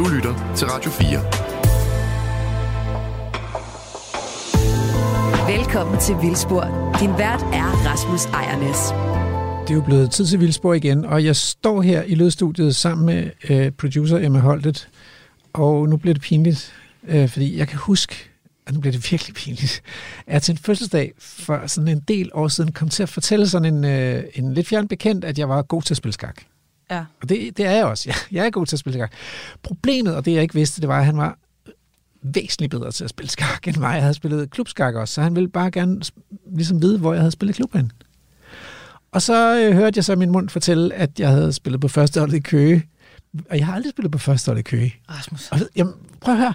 Du lytter til Radio 4. Velkommen til Vildspor. Din vært er Rasmus Ejernes. Det er jo blevet tid til Vildspor igen, og jeg står her i lydstudiet sammen med øh, producer Emma Holtet, og nu bliver det pinligt, øh, fordi jeg kan huske, og nu bliver det virkelig pinligt, at jeg til en fødselsdag for sådan en del år siden kom til at fortælle sådan en, øh, en lidt fjern bekendt, at jeg var god til at spille skak. Ja. Og det, det er jeg også. Jeg, jeg er god til at spille skak. Problemet, og det jeg ikke vidste, det var, at han var væsentligt bedre til at spille skak end mig. Jeg havde spillet klubskak også, så han ville bare gerne ligesom vide, hvor jeg havde spillet klubben. Og så øh, hørte jeg så min mund fortælle, at jeg havde spillet på første hold i Køge. Og jeg har aldrig spillet på første hold i Køge. Rasmus. Og, jamen, prøv at høre.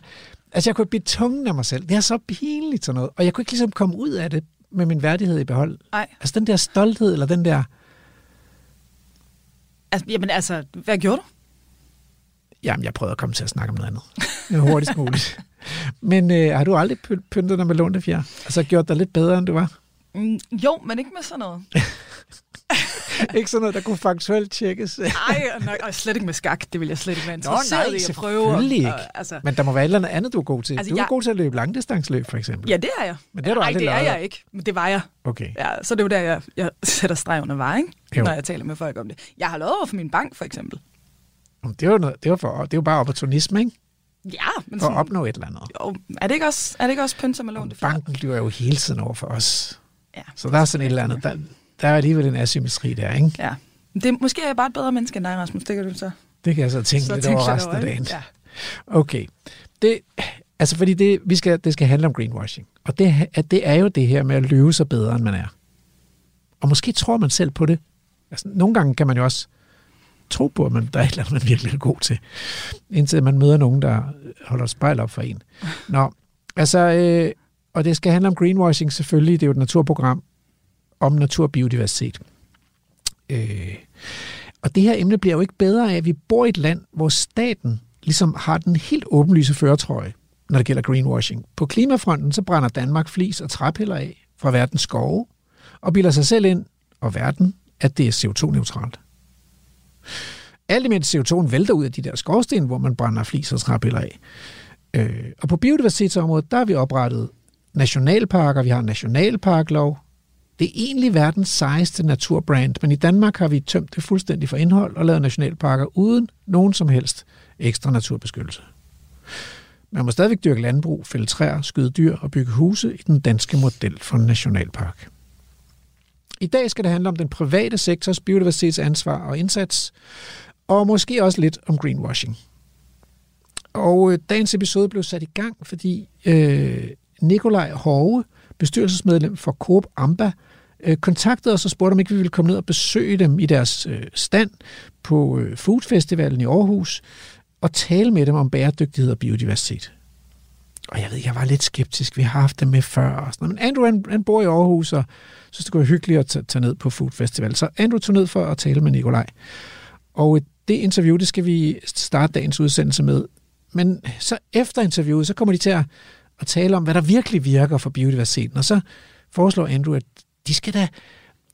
Altså, jeg kunne blive tungen af mig selv. Det er så pinligt sådan noget. Og jeg kunne ikke ligesom komme ud af det med min værdighed i behold. Nej. Altså, den der stolthed, eller den der... Altså, jamen altså, hvad gjorde du? Jamen, jeg prøvede at komme til at snakke om noget andet. Det var hurtigst muligt. Men øh, har du aldrig pyntet dig med lånte fjer? Altså gjort dig lidt bedre, end du var? Mm, jo, men ikke med sådan noget. ikke sådan noget, der kunne faktuelt tjekkes. Nej, og slet ikke med skak. Det vil jeg slet ikke være interesseret Nå, nej, i at prøve. Selvfølgelig ikke. Og, altså, men der må være et eller andet andet, du er god til. Altså, du er jeg... god til at løbe langdistansløb, for eksempel. Ja, det er jeg. Men det har du Nej, aldrig det er lavet. jeg ikke. Men det var jeg. Okay. Ja, så det er jo der, jeg, jeg sætter streg under vej, ikke? Jo. når jeg taler med folk om det. Jeg har lovet over for min bank, for eksempel. Det er jo, noget, det er for, det er jo bare opportunisme, ikke? Ja, men sådan, at opnå et eller andet. jo, er, det ikke også, er det ikke også pynser med lånte fjer? Banken lyver jo hele tiden over for os. Ja, Så der er sådan et eller andet. Der, der er alligevel en asymmetri der, ikke? ja. Det, måske er jeg bare et bedre menneske end dig, Rasmus. Det kan du så. Det kan jeg så tænke så lidt over resten af dagen. Ja. Okay. Det, altså fordi det, vi skal, det skal handle om greenwashing. Og det, at det er jo det her med at løbe sig bedre, end man er. Og måske tror man selv på det. Altså, nogle gange kan man jo også tro på, at man, der er et eller andet, man virkelig er god til. Indtil man møder nogen, der holder spejl op for en. Nå, altså, øh, og det skal handle om greenwashing selvfølgelig. Det er jo et naturprogram om natur og biodiversitet. Øh, og det her emne bliver jo ikke bedre af, at vi bor i et land, hvor staten ligesom har den helt åbenlyse føretrøje, når det gælder greenwashing. På klimafronten så brænder Danmark flis og træpiller af fra verdens skove, og bilder sig selv ind, og verden, at det er CO2-neutralt. Alt imens CO2'en vælter ud af de der skorsten, hvor man brænder flis og træpiller af. Øh, og på biodiversitetsområdet, der har vi oprettet nationalparker, vi har en nationalparklov, det er egentlig verdens sejeste naturbrand, men i Danmark har vi tømt det fuldstændig for indhold og lavet nationalparker uden nogen som helst ekstra naturbeskyttelse. Man må stadigvæk dyrke landbrug, fælde træer, skyde dyr og bygge huse i den danske model for en nationalpark. I dag skal det handle om den private sektors biodiversitetsansvar og indsats, og måske også lidt om greenwashing. Og øh, dagens episode blev sat i gang, fordi øh, Nikolaj Hove, bestyrelsesmedlem for Coop Amba, øh, kontaktede os og spurgte, om ikke vi ville komme ned og besøge dem i deres øh, stand på øh, Food Festivalen i Aarhus og tale med dem om bæredygtighed og biodiversitet. Og jeg ved, jeg var lidt skeptisk. Vi har haft det med før. Og sådan. Men Andrew, han, han bor i Aarhus, og synes, det kunne være hyggeligt at tage, tage ned på Food Festival. Så Andrew tog ned for at tale med Nikolaj. Og det interview, det skal vi starte dagens udsendelse med. Men så efter interviewet, så kommer de til at, at tale om, hvad der virkelig virker for biodiversiteten. Og så foreslår Andrew, at de skal da,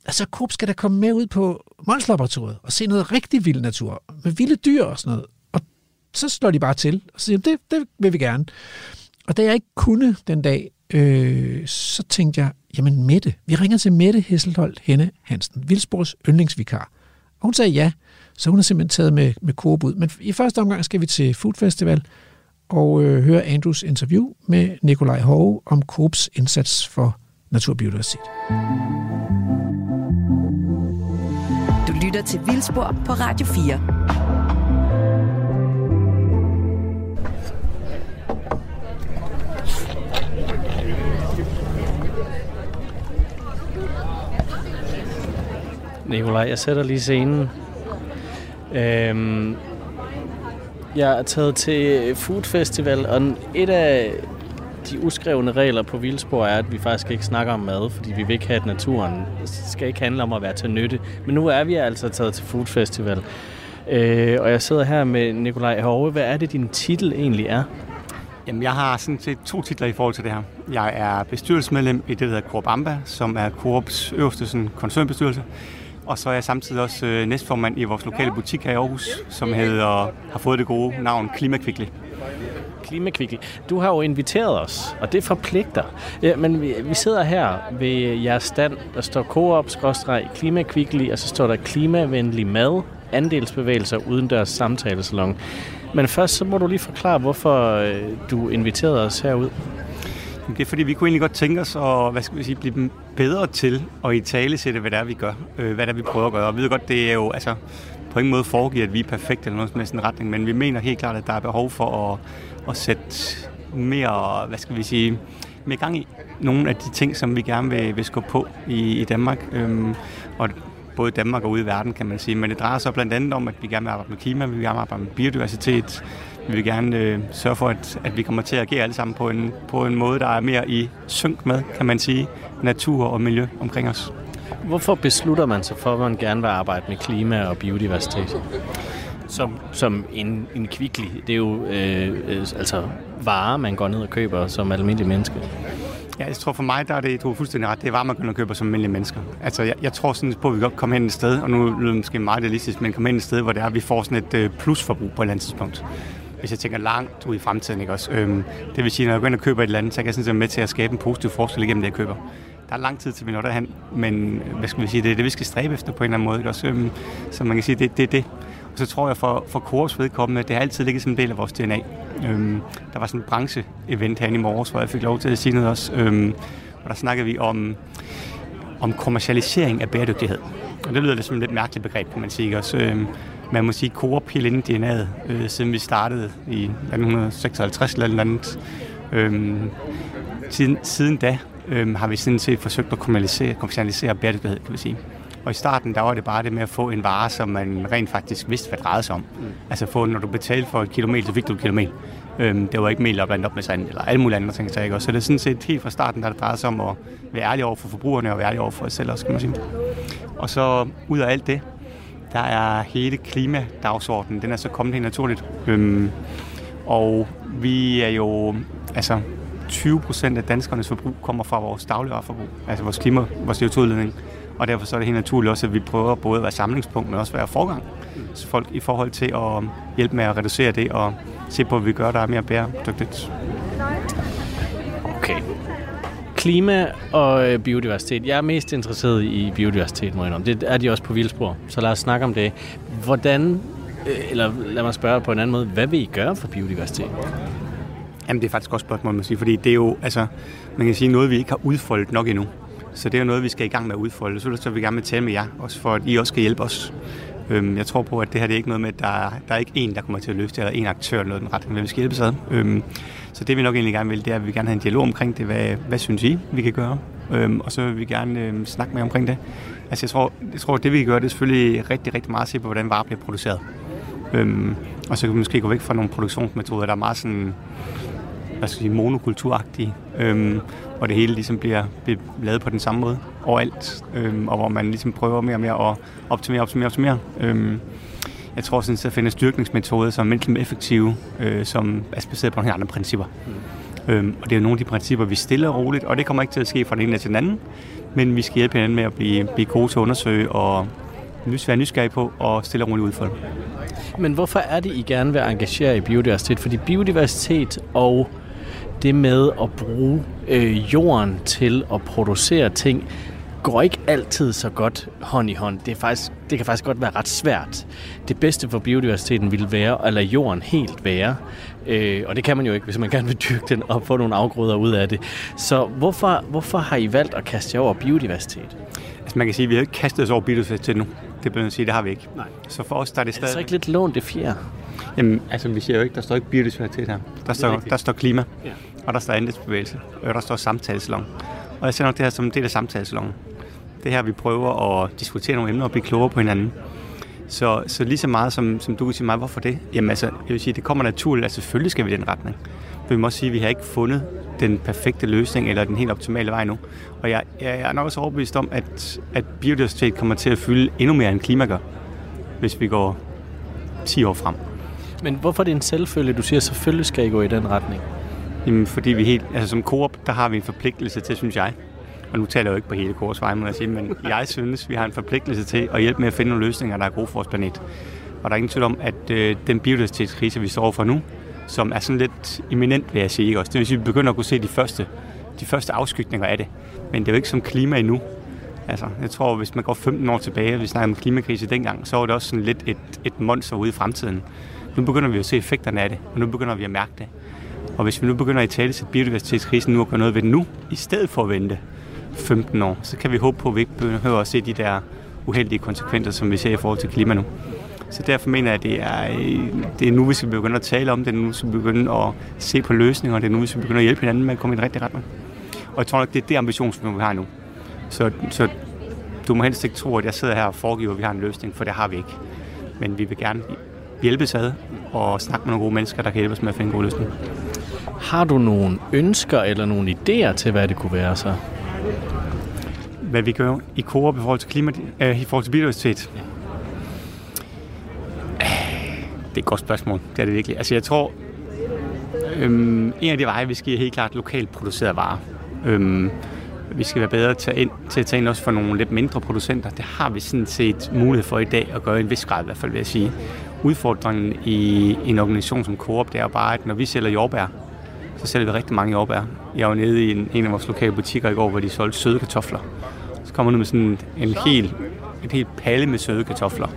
altså Coop skal da komme med ud på Målslaboratoriet og se noget rigtig vild natur, med vilde dyr og sådan noget. Og så slår de bare til og siger, det, det vil vi gerne. Og da jeg ikke kunne den dag, øh, så tænkte jeg, jamen Mette, vi ringer til Mette Hesselholdt Henne Hansen, Vildsborgs yndlingsvikar. Og hun sagde ja, så hun har simpelthen taget med, med Coop ud. Men i første omgang skal vi til Food Festival og øh, høre Andrews interview med Nikolaj Hove om Coops indsats for naturbiodiversitet. Du lytter til Vildspor på Radio 4. Nikolaj, jeg sætter lige scenen. Øhm, jeg er taget til Food Festival, og et af de uskrevne regler på Vildsborg er, at vi faktisk ikke snakker om mad, fordi vi vil ikke have, at naturen skal ikke handle om at være til nytte. Men nu er vi altså taget til Food Festival. Øh, og jeg sidder her med Nikolaj Hove. Hvad er det, din titel egentlig er? Jamen, jeg har sådan set to titler i forhold til det her. Jeg er bestyrelsesmedlem i det, der hedder Coop Amba, som er Coops øverste sådan, koncernbestyrelse. Og så er jeg samtidig også øh, næstformand i vores lokale butik her i Aarhus, som hedder, har fået det gode navn Klimakvikle. Klimakvikkel. Du har jo inviteret os, og det forpligter. Ja, men vi, vi sidder her ved jeres stand, der står Coop, Klimakvikle, og så står der klimavenlig mad, andelsbevægelser udendørs samtalesalon. Men først så må du lige forklare, hvorfor øh, du inviterede os herud. Det er fordi, vi kunne egentlig godt tænke os at hvad skal vi sige, blive bedre til at i tale sætte, hvad det er, vi gør. Øh, hvad det er, vi prøver at gøre. Og vi ved godt, det er jo altså, på ingen måde foregiver, at vi er perfekte eller noget som retning, men vi mener helt klart, at der er behov for at, at sætte mere, hvad skal vi sige, mere gang i nogle af de ting, som vi gerne vil, vil skubbe på i, i Danmark. Øhm, og både i Danmark og ude i verden, kan man sige. Men det drejer sig blandt andet om, at vi gerne vil arbejde med klima, vi vil gerne arbejde med biodiversitet, vi vil gerne øh, sørge for, at, at vi kommer til at agere alle sammen på en, på en måde, der er mere i synk med, kan man sige, natur og miljø omkring os. Hvorfor beslutter man sig for, at man gerne vil arbejde med klima og biodiversitet? Som, som en, en kvickly. Det er jo øh, øh, altså varer, man går ned og køber som almindelig menneske. Ja, jeg tror for mig, der er det, du er fuldstændig ret, det er varer, man kan købe som almindelige mennesker. Altså, jeg, jeg tror sådan på, at vi godt kommer hen et sted, og nu lyder det måske meget realistisk, men kommer hen et sted, hvor det er, at vi får sådan et øh, plusforbrug på et eller andet tidspunkt hvis jeg tænker langt ud i fremtiden. Ikke også? Øhm, det vil sige, når jeg går ind og køber et eller andet, så kan jeg sådan set med til at skabe en positiv forskel igennem det, jeg køber. Der er lang tid til, vi når derhen, men hvad skal vi sige, det er det, vi skal stræbe efter på en eller anden måde. Ikke også? Øhm, så man kan sige, det er det, det. Og så tror jeg for, for Coops vedkommende, det har altid ligget som en del af vores DNA. Øhm, der var sådan en branche-event herinde i morges, hvor jeg fik lov til at sige noget også. Øhm, og der snakkede vi om, om kommercialisering af bæredygtighed. Og det lyder lidt som et lidt mærkeligt begreb, kan man sige. Også, øhm, man må sige, inden DNA'et, øh, siden vi startede i 1956 eller andet. Øhm, siden, siden da øhm, har vi sådan set forsøgt at kommercialisere, kommercialisere bæredygtighed, kan vi sige. Og i starten, der var det bare det med at få en vare, som man rent faktisk vidste, hvad det drejede sig om. Mm. Altså få, når du betalte for et kilometer, så fik du et kilometer. Øhm, det var ikke mel, blandt op med sand, eller alle mulige andre ting. Så, ikke? så det er sådan set helt fra starten, der det drejede sig om at være ærlig over for forbrugerne og være ærlig over for os selv også, kan man sige. Og så ud af alt det, der er hele klimadagsordenen, den er så kommet helt naturligt. Øhm, og vi er jo, altså 20 procent af danskernes forbrug kommer fra vores dagligvareforbrug, altså vores klima, vores CO2-udledning. Og derfor så er det helt naturligt også, at vi prøver både at være samlingspunkt, men også at være forgang så folk i forhold til at hjælpe med at reducere det og se på, hvad vi gør, der er mere bæredygtigt. Klima og øh, biodiversitet. Jeg er mest interesseret i biodiversitet, må jeg Det er de også på vildspor, så lad os snakke om det. Hvordan, øh, eller lad mig spørge på en anden måde, hvad vil I gøre for biodiversitet? Jamen, det er faktisk også et spørgsmål, man sige, fordi det er jo, altså, man kan sige, noget, vi ikke har udfoldet nok endnu. Så det er noget, vi skal i gang med at udfolde. Så, så vil vi gerne med tale med jer, også for at I også skal hjælpe os. Øhm, jeg tror på, at det her det er ikke noget med, at der, der er ikke en, der kommer til at løfte, eller en aktør eller noget den retning, men vi skal hjælpe ad. Øhm, så det vi nok egentlig gerne vil, det er, at vi vil gerne have en dialog omkring det. Hvad, hvad synes I, vi kan gøre? Øhm, og så vil vi gerne øhm, snakke med omkring det. Altså jeg tror, jeg tror, at det vi kan gøre, det er selvfølgelig rigtig, rigtig meget at se på, hvordan varer bliver produceret. Øhm, og så kan vi måske gå væk fra nogle produktionsmetoder, der er meget sådan hvad skal sige, monokulturagtige, øhm, hvor det hele ligesom bliver, bliver lavet på den samme måde overalt, øhm, og hvor man ligesom prøver mere og mere at optimere, optimere, optimere. Øhm, jeg tror sådan, at der findes styrkningsmetoder, som er mindst effektive, øh, som er baseret på nogle andre principper. Mm. Øhm, og det er jo nogle af de principper, vi stiller og roligt, og det kommer ikke til at ske fra den ene til den anden, men vi skal hjælpe hinanden med at blive, blive gode til at undersøge og være nysgerrige på og stille og roligt udfolde. Men hvorfor er det, I gerne vil engagere i biodiversitet? Fordi biodiversitet og det med at bruge øh, jorden til at producere ting, går ikke altid så godt hånd i hånd. Det, er faktisk, det kan faktisk godt være ret svært. Det bedste for biodiversiteten ville være at lade jorden helt være. Øh, og det kan man jo ikke, hvis man gerne vil dyrke den og få nogle afgrøder ud af det. Så hvorfor, hvorfor har I valgt at kaste jer over biodiversitet? Altså man kan sige, at vi har ikke kastet os over biodiversitet nu. Det bliver sige, det har vi ikke. Nej. Så for os der er det stadig... Er det så ikke lidt lånt det fjer? Jamen, altså vi siger jo ikke, der står ikke biodiversitet her. Der står, der står klima. Ja og der står andelsbevægelse, og der står samtalesalon. Og jeg ser nok det her som en del af samtalesalongen. Det her, vi prøver at diskutere nogle emner og blive klogere på hinanden. Så, så lige så meget som, som du kan sige mig, hvorfor det? Jamen altså, jeg vil sige, det kommer naturligt, at selvfølgelig skal vi i den retning. Men vi må også sige, at vi har ikke fundet den perfekte løsning eller den helt optimale vej nu. Og jeg, jeg er nok også overbevist om, at, at biodiversitet kommer til at fylde endnu mere end klima gør, hvis vi går 10 år frem. Men hvorfor er det en selvfølge, du siger, at selvfølgelig skal I gå i den retning? Jamen, fordi vi helt, altså som Coop, der har vi en forpligtelse til, synes jeg, og nu taler jeg jo ikke på hele Kors vej, må jeg sige, men jeg synes, vi har en forpligtelse til at hjælpe med at finde nogle løsninger, der er gode for vores planet. Og der er ingen tvivl om, at øh, den biodiversitetskrise, vi står for nu, som er sådan lidt imminent, vil jeg sige, også? Det vil sige, at vi begynder at kunne se de første, de første afskygninger af det. Men det er jo ikke som klima endnu. Altså, jeg tror, hvis man går 15 år tilbage, og vi snakker om klimakrise dengang, så var det også sådan lidt et, et monster ude i fremtiden. Nu begynder vi at se effekterne af det, og nu begynder vi at mærke det. Og hvis vi nu begynder at tale til biodiversitetskrisen nu og gøre noget ved det nu, i stedet for at vente 15 år, så kan vi håbe på, at vi ikke behøver at se de der uheldige konsekvenser, som vi ser i forhold til klima nu. Så derfor mener jeg, at det er, øh, det er nu, vi skal begynde at tale om det, nu vi skal begynde at se på løsninger, det er nu, vi skal begynde at hjælpe hinanden med at komme i den rigtige retning. Og jeg tror nok, det er det ambitionsniveau, vi har nu. Så, så du må helst ikke tro, at jeg sidder her og foregiver, at vi har en løsning, for det har vi ikke. Men vi vil gerne hjælpes ad og snakke med nogle gode mennesker, der kan hjælpe os med at finde en god løsning. Har du nogle ønsker eller nogle idéer til, hvad det kunne være så? Hvad vi gør i Coop i forhold til, klima, øh, i forhold til biodiversitet? Det er et godt spørgsmål. Det er det virkelig. Altså jeg tror, øhm, en af de veje, vi skal helt klart lokalt produceret varer. Øhm, vi skal være bedre til at, ind, til at tage ind også for nogle lidt mindre producenter. Det har vi sådan set mulighed for i dag at gøre i en vis grad i hvert fald, vil jeg sige. Udfordringen i en organisation som Coop, det er jo bare, at når vi sælger jordbær, så sælger vi rigtig mange jordbær. Jeg var nede i en, en af vores lokale butikker i går, hvor de solgte søde kartofler. Så kommer nu med sådan en hel, et helt palle med søde kartofler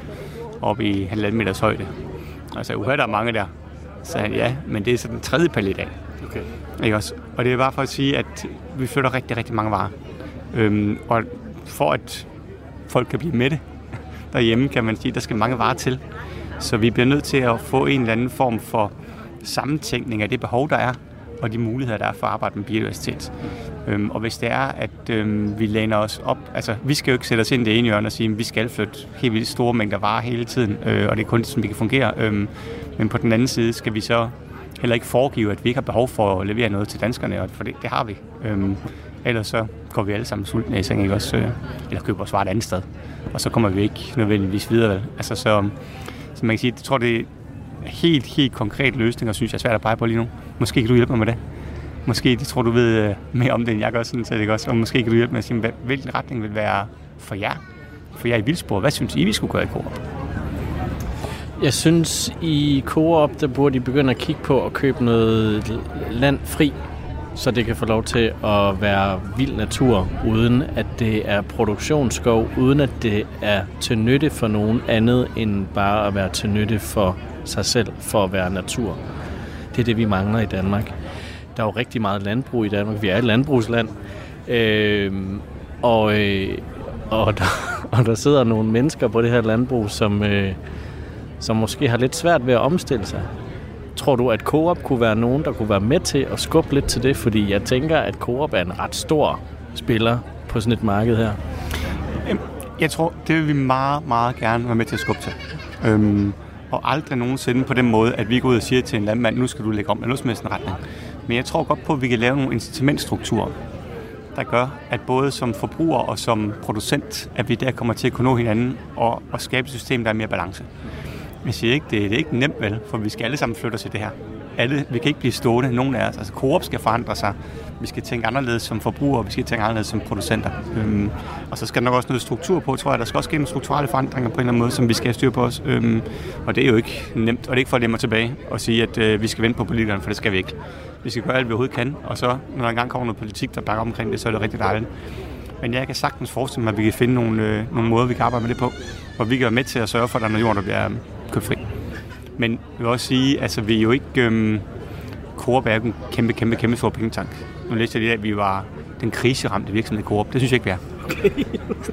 op i halvanden meters højde. Altså, uha, der er mange der. Så han, ja, men det er så den tredje palle i dag. Okay. Ikke også? Og det er bare for at sige, at vi flytter rigtig, rigtig mange varer. Øhm, og for at folk kan blive med det derhjemme, kan man sige, der skal mange varer til. Så vi bliver nødt til at få en eller anden form for sammentænkning af det behov, der er, og de muligheder, der er for at arbejde med biodiversitet. Øhm, og hvis det er, at øhm, vi læner os op, altså vi skal jo ikke sætte os ind i det ene hjørne og sige, at vi skal flytte helt vildt store mængder varer hele tiden, øh, og det er kun sådan, vi kan fungere. Øhm, men på den anden side skal vi så heller ikke foregive, at vi ikke har behov for at levere noget til danskerne, og for det, det har vi. Øhm, ellers så går vi alle sammen sultne i seng, ikke også? Øh, eller køber os varer et andet sted. Og så kommer vi ikke nødvendigvis videre. Altså, så, så man kan sige, jeg tror, det helt, helt konkret løsninger, synes jeg er svært at pege på lige nu. Måske kan du hjælpe mig med det. Måske, de tror, du ved øh, mere om det, end jeg gør, sådan set, ikke også? Og måske kan du hjælpe mig at sige, hvilken retning vil være for jer? For jer i Vildsborg, Hvad synes I, vi skulle gøre i Coop? Jeg synes, i Coop, der burde de begynde at kigge på at købe noget land fri, så det kan få lov til at være vild natur, uden at det er produktionsskov, uden at det er til nytte for nogen andet, end bare at være til nytte for sig selv, for at være natur. Det er det, vi mangler i Danmark. Der er jo rigtig meget landbrug i Danmark. Vi er et landbrugsland. Øh, og, øh, og, der, og der sidder nogle mennesker på det her landbrug, som... Øh, som måske har lidt svært ved at omstille sig. Tror du, at Coop kunne være nogen, der kunne være med til at skubbe lidt til det? Fordi jeg tænker, at Coop er en ret stor spiller på sådan et marked her. Øhm, jeg tror, det vil vi meget, meget gerne være med til at skubbe til. Øhm, og aldrig nogensinde på den måde, at vi går ud og siger til en landmand, nu skal du lægge om i noget en retning. Men jeg tror godt på, at vi kan lave nogle incitamentstrukturer, der gør, at både som forbruger og som producent, at vi der kommer til at kunne nå hinanden og, og skabe et system, der er mere balance. Jeg siger ikke, det, det er ikke nemt vel, for vi skal alle sammen flytte os i det her. Alle, vi kan ikke blive stående, nogen af os. Altså, Coop skal forandre sig. Vi skal tænke anderledes som forbrugere, vi skal tænke anderledes som producenter. Øhm, og så skal der nok også noget struktur på, tror jeg. Der skal også ske nogle strukturelle forandringer på en eller anden måde, som vi skal have styr på os. Øhm, og det er jo ikke nemt, og det er ikke for at lade mig tilbage og sige, at øh, vi skal vente på politikerne, for det skal vi ikke. Vi skal gøre alt, vi overhovedet kan, og så, når der engang kommer noget politik, der bakker omkring det, så er det rigtig dejligt. Men jeg kan sagtens forestille mig, at vi kan finde nogle, øh, nogle måder, vi kan arbejde med det på, hvor vi kan være med til at sørge for, at der er noget jord, der bliver øhm, købt fri. Men jeg vil også sige, altså vi er jo ikke... Øhm, Coop er en kæmpe, kæmpe, kæmpe stor pengetank. Nu læste jeg lige, at vi var den kriseramte virksomhed i Coop. Det synes jeg ikke, vi er. Okay.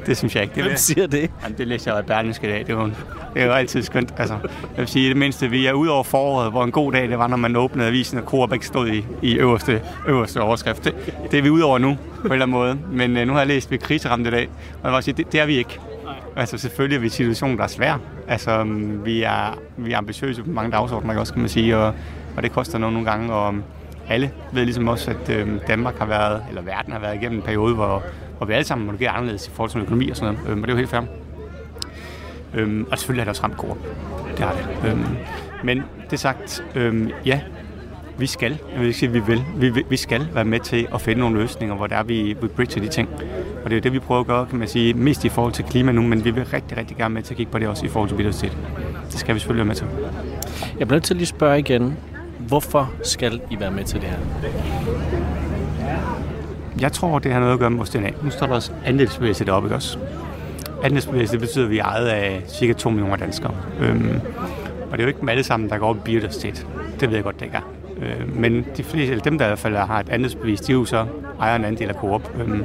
det synes jeg ikke. Det Hvem siger det? Jamen, det læste jeg i Berlingske i dag. Det er, jo, det jo altid skønt. Altså, jeg vil sige, det mindste, vi er ude over foråret, hvor en god dag det var, når man åbnede avisen, og Coop ikke stod i, i øverste, øverste overskrift. Det, det, er vi ude over nu, på en eller anden måde. Men uh, nu har jeg læst, at vi er kriseramte i dag. Og jeg vil sige, det, det er vi ikke. Altså selvfølgelig er vi i en situation, der er svær. Altså vi er, vi er ambitiøse på mange dagsordner, også, kan man sige, og, og det koster noget nogle gange, og alle ved ligesom også, at øh, Danmark har været, eller verden har været igennem en periode, hvor, hvor vi alle sammen må gøre anderledes i forhold til økonomi og sådan noget, øh, og det er jo helt fair. Øhm, og selvfølgelig har det også ramt kort. Det har det. Øhm, men det sagt, øhm, ja, vi skal, jeg vil ikke sige, at vi vil, vi, vi skal være med til at finde nogle løsninger, hvor der er, vi, vi bridger de ting. Og det er det, vi prøver at gøre, kan man sige, mest i forhold til klima nu, men vi vil rigtig, rigtig gerne med til at kigge på det også i forhold til biodiversitet. Det skal vi selvfølgelig være med til. Jeg bliver nødt til at lige spørge igen. Hvorfor skal I være med til det her? Jeg tror, det har noget at gøre med vores DNA. Nu står der også andelsbevægelse deroppe, ikke også? Andelsbevægelse, betyder, at vi er ejet af cirka 2 millioner danskere. Øhm, og det er jo ikke dem alle sammen, der går op i biodiversitet. Det ved jeg godt, det ikke er. Øh, men de fleste, eller dem, der i hvert fald har et andelsbevis, de er jo så ejer en andel af Coop. Øhm,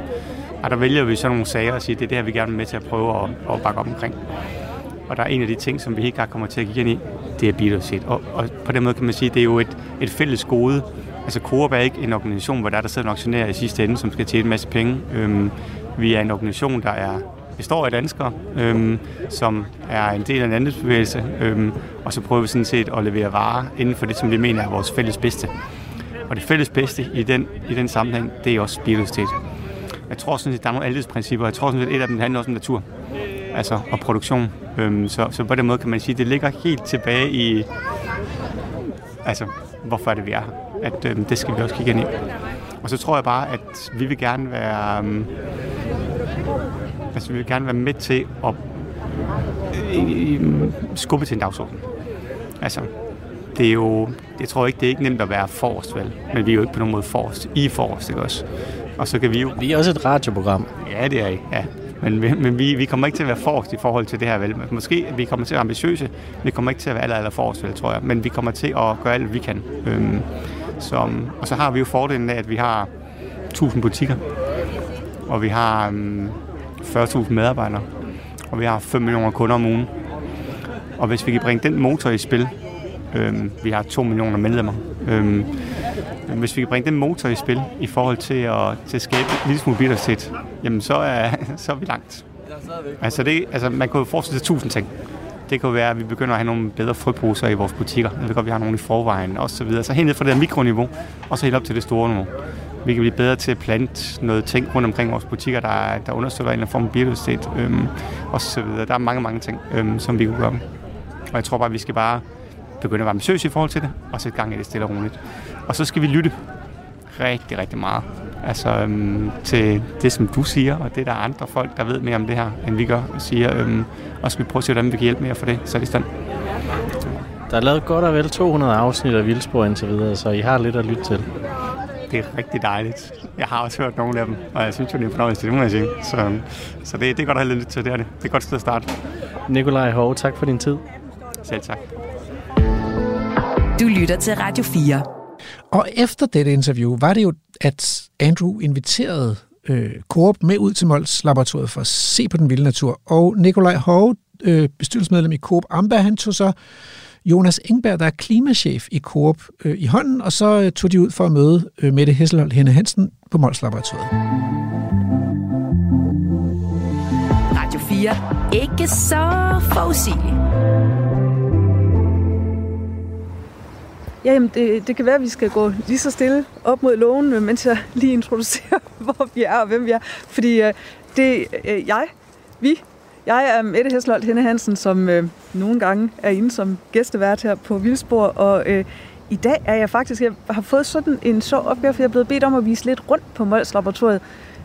og der vælger vi så nogle sager og siger, at det er det her, vi gerne vil med til at prøve at, at bakke op omkring. Og der er en af de ting, som vi helt klart kommer til at kigge ind i, det er biodiversitet. Og, og på den måde kan man sige, at det er jo et, et fælles gode. Altså Coop er ikke en organisation, hvor der, er der sidder en aktionær i sidste ende, som skal tjene en masse penge. Øhm, vi er en organisation, der er består af danskere, øhm, som er en del af en andelsbevægelse, øhm, og så prøver vi sådan set at levere varer inden for det, som vi mener er vores fælles bedste. Og det fælles bedste i den, i den sammenhæng, det er også biodiversitet. Jeg tror sådan set, der er nogle aldelsprincipper. Jeg tror sådan set, et af dem handler også om natur altså, og produktion. Øhm, så, så på den måde kan man sige, at det ligger helt tilbage i, altså, hvorfor er det, vi er her? At øhm, det skal vi også kigge ind i. Og så tror jeg bare, at vi vil gerne være, øhm, altså, vi vil gerne være med til at øh, skubbe til en dagsorden. Altså, det er jo, jeg tror ikke, det er ikke nemt at være forrest, vel? Men vi er jo ikke på nogen måde forrest. I er forrest, ikke også? Og så kan vi jo Vi er også et radioprogram. Ja, det er I. Ja. Men, vi- men vi, vi kommer ikke til at være forrest i forhold til det her, vel? Måske vi kommer til at være ambitiøse, vi kommer ikke til at være aller, aller forrest, vel, tror jeg. Men vi kommer til at gøre alt, vi kan. Øhm, som, og så har vi jo fordelen af, at vi har 1000 butikker, og vi har øhm, 40.000 medarbejdere, og vi har 5 millioner kunder om ugen. Og hvis vi kan bringe den motor i spil, øhm, vi har 2 millioner medlemmer, øhm, men hvis vi kan bringe den motor i spil i forhold til at, til at skabe en lille smule biodiversitet, jamen så er, så er vi langt. Altså, det, altså man kan jo forestille sig tusind ting. Det kan være, at vi begynder at have nogle bedre frøposer i vores butikker. Jeg ved godt, vi har nogle i forvejen og så videre. Så helt ned fra det her mikroniveau, og så helt op til det store niveau. Vi kan blive bedre til at plante noget ting rundt omkring vores butikker, der, der understøtter en eller anden form for biodiversitet, øhm, og så videre. Der er mange, mange ting, øhm, som vi kunne gøre. Og jeg tror bare, at vi skal bare begynde at være ambitiøse i forhold til det, og sætte gang i det stille og roligt. Og så skal vi lytte rigtig, rigtig meget. Altså øhm, til det, som du siger, og det der er andre folk, der ved mere om det her, end vi gør, siger. Øhm, og skal vi prøve at se, hvordan vi kan hjælpe med at få det sat i stand. Der er lavet godt og vel 200 afsnit af Vildspor indtil videre, så I har lidt at lytte til. Det er rigtig dejligt. Jeg har også hørt nogle af dem, og jeg synes jo, det er en fornøjelse, det må jeg sige. Så, så det, det er godt at have lidt til, det er det. Det er et godt sted at starte. Nikolaj Hove, tak for din tid. Selv tak. Du lytter til Radio 4. Og efter dette interview var det jo, at Andrew inviterede øh, Coop med ud til Mols Laboratoriet for at se på den vilde natur. Og Nikolaj Hove, øh, bestyrelsesmedlem i Coop Amba, han tog så Jonas Engberg, der er klimachef i Coop, øh, i hånden, og så øh, tog de ud for at møde øh, Mette Hesselholt Henne Hansen på Mols Laboratoriet. Radio 4. Ikke så forudsigeligt. Ja, jamen det, det kan være, at vi skal gå lige så stille op mod lågen, mens jeg lige introducerer, hvor vi er og hvem vi er. Fordi øh, det øh, jeg, vi, jeg er Mette Hesselholt Henne Hansen, som øh, nogle gange er inde som gæstevært her på Vildspor, og øh, i dag er jeg faktisk, jeg har fået sådan en sjov opgave, for jeg er blevet bedt om at vise lidt rundt på Mols Laboratoriet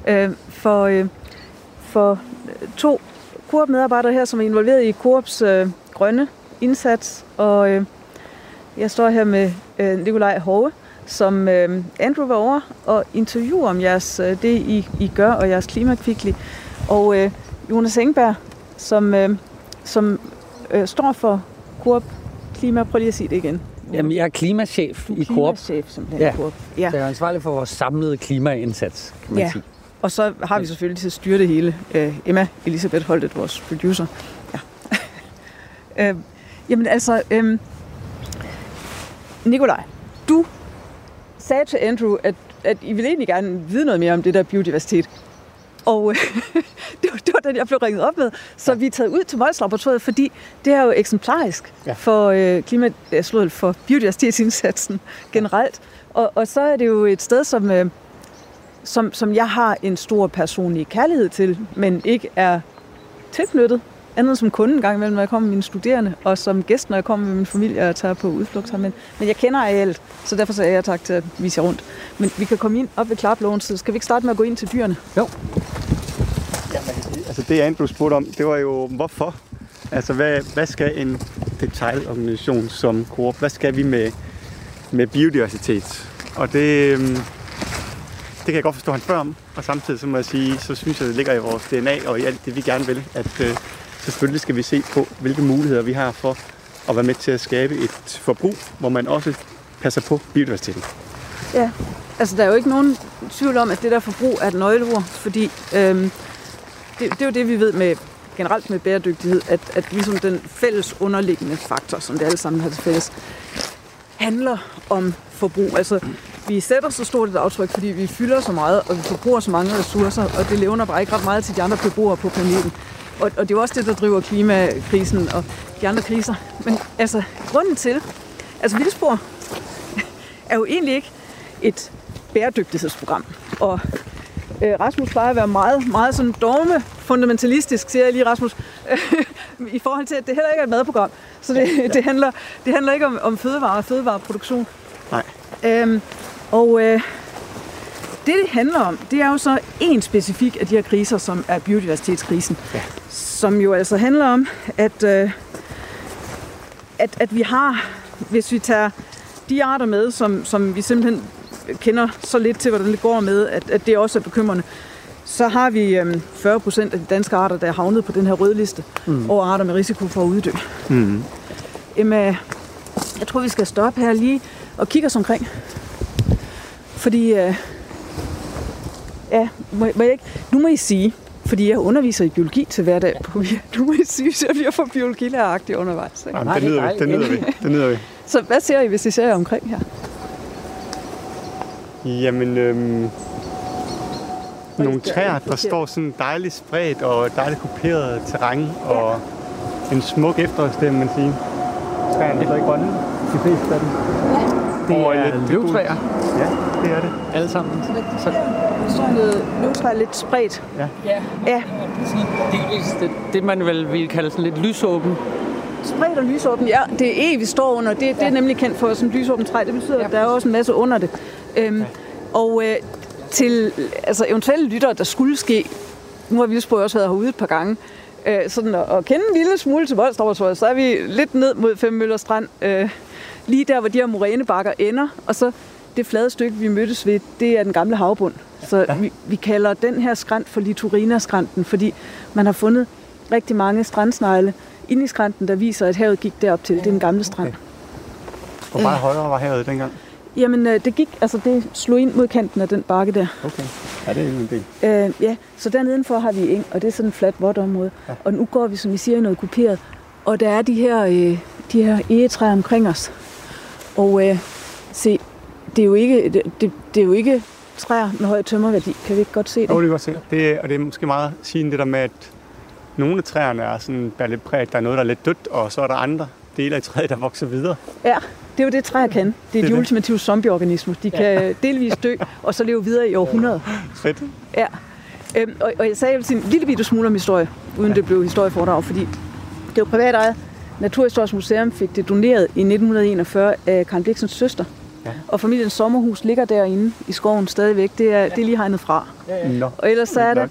øh, for, øh, for øh, to Coop-medarbejdere her, som er involveret i Coops øh, grønne indsats, og øh, jeg står her med øh, Nikolaj Hove, som øh, Andrew var over og interviewer om jeres, øh, det, I, I gør, og jeres klimakvikli. Og øh, Jonas Engberg, som, øh, som øh, står for Coop Klima. Prøv lige at sige det igen. Jamen, jeg er klimachef Du er i Coop. klimachef simpelthen Ja. i Coop. Ja. Så jeg er ansvarlig for vores samlede klimaindsats, kan man Ja. sige. Og så har vi selvfølgelig til at styre det hele øh, Emma Elisabeth Holtet, vores producer. Ja. øh, jamen altså, øh, Nikolaj, du sagde til Andrew, at, at I ville egentlig gerne vide noget mere om det der biodiversitet. Og øh, det, var, det var den, jeg blev ringet op med. Så ja. vi er taget ud til Mols Laboratoriet, fordi det er jo eksemplarisk ja. For, øh, klima, slået for biodiversitetsindsatsen generelt. Og, og så er det jo et sted, som, øh, som, som jeg har en stor personlig kærlighed til, men ikke er tilknyttet. Andet som kunde en gang imellem, når jeg kommer med mine studerende, og som gæst, når jeg kommer med min familie og tager på udflugt. Men, men jeg kender arealet, så derfor er jeg tak til at vise jer rundt. Men vi kan komme ind op ved klaploven, så skal vi ikke starte med at gå ind til dyrene? Jo. Altså det, Andrew spurgte om, det var jo, hvorfor? Altså, hvad, hvad skal en detailorganisation som Coop, hvad skal vi med, med biodiversitet? Og det, øhm, det kan jeg godt forstå, han spørger om. Og samtidig så må jeg sige, så synes jeg, det ligger i vores DNA og i alt det, vi gerne vil, at øh, selvfølgelig skal vi se på, hvilke muligheder vi har for at være med til at skabe et forbrug, hvor man også passer på biodiversiteten. Ja, altså der er jo ikke nogen tvivl om, at det der forbrug er et nøgleord, fordi øhm, det, det er jo det, vi ved med generelt med bæredygtighed, at, at ligesom den fælles underliggende faktor, som det alle sammen har til fælles, handler om forbrug. Altså, vi sætter så stort et aftryk, fordi vi fylder så meget, og vi forbruger så mange ressourcer, og det levner bare ikke ret meget til de andre beboere på planeten. Og, og det er jo også det, der driver klimakrisen og de andre kriser. Men altså, grunden til, altså Vildspor er jo egentlig ikke et bæredygtighedsprogram. Og øh, Rasmus plejer at være meget, meget sådan dogme fundamentalistisk, siger jeg lige Rasmus, i forhold til, at det heller ikke er et madprogram. Så det, ja, det, handler, det handler ikke om, om fødevare og fødevareproduktion. Nej. Øhm, og øh, det, det handler om, det er jo så en specifik af de her kriser, som er biodiversitetskrisen. Ja. Som jo altså handler om, at, øh, at, at vi har, hvis vi tager de arter med, som, som vi simpelthen kender så lidt til, hvordan det går med, at, at det også er bekymrende, så har vi øhm, 40 procent af de danske arter, der er havnet på den her røde liste mm. over arter med risiko for at uddø. Mm. Jamen, jeg tror, vi skal stoppe her lige og kigge os omkring. Fordi, øh, ja, må, må jeg ikke, nu må I sige, fordi jeg underviser i biologi til hverdag. På, nu må I sige, at vi har fået biologilæreragtigt undervejs. Ikke? Jamen, det nyder vi, det nyder vi, det nyder vi. Så hvad ser I, hvis I ser jer omkring her? Jamen, øhm, nogle træer, der står sådan dejligt spredt og dejligt kuperet terræn og en smuk efterårsstemme, man siger. Træerne er ikke grønne, de fleste af dem. Det er lidt- løvtræer, Ja, det er det. alle sammen. Så der står noget løvtræ lidt spredt. Ja, Ja, delvis det, det man vel vil kalde sådan lidt lysåben. spredt og lysåben. Ja, det er E, vi står under. Det, det er nemlig kendt for sådan lysåben træ. Det betyder, at der er også en masse under det. Øhm, og øh, til altså, eventuelle lyttere, der skulle ske, nu har Vildsborg også været herude et par gange, øh, sådan at, at kende en lille smule til Voldstavsvøj, så er vi lidt ned mod Fem Møller Strand, øh, lige der, hvor de her morænebakker ender, og så det flade stykke, vi mødtes ved, det er den gamle havbund. Så vi, vi kalder den her skrant for Litorina-skranten, fordi man har fundet rigtig mange strandsnegle inde i skranten, der viser, at havet gik derop til. Det er den gamle strand. Hvor meget højere var havet dengang? Jamen, øh, det gik, altså det slog ind mod kanten af den bakke der. Okay. Ja, det er en del. Øh, ja, så dernedenfor har vi eng, og det er sådan et fladt vådt område. Ja. Og nu går vi, som I siger, i noget kuperet. Og der er de her, øh, de her egetræer omkring os. Og øh, se, det er, jo ikke, det, det, det er jo ikke træer med høj tømmerværdi. Kan vi ikke godt se det? Jo, det kan godt se. Det, og det er måske meget sigende det der med, at nogle af træerne er sådan, der er lidt præget, der er noget, der er lidt dødt, og så er der andre dele af træet, der vokser videre. Ja, det er jo det, træer kan. Det er, Det er de det. ultimative zombieorganismer. De kan delvis dø, og så leve videre i århundreder. Fedt. Ja. Øhm, og, og jeg sagde, sige en lille bitte smule om historie, uden ja. det blev historieforedrag, fordi det var privat ejet. Naturhistorisk Museum fik det doneret i 1941 af Karen Bliksens søster. Ja. Og familiens sommerhus ligger derinde i skoven stadigvæk. Det er, ja. det er lige hegnet fra. Nå. Og ellers så er der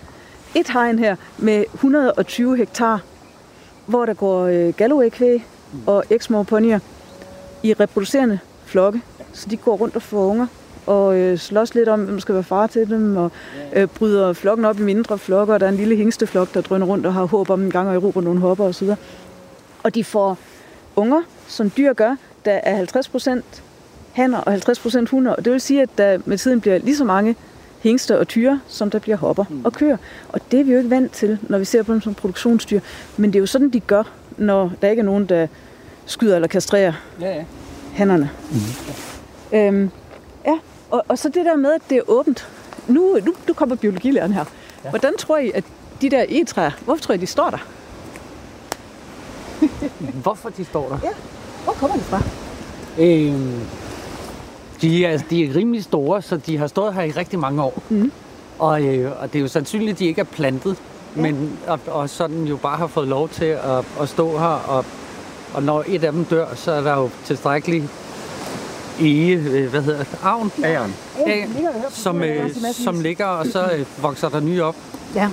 et hegn her med 120 hektar, hvor der går øh, Galloway-kvæg og exmoor ponyer i reproducerende flokke. Så de går rundt og får unger og øh, slås lidt om, hvem skal være far til dem, og øh, bryder flokken op i mindre flokke, og der er en lille hængsteflok, der drøner rundt og har håb om en gang at erobre nogle hopper osv. Og de får unger, som dyr gør, der er 50 procent hanner og 50 procent hunder. Og det vil sige, at der med tiden bliver lige så mange hængster og tyre, som der bliver hopper og køer. Og det er vi jo ikke vant til, når vi ser på dem som produktionsdyr. Men det er jo sådan, de gør, når der ikke er nogen, der skyder eller kastrerer Ja, ja. hannerne. Mm. Øhm, ja, og, og så det der med, at det er åbent. Nu, nu, nu kommer biologilæreren her. Ja. Hvordan tror I, at de der egetræer, hvorfor tror I, de står der? Hvorfor de står der? Ja, hvor kommer de fra? Øhm, de, er, de er rimelig store, så de har stået her i rigtig mange år. Mm. Og, øh, og det er jo sandsynligt, at de ikke er plantet. Men, og, og sådan jo bare har fået lov til at, at stå her, og, og når et af dem dør, så er der jo tilstrækkeligt ege, øh, hvad hedder det, avn, Æren. Æg, som, øh, som ligger, og så øh, vokser der nye op, Ja.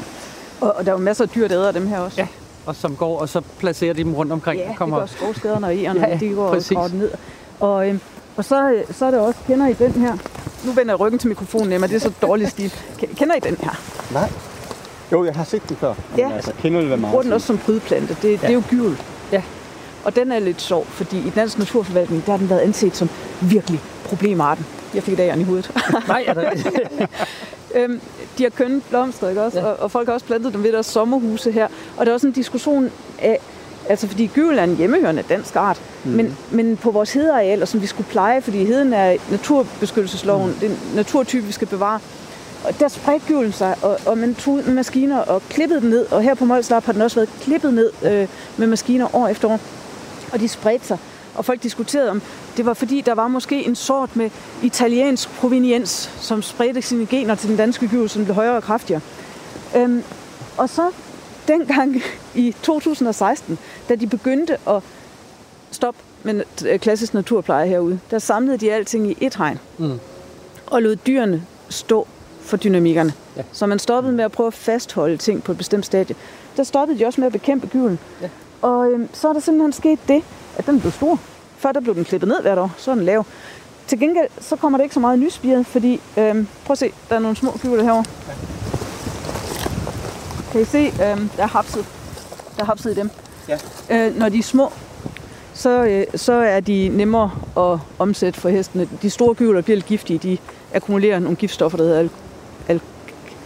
Og, og der er jo masser af dyr, der æder dem her også. Ja, og som går, og så placerer de dem rundt omkring. Ja, og kommer, det gør skovskaderne og egerne, Ja, de går og præcis. den ned. Og, øhm, og så, øh, så er der også, kender I den her? Nu vender jeg ryggen til mikrofonen, Emma, det er så dårlig stil. Ke- Kender I den her? Nej. Jo, jeg har set den før. Men Ja. Altså, kender det, hvad Vi meget? bruger den også som prydplante. Det, ja. det er jo gyvel. Ja. Og den er lidt sjov, fordi i Dansk Naturforvaltning, der har den været anset som virkelig problemarten. Jeg fik dageren i hovedet. Nej, er der, øhm, de har kønnet blomster, ikke også? Ja. Og, og folk har også plantet dem ved deres sommerhuse her. Og der er også en diskussion af, altså fordi gyvel er en hjemmehørende dansk art, mm. men, men på vores hedearealer, som vi skulle pleje, fordi heden er naturbeskyttelsesloven, mm. det er en naturtype, vi skal bevare, og der spredte gyvlen sig, og, og man tog med maskiner og klippede den ned, og her på Molslap har den også været klippet ned øh, med maskiner år efter år, og de spredte sig. Og folk diskuterede om, det var fordi, der var måske en sort med italiensk proveniens, som spredte sine gener til den danske gyvel, som blev højere og kraftigere. Øhm, og så dengang i 2016, da de begyndte at stoppe med øh, klassisk naturpleje herude, der samlede de alting i et hegn. Mm. Og lod dyrene stå for dynamikkerne. Ja. Så man stoppede med at prøve at fastholde ting på et bestemt stadie. Der stoppede de også med at bekæmpe gyven. Ja. Og øhm, så er der simpelthen sket det, at den blev stor. Før der blev den klippet ned hvert år, så er den lav. Til gengæld, så kommer der ikke så meget nyspiret, fordi, øhm, prøv at se, der er nogle små gyvler herovre. Kan I se, øhm, der er hapset. Der er hapset i dem. Ja. Øh, når de er små, så, øh, så er de nemmere at omsætte for hestene. De store gyvler bliver lidt giftige. De akkumulerer nogle giftstoffer, der hedder al- al-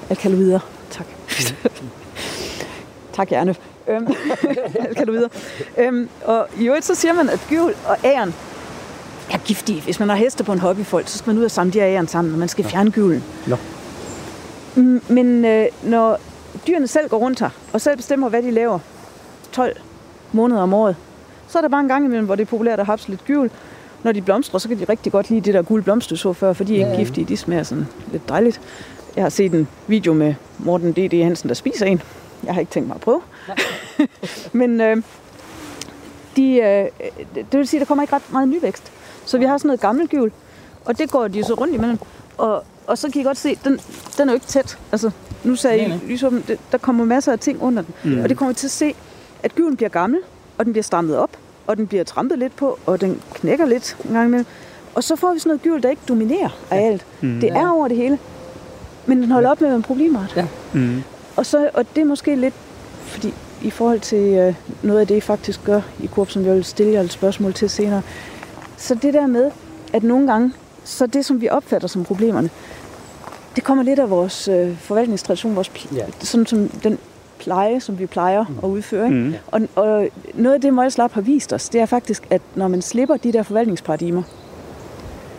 alkaloider. Tak. tak, Hjerne. Øhm, alkaloider. Øhm, og i øvrigt så siger man, at gyvel og æren er giftige. Hvis man har heste på en hobbyfold, så skal man ud og samle de her æren sammen, og man skal fjerne gyvlen. Nå. Mm, Men øh, når dyrene selv går rundt her, og selv bestemmer, hvad de laver 12 måneder om året, så er der bare en gang imellem, hvor det er populært at hapse lidt gyvel. Når de blomstrer, så kan de rigtig godt lide det der gule blomster, du så før, for de er ikke Ja, ja. giftige, de smager sådan lidt dejligt. Jeg har set en video med Morten D.D. Hansen, der spiser en. Jeg har ikke tænkt mig at prøve. Men øh, de, øh, det vil sige, at der kommer ikke ret meget nyvækst. Så vi har sådan noget gammelt gyvel, og det går de så rundt imellem. Og, og så kan I godt se, den, den er jo ikke tæt. Altså, nu sagde Nej, I det- der kommer masser af ting under den. Mm. Og det kommer vi til at se, at gyven bliver gammel, og den bliver strammet op, og den bliver trampet lidt på, og den knækker lidt en gang imellem. Og så får vi sådan noget gyvel, der ikke dominerer arealet. Mm. Det er over det hele. Men den holder op med at være en problemart. Ja. Mm. Og, så, og det er måske lidt, fordi i forhold til øh, noget af det, I faktisk gør i Coop, som jeg vil stille jer et spørgsmål til senere. Så det der med, at nogle gange, så det, som vi opfatter som problemerne, det kommer lidt af vores øh, forvaltningstradition, vores Ja. sådan som den pleje, som vi plejer at udføre. Ikke? Mm. Og, og noget af det, Møjslap har vist os, det er faktisk, at når man slipper de der forvaltningsparadigmer,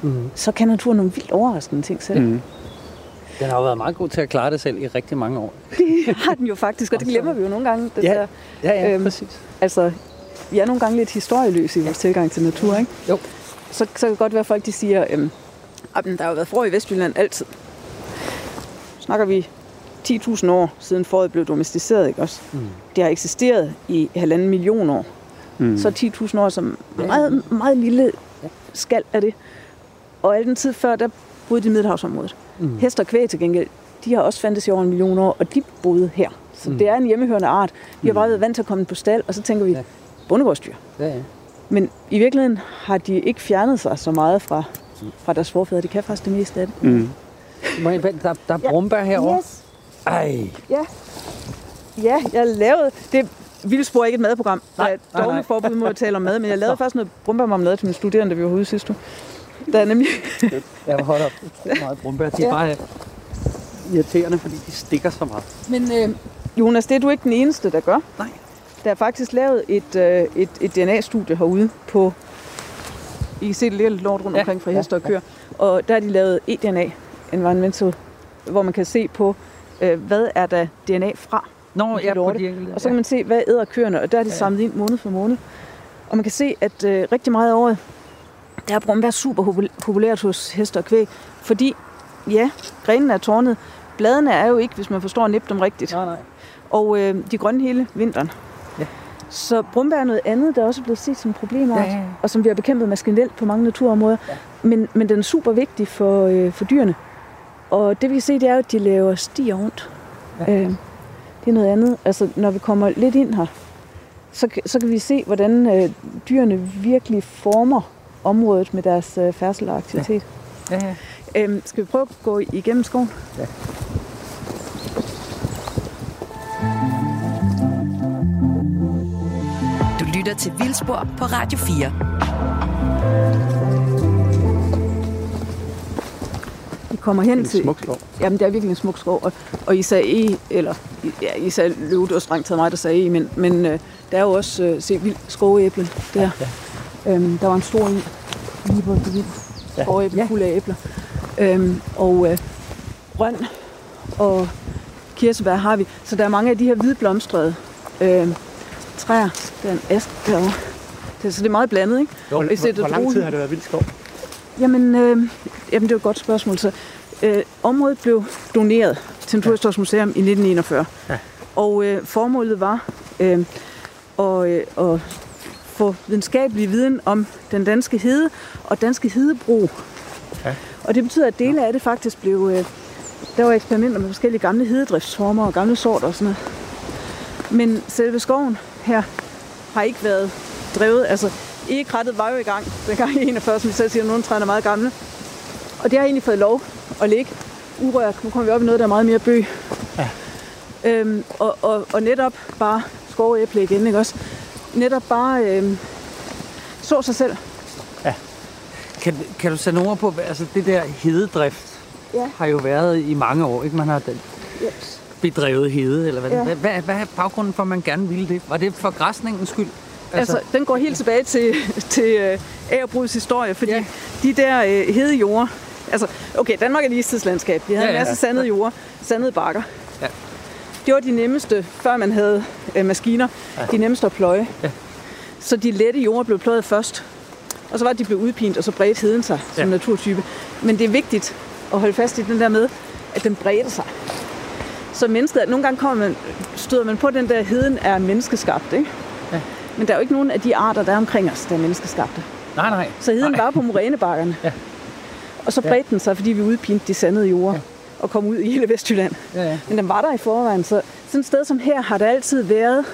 Mm. så kan naturen nogle vildt overraskende ting selv. Mm. Den har jo været meget god til at klare det selv i rigtig mange år. Det har den jo faktisk, og det glemmer vi jo nogle gange. Det Ja. der. Ja, ja, Øhm, præcis. Altså, vi er nogle gange lidt historieløse i vores tilgang til natur, ikke? Jo. Så, så kan det godt være, at folk de siger, øhm, at der har jo været forår i Vestjylland altid. Snakker vi 10.000 år siden foråret blev domesticeret, ikke også? Mm. Det har eksisteret i halvanden million år. Mm. Så 10.000 år som meget, meget lille skal af det. Og al den tid før, der boede de i Middelhavsområdet. Mm. Hest og kvæg til gengæld, de har også fandtes i over en million år, og de boede her. Så Mm. mm. det er en hjemmehørende art. Vi har bare været vant til at komme på stald, og så tænker vi, Ja. bondegårdsdyr. Ja, ja. Men i virkeligheden har de ikke fjernet sig så meget fra, fra deres forfædre. De kan faktisk det meste af det. Mm. Må jeg, vente, der, der er Ja. brumbær herovre. Yes. Ej, Ja. Ja, jeg lavede... Det Vildspor er ikke et madprogram. Nej, Der er nej, dårligt forbud mod at tale om mad, men jeg lavede faktisk noget brumbærmarmelade til mine studerende, da vi var ude sidste uge. Der er nemlig... jeg vil holde op. Det er meget brumbær. De er Ja. bare irriterende, fordi de stikker så meget. Men øh, Jonas, det er du ikke den eneste, der gør. Nej. Der er faktisk lavet et, øh, et, et DNA-studie herude på... I kan se, det ligger lidt lort rundt Ja, omkring fra ja, heste og køer. Og der har de lavet eDNA, environmental, hvor man kan se på, øh, hvad er der DNA fra. Nå, ja, på de enkelte. Og så kan man se, hvad æder køerne, og der er de Ja. samlet ind måned for måned. Og man kan se, at øh, rigtig meget af året, der er brumbær super popul- populært hos heste og kvæg. Fordi, ja, grenene er tårnet. Bladene er jo ikke, hvis man forstår at nippe dem rigtigt. Nej, nej. Og øh, de grønne hele vinteren. Ja. Så brumbær er noget andet, der også er blevet set som problemart, Ja, ja, ja. og som vi har bekæmpet maskinelt på mange naturområder. Ja. Men, men den er super vigtig for, øh, for dyrene. Og det vi kan se, det er jo, at de laver stier rundt. Ja. Øh, det er noget andet. Altså, når vi kommer lidt ind her, så, så kan vi se, hvordan øh, dyrene virkelig former området med deres øh, færdsel og aktivitet. Ja, ja. Ja. Øhm, skal vi prøve at gå igennem skoven? Du lytter til Vildspor på Radio 4. Vi kommer hen En til... smuk skov. Jamen, det er virkelig en smuk skov. Og, og I sagde E, eller ja, I sagde løv, det var strengt taget mig, der sagde E, men, men øh, der er jo også, øh, se, vild skoveæble der. Ja. Øhm, der var en stor en, lige på det vild skoveæble, ja. fuld af æbler. Øhm, og øh, røn og kirsebær har vi. Så der er mange af de her hvidblomstrede øh, træer. Der er en ask derovre. Det, så det er meget blandet, ikke? Hvor, det er hvor, hvor lang tid har det været vildt skov? Jamen, øh, jamen, det er jo et godt spørgsmål. Så, øh, området blev doneret til Naturhistorisk Museum i 1941. Ja. Og øh, formålet var øh, at, øh, at få videnskabelig viden om den danske hede og danske hedebrug. Ja. Og det betyder, at dele af det faktisk blev... Øh, der var eksperimenter med forskellige gamle hededriftsformer og gamle sorter og sådan noget. Men selve skoven her har ikke været drevet. Altså, egekrattet var jo i gang dengang i 41, som vi selv siger, nogle træer er meget gamle. Og det har egentlig fået lov at ligge urørt. Nu kommer vi op i noget, der er meget mere bøg. Ja. Øhm, og, og, og netop bare skoveæble igen, ikke også? Netop bare øhm, så sig selv. Kan, kan du sætte ord på, altså det der hededrift Ja. har jo været i mange år, ikke? Man har den Yes. bedrevet hede, eller hvad, Ja. ja. hvad, hvad, hvad er baggrunden for, at man gerne ville det? Var det for græsningens skyld? Altså, den går helt tilbage til, til øh, Agerbrugets historie, fordi Ja. ja. de der øh, hede jorder, altså, okay, Danmark er et istidslandskab. Vi havde Ja, ja, ja, en masse ja. sandede jorder, sandede bakker. Ja. Det var de nemmeste, før man havde øh, maskiner, ja. de nemmeste at pløje. Ja. Så de lette jorder blev pløjet først, og så var det, de blev udpint, og så bredte heden sig som Ja. naturtype. Men det er vigtigt at holde fast i den der med, at den bredte sig. Så mennesket, nogle gange kommer man, støder man på den der, heden er menneskeskabt, ikke? Ja. Men der er jo ikke nogen af de arter, der er omkring os, der er menneskeskabte. Nej, nej. Så heden nej. var på morænebakkerne. Ja. Og så bredte den sig, fordi vi udpinte de sandede jorder. Og kom ud i hele Vestjylland. Ja, ja. Men den var der i forvejen. Så sådan et sted som her har der altid været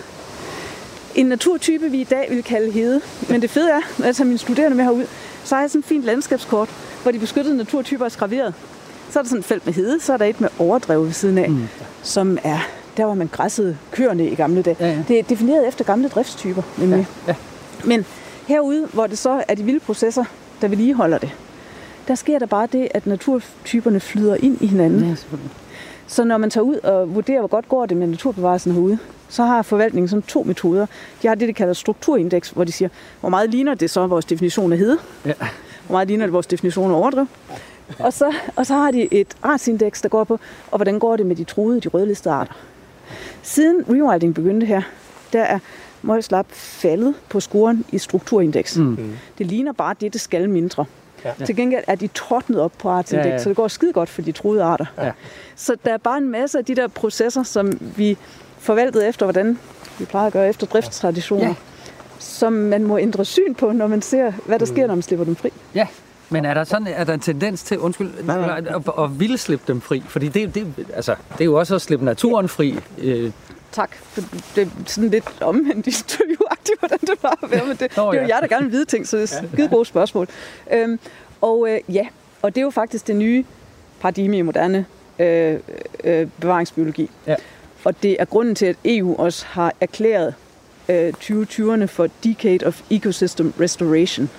en naturtype, vi i dag vil kalde hede. Men det fede er, når jeg tager mine studerende med herud, så har jeg sådan et fint landskabskort, hvor de beskyttede naturtyper er skraveret. Så er der sådan et felt med hede, så er der et med overdrev ved siden af, mm. som er der, hvor man græssede køerne i gamle dage. Ja, ja. Det er defineret efter gamle driftstyper, nemlig. Ja, Men herude, hvor det så er de vilde processer, der vedligeholder det, der sker der bare det, at naturtyperne flyder ind i hinanden. Ja. Så når man tager ud og vurderer, hvor godt går det med naturbevarelsen herude, så har forvaltningen sådan to metoder. De har det, de kalder strukturindeks, hvor de siger, hvor meget ligner det så vores definition af hede? Ja. Hvor meget ligner det vores definition af overdrev? Og så, og så har de et artsindeks, der går på, og hvordan går det med de truede, de rødlistede arter. Siden rewilding begyndte her, der er Møgslap faldet på scoren i strukturindeks. Mm. Det ligner bare det, det skal mindre. Ja. Til gengæld er de tordnet op på artsindeks, Ja, ja, så det går skide godt for de truede arter. Ja. Så der er bare en masse af de der processer, som vi forvaltede efter, hvordan vi plejer at gøre efter driftstraditioner, Ja. som man må ændre syn på, når man ser, hvad der sker, når man slipper dem fri. Ja, men er der sådan er der en tendens til, undskyld, nej, nej. At, at, at ville slippe dem fri? Fordi det, det, altså, det er jo også at slippe naturen fri. Øh, Tak, for det er sådan lidt omvendt interviewagtigt, hvordan det var at være med det. Nå, det er jo ja. jer, der gerne vil vide ting, så det er skide gode spørgsmål. Øhm, og øh, ja, og det er jo faktisk det nye paradigme i moderne øh, øh, bevaringsbiologi. Ja. Og det er grunden til, at EU også har erklæret øh, 2020'erne for Decade of Ecosystem Restoration.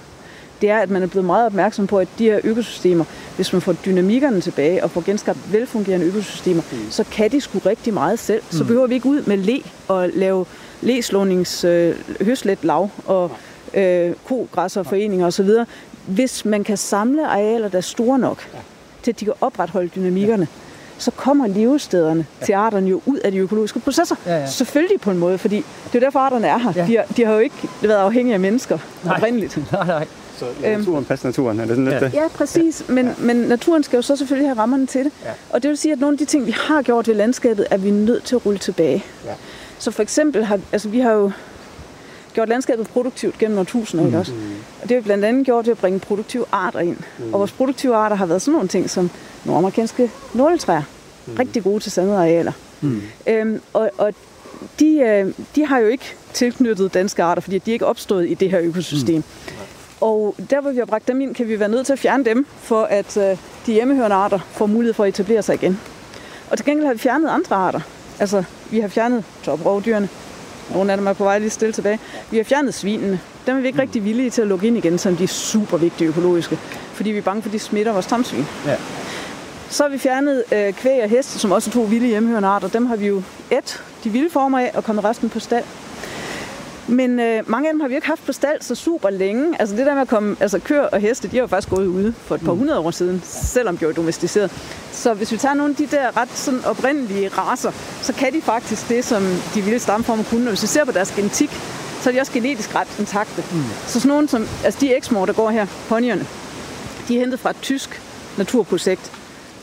Det er, at man er blevet meget opmærksom på, at de her økosystemer, hvis man får dynamikkerne tilbage og får genskabt velfungerende økosystemer, mm. så kan de sgu rigtig meget selv. Så behøver vi ikke ud med le og lave leslånings øh, høslet lav og øh, kogræsserforeninger osv. Hvis man kan samle arealer, der er store nok, til at de kan opretholde dynamikkerne, så kommer levestederne ja. til arterne jo ud af de økologiske processer. Ja, ja. Selvfølgelig på en måde, fordi det er derfor, arterne er her. Ja. Ja. De, har, de har jo ikke været afhængige af mennesker Nej. oprindeligt. nej, nej. Så naturen passer naturen, er det sådan lidt det? Ja, præcis. Men, ja. men naturen skal jo så selvfølgelig have rammerne til det. Ja. Og det vil sige, at nogle af de ting, vi har gjort ved landskabet, er vi nødt til at rulle tilbage. Ja. Så for eksempel har altså, vi har jo gjort landskabet produktivt gennem årtusinder, ikke også? Og det har vi blandt andet gjort ved at bringe produktive arter ind. Mm. Og vores produktive arter har været sådan nogle ting som nogle amerikanske nåletræer. Mm. Rigtig gode til sandede arealer. Mm. Øhm, og, og de, øh, de har jo ikke tilknyttet danske arter, fordi de er ikke opstået i det her økosystem. Mm. Og der, hvor vi har bragt dem ind, kan vi være nødt til at fjerne dem, for at øh, de hjemmehørende arter får mulighed for at etablere sig igen. Og til gengæld har vi fjernet andre arter. Altså, vi har fjernet toprovdyrene. Nogle af dem er på vej lige stille tilbage. Vi har fjernet svinene. Dem er vi ikke rigtig villige til at lukke ind igen, som de er super vigtige økologiske. Fordi vi er bange for, at de smitter vores tamsvin. Ja. Så har vi fjernet øh, kvæg og heste, som også er to vilde hjemmehørende arter. Dem har vi jo et de vilde former af, og kommet resten på stald. Men øh, mange af dem har vi ikke haft på stald så super længe. Altså det der med at komme, altså køer og heste, de har jo faktisk gået ude for et par hundrede år siden, selvom de var domesticeret. Så hvis vi tager nogle af de der ret sådan oprindelige raser, så kan de faktisk det, som de vilde stamformer kunne. Og hvis vi ser på deres genetik, så er de også genetisk ret intakte. Mm. Så sådan nogle som, altså de eksmor, der går her, ponyerne, de er hentet fra et tysk naturprojekt.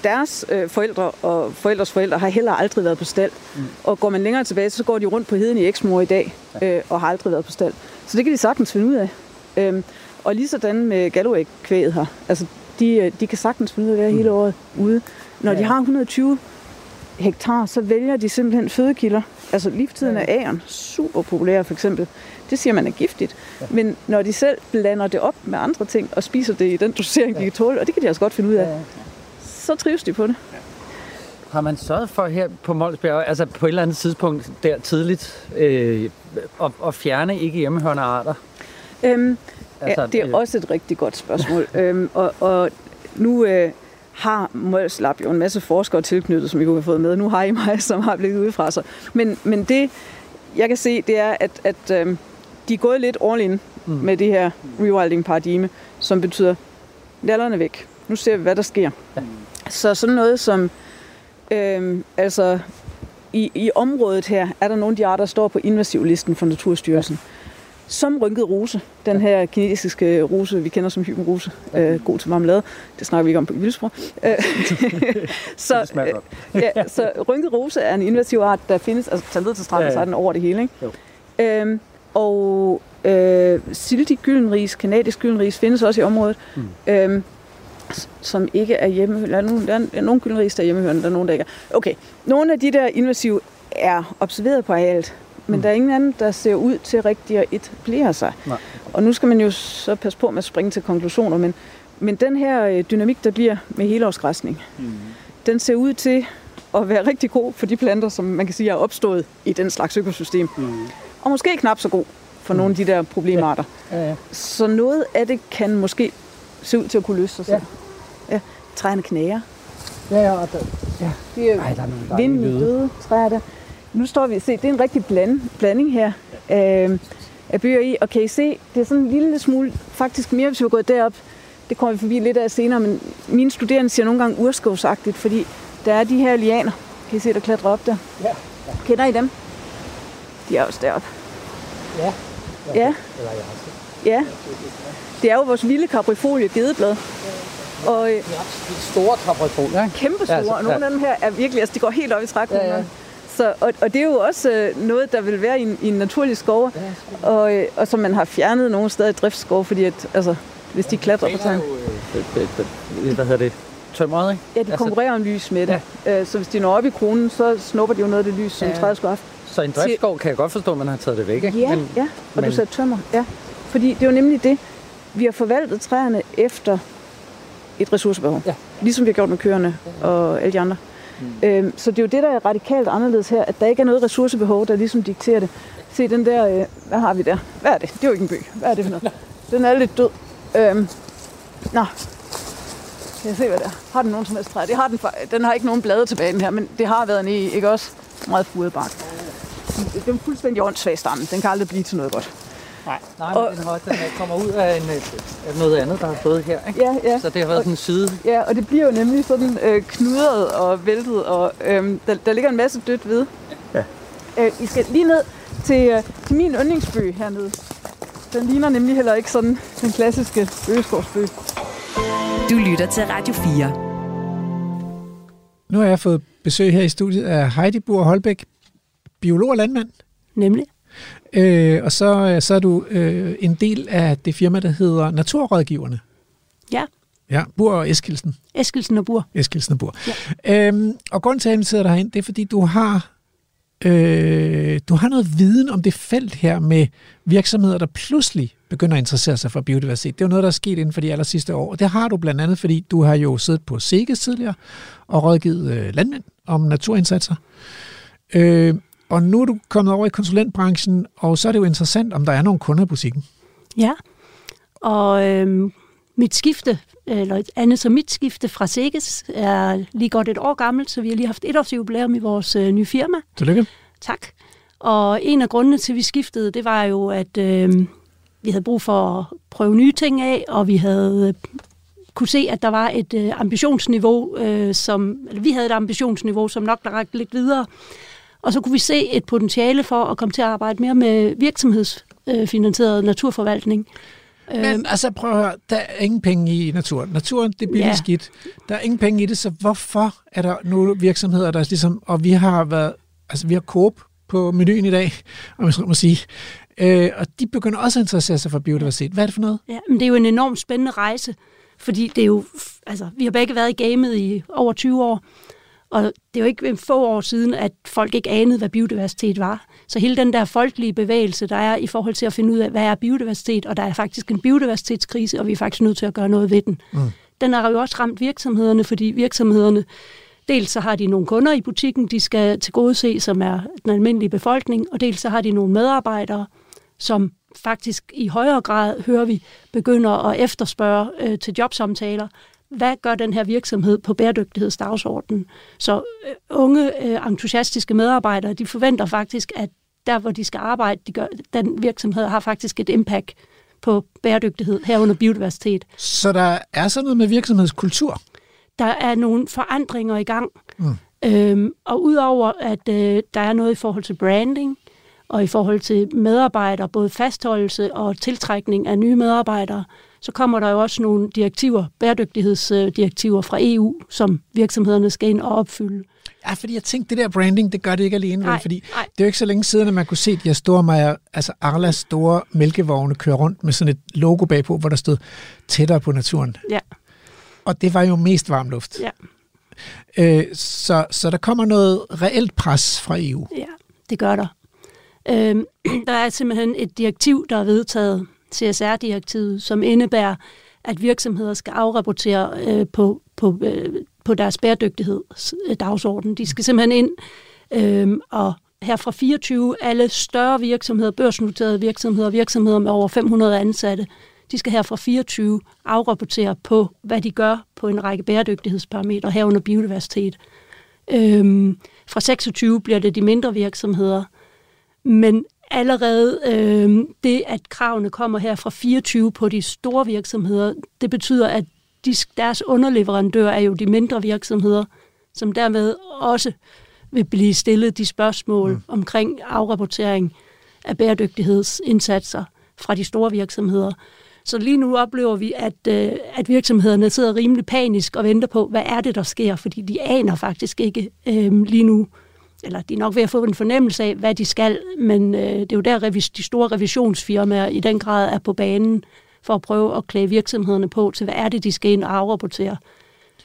Deres øh, forældre og forældres forældre har heller aldrig været på stald. Mm. Og går man længere tilbage, så går de rundt på heden i eksmor i dag øh, og har aldrig været på stald. Så det kan de sagtens finde ud af. Øhm, og lige sådan med Galloway-kvæget her. Altså, de, øh, de kan sagtens finde ud af at være hele året ude. Når de har 120 hektar, så vælger de simpelthen fødekilder. Altså lige for tiden er æren super populær for eksempel. Det siger man er giftigt. Men når de selv blander det op med andre ting og spiser det i den dosering, de kan tåle, og det kan de også godt finde ud af, så trives de på det. Har man sørget for her på Molsbjerg, altså på et eller andet tidspunkt der tidligt, øh, at, at fjerne ikke hjemmehørende arter? Øhm, Altså, ja, det er øh, også et rigtig godt spørgsmål. øhm, og, og nu øh, har Mols Lab jo en masse forskere tilknyttet, som I kunne have fået med. Nu har I mig, som har blikket udefra sig. Men, men det, jeg kan se, det er, at, at øh, de er gået lidt all in mm. med det her rewilding-paradigme, som betyder, lallerne væk. Nu ser vi, hvad der sker. Ja. Så sådan noget som, øh, altså i, i området her, er der nogle af de arter, der står på invasivlisten for Naturstyrelsen. Som rynket rose, den her kinesiske rose, vi kender som hybenrose, øh, god til marmelade, det snakker vi ikke om på Vildsborg. Øh, så, øh, ja, så rynket rose er en invasiv art, der findes, altså tager ned til stranden, Ja, ja. så er den over det hele. Ikke? Jo. Øhm, og øh, sildig gyldenris, kanadisk gyldenris, findes også i området, mm. øhm, som ikke er hjemme. Der er nogle, der er der er hjemmehørende, der er nogle, der ikke er. Okay, nogle af de der invasive er observeret på arealet, men mm. der er ingen anden, der ser ud til rigtig at etablere sig. Nej. Og nu skal man jo så passe på med at springe til konklusioner, men, men den her øh, dynamik, der bliver med helårsgræsning, mm. den ser ud til at være rigtig god for de planter, som man kan sige er opstået i den slags økosystem. Mm. Og måske knap så god for nogle af de der problemarter. Ja, ja. Så noget af det kan måske se ud til at kunne løse sig selv. Ja. ja. Træerne knager. Ja, ja, og der, ja. Det er Ej, der er nogle dejlige lyde. træer der. Nu står vi, se, det er en rigtig bland, blanding her øh, af bøger i, og kan I se, det er sådan en lille smule, faktisk mere, hvis vi gået derop, det kommer vi forbi lidt af senere, men mine studerende siger nogle gange urskovsagtigt, fordi der er de her lianer, kan I se, der klatrer op der. Ja. Kender I dem? De er også deroppe. Ja. Ja, Eller jeg har set. Ja. Det er jo vores vilde caprifolie gedeblad. Og øh, De store trappetrål, ja. kæmpe store, Ja, ja, altså, og nogle ja. af dem her er virkelig, altså de går helt op i trækronerne. Ja, ja. Så, og, og det er jo også øh, noget, der vil være i en, i en naturlig skov, og, øh, og som man har fjernet nogle steder i driftsskov, fordi at, altså, hvis de klatrer på træerne. øh, Hvad hedder det? Tømmeret, ikke? Ja, de konkurrerer om lys med det. Ja. Så hvis de når op i kronen, så snupper de jo noget af det lys, som Ja. ja. træet skulle have. Så en driftsskov kan jeg godt forstå, at man har taget det væk, ikke? Ja, Men, ja. Og men- du sagde tømmer, ja. Fordi det er jo nemlig det, vi har forvaltet træerne efter et ressourcebehov. Ja. Ligesom vi har gjort med køerne og alle de andre. Mm. Øhm, så det er jo det, der er radikalt anderledes her, at der ikke er noget ressourcebehov, der ligesom dikterer det. Se den der, øh, hvad har vi der? Hvad er det? Det er jo ikke en bøg. Hvad er det for noget? Den er lidt død. Øhm, nå, kan jeg se, hvad det er? Har den nogen som helst træ? Det har den, den har ikke nogen blade tilbage, den her, men det har været en i, ikke også? Meget furet bark. Det er fuldstændig åndssvag stamme. Den kan aldrig blive til noget godt. Nej, nej Og- men den, har- den er- kommer ud af, en, øh, af noget andet, der har stået her, ikke? Ja, ja. Så det har været sådan en side. Ja, og det bliver jo nemlig sådan øh, knudret og væltet, og øh, der, der ligger en masse dødt ved. Ja. Øh, I skal lige ned til, øh, til min yndlingsbøg hernede. Den ligner nemlig heller ikke sådan den klassiske bøgeskovsbøg. Du lytter til Radio 4. Nu har jeg fået besøg her i studiet af Heidi Bur Holbæk, biolog og landmand. Nemlig. Øh, og så, så er du øh, en del af det firma, der hedder Naturrådgiverne. Ja, Ja, Bur og Eskilsen. Eskilsen og Bur. Eskilsen og Bur. Ja. Øhm, og grunden til, at jeg inviterer dig ind, det er, fordi du har, øh, du har noget viden om det felt her med virksomheder, der pludselig begynder at interessere sig for biodiversitet. Det er jo noget, der er sket inden for de aller sidste år. Og det har du blandt andet, fordi du har jo siddet på SEGES tidligere og rådgivet øh, landmænd om naturindsatser. Øh, og nu er du kommet over i konsulentbranchen, og så er det jo interessant, om der er nogle kunder i butikken. Ja, og øhm, mit skifte, eller et andet som mit skifte fra Seges, er lige godt et år gammelt, så vi har lige haft et års jubilæum i vores øh, nye firma. Tillykke. Tak. Og en af grundene til, at vi skiftede, det var jo, at øh, vi havde brug for at prøve nye ting af, og vi havde øh, kunne se, at der var et øh, ambitionsniveau, øh, som, eller vi havde et ambitionsniveau, som nok der rakte lidt videre. Og så kunne vi se et potentiale for at komme til at arbejde mere med virksomhedsfinansieret naturforvaltning. Men altså prøv at høre, der er ingen penge i naturen. Naturen, det er billigt Ja. skidt. Der er ingen penge i det, så hvorfor er der nu virksomheder, der er ligesom, og vi har været, altså vi har Coop på menuen i dag, om jeg skal må sige, øh, og de begynder også at interessere sig for biodiversitet. Hvad er det for noget? Ja, men det er jo en enormt spændende rejse, fordi det er jo, altså, vi har begge været i gamet i over 20 år, og det er jo ikke få år siden, at folk ikke anede, hvad biodiversitet var. Så hele den der folkelige bevægelse, der er i forhold til at finde ud af, hvad er biodiversitet, og der er faktisk en biodiversitetskrise, og vi er faktisk nødt til at gøre noget ved den. Mm. Den har jo også ramt virksomhederne, fordi virksomhederne, dels så har de nogle kunder i butikken, de skal tilgodese, som er den almindelige befolkning, og dels så har de nogle medarbejdere, som faktisk i højere grad, hører vi, begynder at efterspørge øh, til jobsamtaler, hvad gør den her virksomhed på bæredygtighedsdagsordenen? Så øh, unge, øh, entusiastiske medarbejdere, de forventer faktisk, at der, hvor de skal arbejde, de gør, den virksomhed har faktisk et impact på bæredygtighed, herunder biodiversitet. Så der er sådan noget med virksomhedskultur. Der er nogle forandringer i gang. Mm. Øhm, og udover at øh, der er noget i forhold til branding, og i forhold til medarbejdere, både fastholdelse og tiltrækning af nye medarbejdere, så kommer der jo også nogle direktiver, bæredygtighedsdirektiver fra EU, som virksomhederne skal ind og opfylde. Ja, fordi jeg tænkte, det der branding, det gør det ikke alene, vel? Nej, fordi nej. det er jo ikke så længe siden, at man kunne se de her store majer, altså Arlas store mælkevogne køre rundt med sådan et logo bagpå, hvor der stod tættere på naturen. Ja, Og det var jo mest varm luft. ja, Øh, så, så der kommer noget reelt pres fra EU. ja, det gør der. Øhm, der er simpelthen et direktiv, der er vedtaget, CSR-direktivet, som indebærer, at virksomheder skal afrapportere øh, på, på, øh, på deres bæredygtighedsdagsorden. Øh, de skal simpelthen ind øh, og her fra 24 alle større virksomheder, børsnoterede virksomheder, virksomheder med over 500 ansatte, de skal her fra 24 afrapportere på, hvad de gør på en række bæredygtighedsparametre, herunder biodiversitet. Øhm, fra 26 bliver det de mindre virksomheder, men allerede øh, det, at kravene kommer her fra 24 på de store virksomheder, det betyder, at de, deres underleverandør er jo de mindre virksomheder, som dermed også vil blive stillet de spørgsmål mm. omkring afrapportering af bæredygtighedsindsatser fra de store virksomheder. Så lige nu oplever vi, at, øh, at virksomhederne sidder rimelig panisk og venter på, hvad er det, der sker, fordi de aner faktisk ikke øh, lige nu, eller de er nok ved at få en fornemmelse af, hvad de skal, men øh, det er jo der, revis- de store revisionsfirmaer i den grad er på banen for at prøve at klæde virksomhederne på til, hvad er det, de skal ind og afrapportere.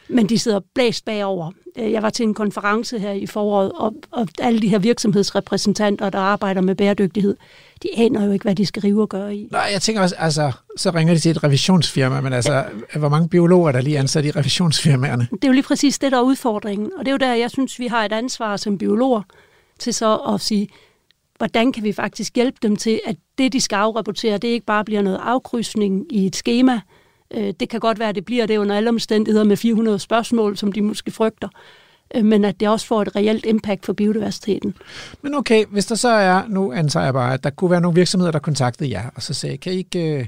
Men de sidder blæst bagover. Øh, Jeg var til en konference her i foråret, og, og alle de her virksomhedsrepræsentanter, der arbejder med bæredygtighed, de aner jo ikke, hvad de skal rive og gøre i. Nej, jeg tænker også, altså, så ringer de til et revisionsfirma, men altså, ja. hvor mange biologer er der lige ansat i revisionsfirmaerne? Det er jo lige præcis det, der er udfordringen. Og det er jo der, jeg synes, vi har et ansvar som biologer til så at sige, hvordan kan vi faktisk hjælpe dem til, at det, de skal afrapportere, det ikke bare bliver noget afkrydsning i et schema. Øh, Det kan godt være, at det bliver det under alle omstændigheder med 400 spørgsmål, som de måske frygter. Øh, men at det også får et reelt impact for biodiversiteten. Men okay, hvis der så er, nu antager jeg bare, at der kunne være nogle virksomheder, der kontaktede jer, og så sagde, kan I ikke, øh,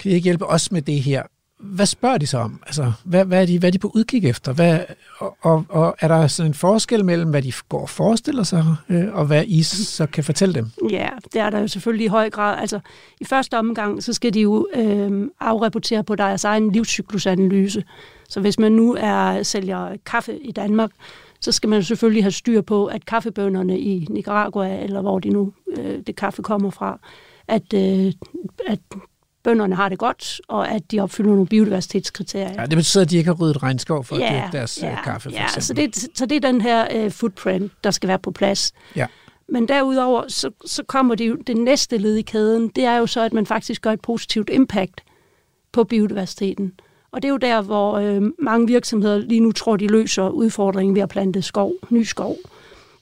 kan I ikke hjælpe os med det her? Hvad spørger de så om? Altså, hvad, hvad, er de, hvad er de på udkig efter? Hvad, og, og, og er der sådan en forskel mellem, hvad de går og forestiller sig, øh, og hvad I så kan fortælle dem? Ja, det er der jo selvfølgelig i høj grad. Altså, i første omgang, så skal de jo øh, afrapportere på deres egen livscyklusanalyse. Så hvis man nu er sælger kaffe i Danmark, så skal man selvfølgelig have styr på, at kaffebønderne i Nicaragua, eller hvor de nu øh, det kaffe kommer fra, at, øh, at bønderne har det godt, og at de opfylder nogle biodiversitetskriterier. Ja, det betyder, at de ikke har ryddet regnskov for Ja, at dyrke deres ja, ja, kaffe, for ja, eksempel. så det, så det er den her øh, footprint, der skal være på plads. Ja. Men derudover, så, så kommer det jo, det næste led i kæden, det er jo så, at man faktisk gør et positivt impact på biodiversiteten. Og det er jo der, hvor øh, mange virksomheder lige nu tror, de løser udfordringen ved at plante skov, ny skov.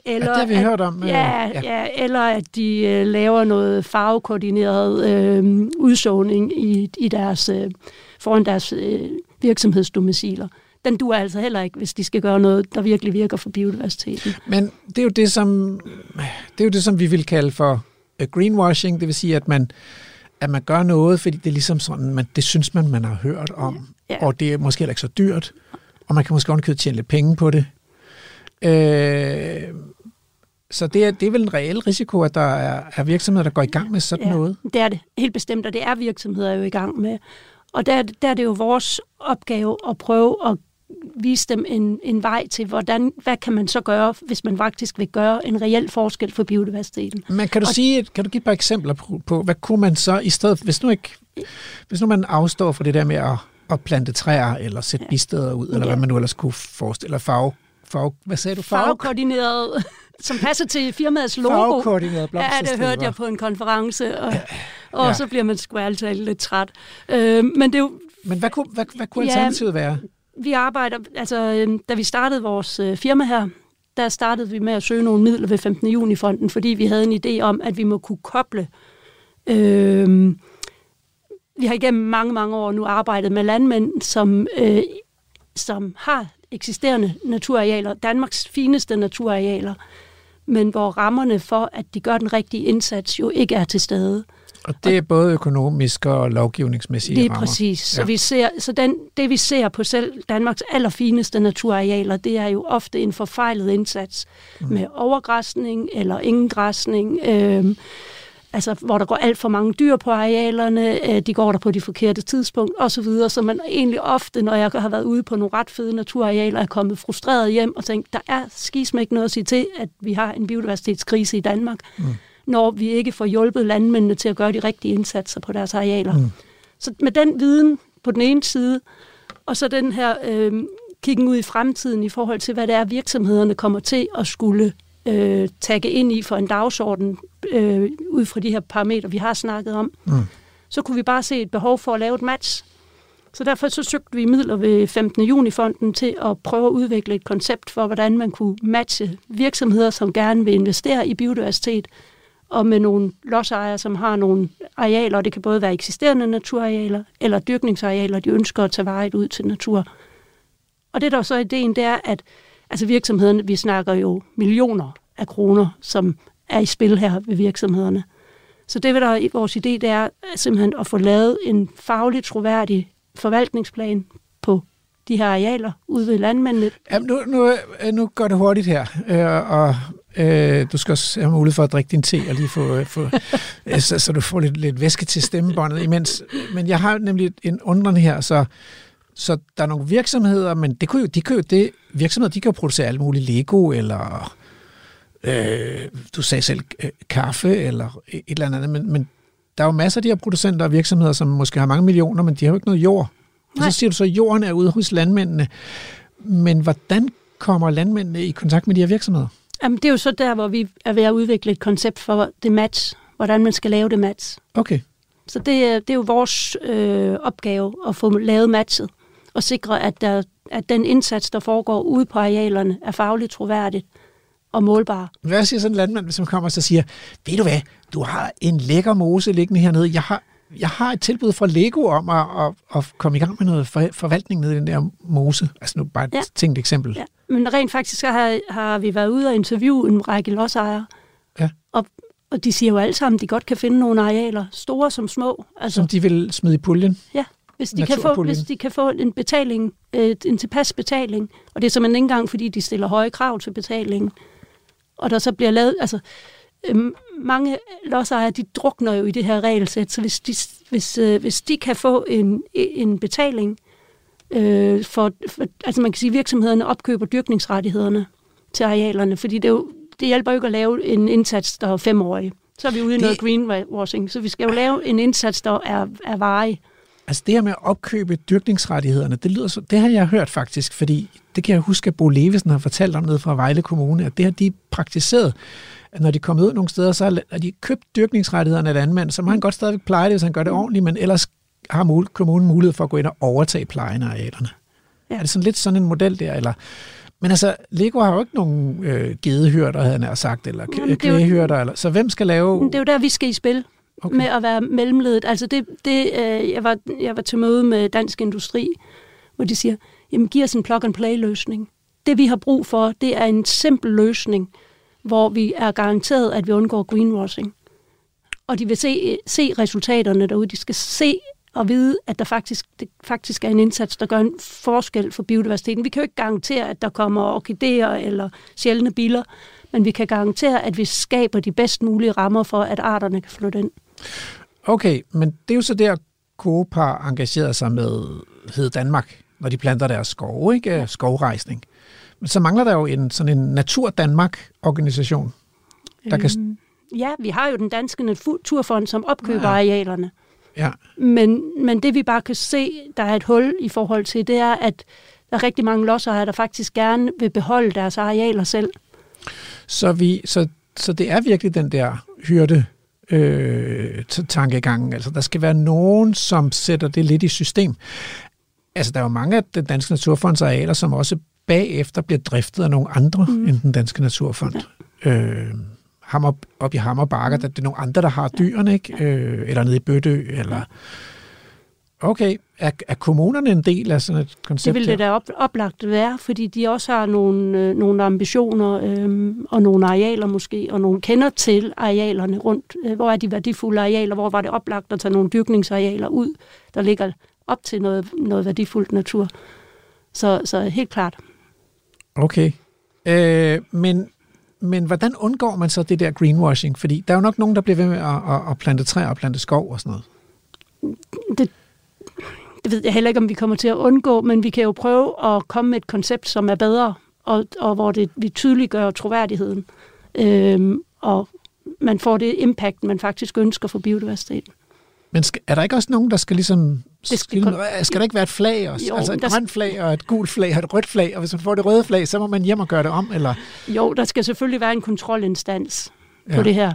Eller det har vi at, hørt om, øh, Ja, ja. ja. ja, eller at de øh, laver noget farvekoordineret øh, udsåning i, i deres, øh, foran deres øh, virksomhedsdomiciler. Den duer altså heller ikke, hvis de skal gøre noget, der virkelig virker for biodiversiteten. Men det er jo det, som, det er jo det, som vi vil kalde for øh, greenwashing, det vil sige, at man, at man gør noget, fordi det er ligesom sådan, man, det synes man, man har hørt om, Ja. og det er måske heller ikke så dyrt, og man kan måske ovenikøbet tjene lidt penge på det. Øh, så det er, det er vel en reel risiko, at der er, er virksomheder, der går i gang med sådan Ja, noget. det er det. Helt bestemt, og det er virksomheder jo i gang med. Og der, der er det jo vores opgave at prøve at vise dem en, en vej til, hvordan, hvad kan man så gøre, hvis man faktisk vil gøre en reel forskel for biodiversiteten. Men kan du, Og- sige, kan du give et par eksempler på, på, hvad kunne man så i stedet, hvis nu ikke, hvis nu man afstår fra det der med at, at plante træer, eller sætte Ja. bisteder ud, eller Ja. hvad man nu ellers kunne forestille, eller farve, farve hvad sagde du? Farve, Farvekoordineret, som passer til firmaets logo. farvekoordineret Ja, det hørte jeg på en konference, og, og Ja. så bliver man sgu altid lidt træt. Øh, men det er jo, Men hvad kunne, hvad, hvad kunne Ja. alternativet være? vi arbejder, altså øh, da vi startede vores øh, firma her, der startede vi med at søge nogle midler ved 15. juni-fonden, fordi vi havde en idé om, at vi må kunne koble. Øh, vi har igennem mange, mange år nu arbejdet med landmænd, som, øh, som har eksisterende naturarealer, Danmarks fineste naturarealer, men hvor rammerne for, at de gør den rigtige indsats, jo ikke er til stede. Og det er både økonomisk og lovgivningsmæssige Lige rammer. præcis. Så, Ja. vi ser, så den, det, vi ser på selv Danmarks allerfineste naturarealer, det er jo ofte en forfejlet indsats mm. med overgræsning eller ingen græsning. Øh, altså, hvor der går alt for mange dyr på arealerne, øh, de går der på de forkerte tidspunkt osv., så man egentlig ofte, når jeg har været ude på nogle ret fede naturarealer, er kommet frustreret hjem og tænkt, der er skisme ikke noget at sige til, at vi har en biodiversitetskrise i Danmark, mm. når vi ikke får hjulpet landmændene til at gøre de rigtige indsatser på deres arealer. Mm. Så med den viden på den ene side, og så den her øh, kiggen ud i fremtiden i forhold til, hvad det er, virksomhederne kommer til at skulle øh, tagge ind i for en dagsorden, øh, ud fra de her parametre, vi har snakket om, Mm. så kunne vi bare se et behov for at lave et match. Så derfor så søgte vi midler ved 15. juni-fonden til at prøve at udvikle et koncept for, hvordan man kunne matche virksomheder, som gerne vil investere i biodiversitet, og med nogle lodsejere, som har nogle arealer, og det kan både være eksisterende naturarealer eller dyrkningsarealer, de ønsker at tage vejet ud til natur. Og det der er så er ideen, det er, at altså virksomhederne, vi snakker jo millioner af kroner, som er i spil her ved virksomhederne. Så det, der er vores idé, det er simpelthen at få lavet en fagligt troværdig forvaltningsplan på de her arealer ude ved landmændene. Ja, nu, nu, øh, nu går det hurtigt her, øh, og øh, du skal også have mulighed for at drikke din te og lige få, øh, få øh, så, så du får lidt, lidt væske til stemmebåndet imens. Men jeg har nemlig en undren her, så, så der er nogle virksomheder, men det kunne jo, de kan jo det, virksomheder, de kan jo producere alt muligt Lego, eller øh, du sagde selv øh, kaffe, eller et eller andet, men, men der er jo masser af de her producenter og virksomheder, som måske har mange millioner, men de har jo ikke noget jord. Og Nej. så siger du så, at jorden er ude hos landmændene. Men hvordan kommer landmændene i kontakt med de her virksomheder? Jamen, det er jo så der, hvor vi er ved at udvikle et koncept for det match, hvordan man skal lave det match. Okay. Så det, er- det er jo vores øh, opgave at få lavet matchet og sikre, at, der, at den indsats, der foregår ude på arealerne, er fagligt troværdigt og målbar. Hvad siger sådan en landmand, hvis man kommer og så siger, ved du hvad, du har en lækker mose liggende hernede. Jeg har, jeg har et tilbud fra Lego om at, at, at komme i gang med noget for, forvaltning nede i den der mose. Altså nu bare et Ja. tænkt eksempel. Ja. Men rent faktisk har, har vi været ude og interviewe en række lodsejere. Ja. Og, og de siger jo alle sammen, at de godt kan finde nogle arealer, store som små. Altså, Som de vil smide i puljen. Ja. Hvis de, kan få, hvis de kan få en betaling, en tilpas betaling, og det er simpelthen ikke engang, fordi de stiller høje krav til betalingen, og der så bliver lavet, altså øh, mange lodsejere, de drukner jo i det her regelsæt, så hvis de, hvis, øh, hvis de kan få en, en betaling, øh, for, for, altså man kan sige, at virksomhederne opkøber dyrkningsrettighederne til arealerne, fordi det, jo, det hjælper jo ikke at lave en indsats, der er femårig. Så er vi ude i Det- noget greenwashing, så vi skal jo lave en indsats, der er, er varig. Altså det her med at opkøbe dyrkningsrettighederne, det, lyder så, det har jeg hørt faktisk, fordi det kan jeg huske, at Bo Levesen har fortalt om nede fra Vejle Kommune, at det har de praktiseret, at når de er kommet ud nogle steder, så har- de købt dyrkningsrettighederne af landmand, så må han godt stadigvæk pleje det, hvis han gør det ordentligt, men ellers har kommunen mulighed for at gå ind og overtage plejen af arealerne. Ja. Er det sådan lidt sådan en model der, eller... Men altså, Lego har jo ikke nogen øh, gedehyrder, havde han sagt, eller er kvæghyrder, eller, så hvem skal lave... Det er jo der, vi skal i spil Okay. med at være mellemledet. Altså det, det, øh, jeg, var, jeg var til møde med Dansk Industri, hvor de siger, jamen giv os en plug-and-play-løsning. Det vi har brug for, det er en simpel løsning, hvor vi er garanteret, at vi undgår greenwashing. Og de vil se, se resultaterne derude. De skal se og vide, at der faktisk, det faktisk er en indsats, der gør en forskel for biodiversiteten. Vi kan jo ikke garantere, at der kommer orkideer eller sjældne biller, men vi kan garantere, at vi skaber de bedst mulige rammer for, at arterne kan flytte ind. Okay, men det er jo så der, Coop har engageret sig med Hed Danmark, når de planter deres skove, ikke? Ja. Skovrejsning. Men så mangler der jo en sådan en Natur Danmark-organisation, der kan... Øhm, Ja, vi har jo den danske naturfond, som opkøber ja. arealerne. Ja, Men, men det vi bare kan se, der er et hul i forhold til, det er, at der er rigtig mange lodsejere, der faktisk gerne vil beholde deres arealer selv. så, vi, så, så det er virkelig den der hyrde øh, tankegangen. Altså, der skal være nogen, som sætter det lidt i system. Altså, der er jo mange af den danske naturfonds arealer, som også bagefter bliver driftet af nogle andre mm. end den danske naturfond. Ja. Øh, Hammer, op i Hammerbakker, der det er nogle andre, der har dyrene, ikke? Øh, eller nede i Bøtø, eller... Okay, er, er kommunerne en del af sådan et koncept Det vil det da op, oplagt være, fordi de også har nogle, øh, nogle ambitioner øh, og nogle arealer måske, og nogle kender til arealerne rundt. Øh, hvor er de værdifulde arealer? Hvor var det oplagt at tage nogle dyrkningsarealer ud, der ligger op til noget, noget værdifuldt natur? Så, så helt klart. Okay. Øh, men, men hvordan undgår man så det der greenwashing? Fordi der er jo nok nogen, der bliver ved med at, at, at plante træer og plante skov og sådan noget. Det, ved jeg heller ikke, om vi kommer til at undgå, men vi kan jo prøve at komme med et koncept, som er bedre, og, og hvor det, vi tydeliggør troværdigheden, øhm, og man får det impact, man faktisk ønsker for biodiversiteten. Men skal, er der ikke også nogen, der skal ligesom... Det skal kun- skal der ikke være et flag også? Jo, altså et grønt flag og et gult flag og et rødt flag, og hvis man får det røde flag, så må man hjem og gøre det om, eller... Jo, der skal selvfølgelig være en kontrolinstans Ja. på det her.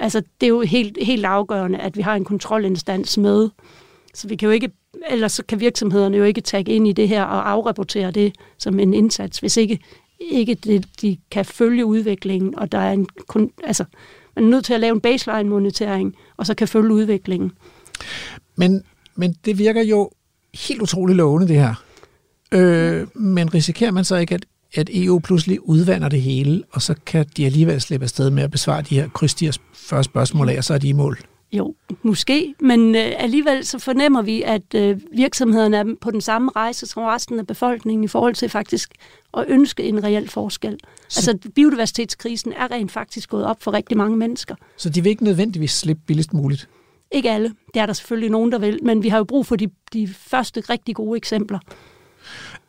Altså, det er jo helt, helt afgørende, at vi har en kontrolinstans med. Så vi kan jo ikke, ellers så kan virksomhederne jo ikke tage ind i det her og afrapportere det som en indsats, hvis ikke, ikke det, de kan følge udviklingen, og der er en, kun, altså, man er nødt til at lave en baseline-monitering, og så kan følge udviklingen. Men, men det virker jo helt utroligt lovende, det her. Øh, men risikerer man så ikke, at, at EU pludselig udvander det hele, og så kan de alligevel slippe afsted med at besvare de her krydstiers 40 spørgsmål af, og så er de i mål? Jo, måske, men øh, alligevel så fornemmer vi, at øh, virksomhederne er på den samme rejse som resten af befolkningen i forhold til faktisk at ønske en reel forskel. Så- Altså biodiversitetskrisen er rent faktisk gået op for rigtig mange mennesker. Så de vil ikke nødvendigvis slippe billigst muligt. Ikke alle, det er der selvfølgelig nogen, der vil, men vi har jo brug for de, de første rigtig gode eksempler.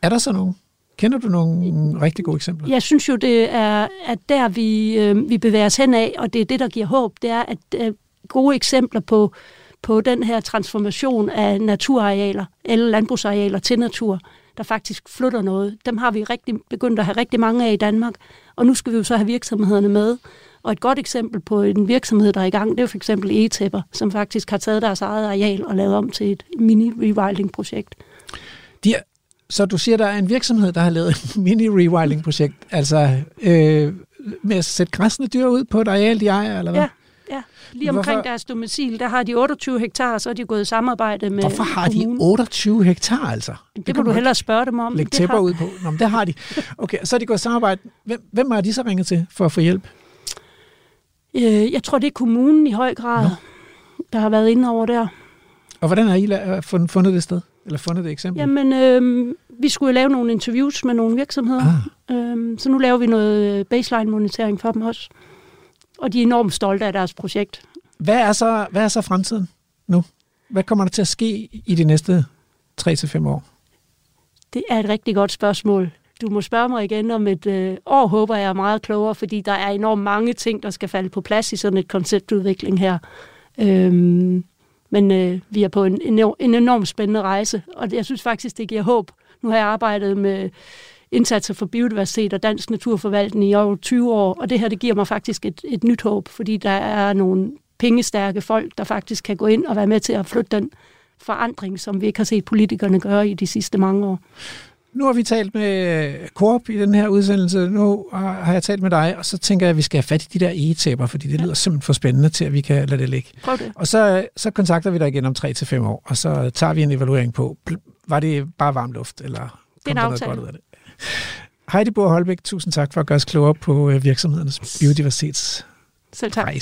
Er der så nogen? Kender du nogle rigtig gode eksempler? Jeg synes jo, det er at der, vi, øh, vi bevæger os hen af, og det er det, der giver håb, det er, at øh, gode eksempler på, på den her transformation af naturarealer eller landbrugsarealer til natur, der faktisk flytter noget. Dem har vi rigtig begyndt at have rigtig mange af i Danmark, og nu skal vi jo så have virksomhederne med. Og et godt eksempel på en virksomhed, der er i gang, det er for eksempel e-tæpper, som faktisk har taget deres eget areal og lavet om til et mini-rewilding-projekt. De er, så du siger, der er en virksomhed, der har lavet et mini-rewilding-projekt, altså øh, med at sætte græsne dyr ud på et areal, de ejer, eller hvad? Ja, ja. Lige omkring Hvorfor- deres domicil, der har de 28 hektar, så er de gået i samarbejde med Hvorfor har de kommunen. 28 hektar, altså? Det, kan må du hellere spørge dem om. Det tæpper har- ud på. Nå, men det har de. Okay, så er de gået i samarbejde. Hvem, hvem har de så ringet til for at få hjælp? Øh, jeg tror, det er kommunen i høj grad, Nå. der har været inde over der. Og hvordan har I fund- fundet det sted? Eller fundet det eksempel? Jamen, øh, vi skulle lave nogle interviews med nogle virksomheder, Ah. øh, så nu laver vi noget baseline-monitering for dem også. Og de er enormt stolte af deres projekt. Hvad er så, hvad er så fremtiden nu? Hvad kommer der til at ske i de næste 3-5 år? Det er et rigtig godt spørgsmål. Du må spørge mig igen om et øh, år, håber jeg er meget klogere, fordi der er enormt mange ting, der skal falde på plads i sådan et konceptudvikling her. Øhm, men øh, vi er på en, en, en enormt spændende rejse, og jeg synes faktisk, det giver håb. Nu har jeg arbejdet med indsatser for biodiversitet og dansk naturforvaltning i over 20 år, og det her det giver mig faktisk et, et nyt håb, fordi der er nogle pengestærke folk, der faktisk kan gå ind og være med til at flytte den forandring, som vi ikke har set politikerne gøre i de sidste mange år. Nu har vi talt med Coop i den her udsendelse, nu har jeg talt med dig, og så tænker jeg, at vi skal have fat i de der egetæpper, fordi det lyder simpelthen for spændende til, at vi kan lade det ligge. Prøv det. Og så, så kontakter vi dig igen om 3-5 år, og så tager vi en evaluering på, var det bare varm luft, eller kom en der noget godt ud af det? Heidi Bohr Holbæk, tusind tak for at gøre os klogere på øh, virksomhedernes biodiversitetsrejse. Selv tak.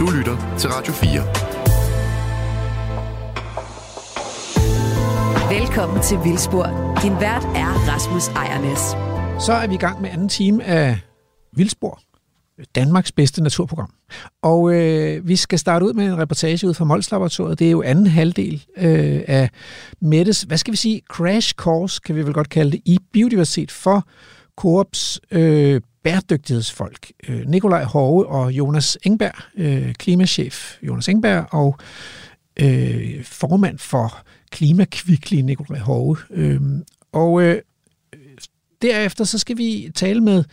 Du lytter til Radio 4. Velkommen til Vildspor. Din vært er Rasmus Ejernes. Så er vi i gang med anden time af Vildspor, Danmarks bedste naturprogram. Og øh, vi skal starte ud med en reportage ud fra Mols Laboratoriet. Det er jo anden halvdel øh, af Mettes, hvad skal vi sige, crash course, kan vi vel godt kalde det, i biodiversitet for Coops øh, bæredygtighedsfolk. Øh, Nikolaj Hove og Jonas Engberg, øh, klimachef Jonas Engberg, og øh, formand for Klimakvikli, Nikolaj Hove. Øh, og øh, derefter så skal vi tale med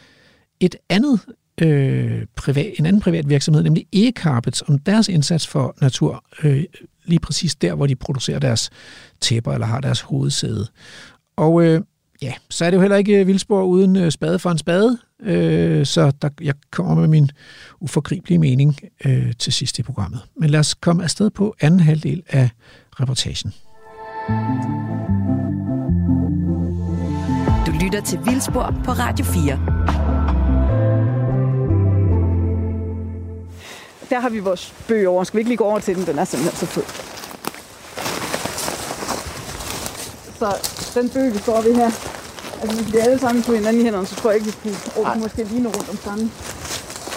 et andet øh, privat, en anden privat virksomhed, nemlig E-Carpets, om deres indsats for natur, øh, lige præcis der, hvor de producerer deres tæpper eller har deres hovedsæde. Og øh, ja, så er det jo heller ikke øh, vildspor uden øh, spade for en spade, øh, så der, jeg kommer med min uforgribelige mening øh, til sidst i programmet. Men lad os komme afsted på anden halvdel af reportagen. Du lytter til Vildspor på Radio 4. Der har vi vores bøg over. Skal vi ikke lige gå over til den? Den er simpelthen så fed. Så den bøg, vi står ved her, altså hvis vi alle sammen tog hinanden i hænderne, så tror jeg ikke, vi kunne åbne måske lige rundt om samme.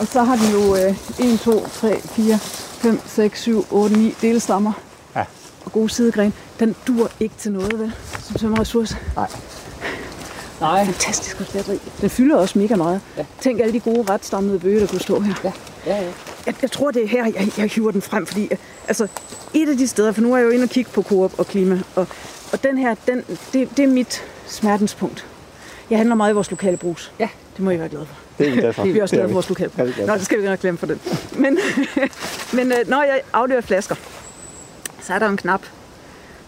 Og så har den jo øh, 1, 2, 3, 4, 5, 6, 7, 8, 9 delstammer. Ja. Og gode sidegren. Den dur ikke til noget, vel? Som tømmerressource. Nej. Nej. Fantastisk batteri. Den fylder også mega meget. Ja. Tænk alle de gode retstammede bøge, der kunne stå her. Ja, ja, ja. Jeg, jeg tror, det er her, jeg, jeg hiver den frem, fordi altså, et af de steder, for nu er jeg jo inde og kigge på Coop og klima, og, og den her, den, det, det er mit smertenspunkt. Jeg handler meget i vores lokale brus. Ja. Det må I være glade for. Det er vi glade for. Vi er også glade for vores lokale brus. Nå, det skal vi nok glemme for den. Men, men øh, når jeg afleverer flasker, så er der en knap,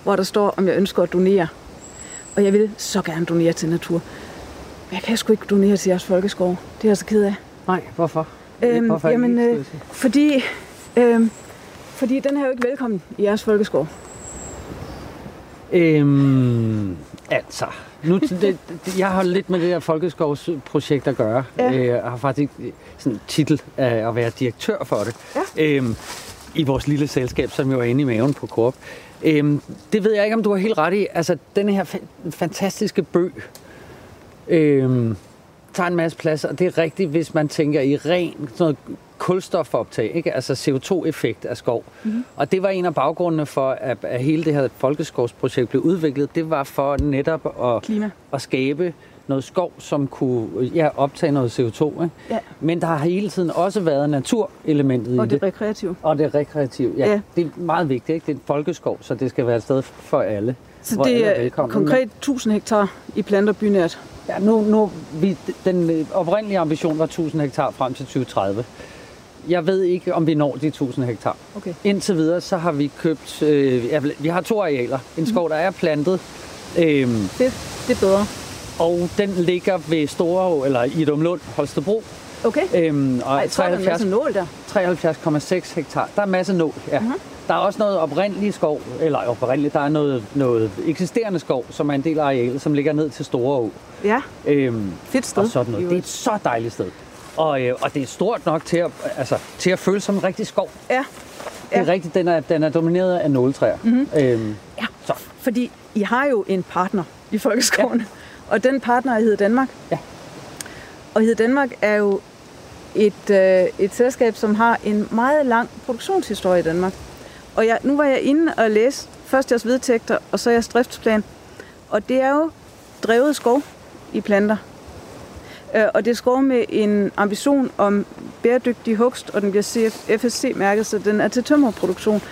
hvor der står, om jeg ønsker at donere. Og jeg vil så gerne donere til natur. Men jeg kan sgu ikke donere til jeres folkeskov. Det er jeg så ked af. Nej, hvorfor? Øhm, Hvorfor jamen, øh, fordi, øhm, fordi den her er jo ikke velkommen i jeres folkeskov. Øhm, altså, nu, det, det, jeg har lidt med det her folkeskovsprojekt at gøre. Ja. Øh, Jeg har faktisk sådan en titel af at være direktør for det. Ja. Øhm, I vores lille selskab, som jo er inde i maven på Coop. Øhm, det ved jeg ikke, om du har helt ret i. Altså, den her fa- fantastiske bøg øhm, tager en masse plads, og det er rigtigt, hvis man tænker i ren sådan noget kulstofoptag, ikke? altså CO2-effekt af skov. Mm-hmm. Og det var en af baggrundene for, at, at hele det her folkeskovsprojekt blev udviklet. Det var for netop at, Klima. at skabe noget skov, som kunne ja, optage noget CO2. Ikke? Ja. Men der har hele tiden også været naturelementet Og i det det. rekreative. Og det rekreative, ja. Ja. Det er meget vigtigt, ikke? Det er en folkeskov, så det skal være et sted for alle. Så det er er konkret 1000 hektar i planter bynært. Ja, nu, nu, vi, den øh, oprindelige ambition var 1000 hektar frem til 2030. Jeg ved ikke, om vi når de 1000 hektar. Okay. Indtil videre, så har vi købt... Øh, ja, vi har to arealer. En skov, der er plantet. Øhm, Fedt. Det er bedre. og den ligger ved Store, eller i Dumlund, Holstebro. Okay. Øhm, og Ej, jeg tror, der er en masse nål der. 73,6 hektar. Der er masser nål, ja. Mhm. Der er også noget oprindelig skov, eller oprindeligt, der er noget, noget eksisterende skov, som er en del af arealet, som ligger ned til Store Å. Ja, Øhm, fedt sted. og sådan noget. Det er et så dejligt sted. Og, øh, og det er stort nok til at, altså, til at føle som en rigtig skov. Ja, er rigtigt, den er, den er domineret af nåletræer. Mm-hmm. Øhm, Ja, så. fordi I har jo en partner i Folkeskoven, ja. og den partner hedder Danmark. Ja. Og hedder Danmark er jo et, øh, et selskab, som har en meget lang produktionshistorie i Danmark. Og jeg, nu var jeg inde og læse først jeres vedtægter, og så jeres driftsplan. Og det er jo drevet skov i planter. Øh, og det er skov med en ambition om bæredygtig hugst, og den bliver FSC-mærket, så den er til tømmerproduktion.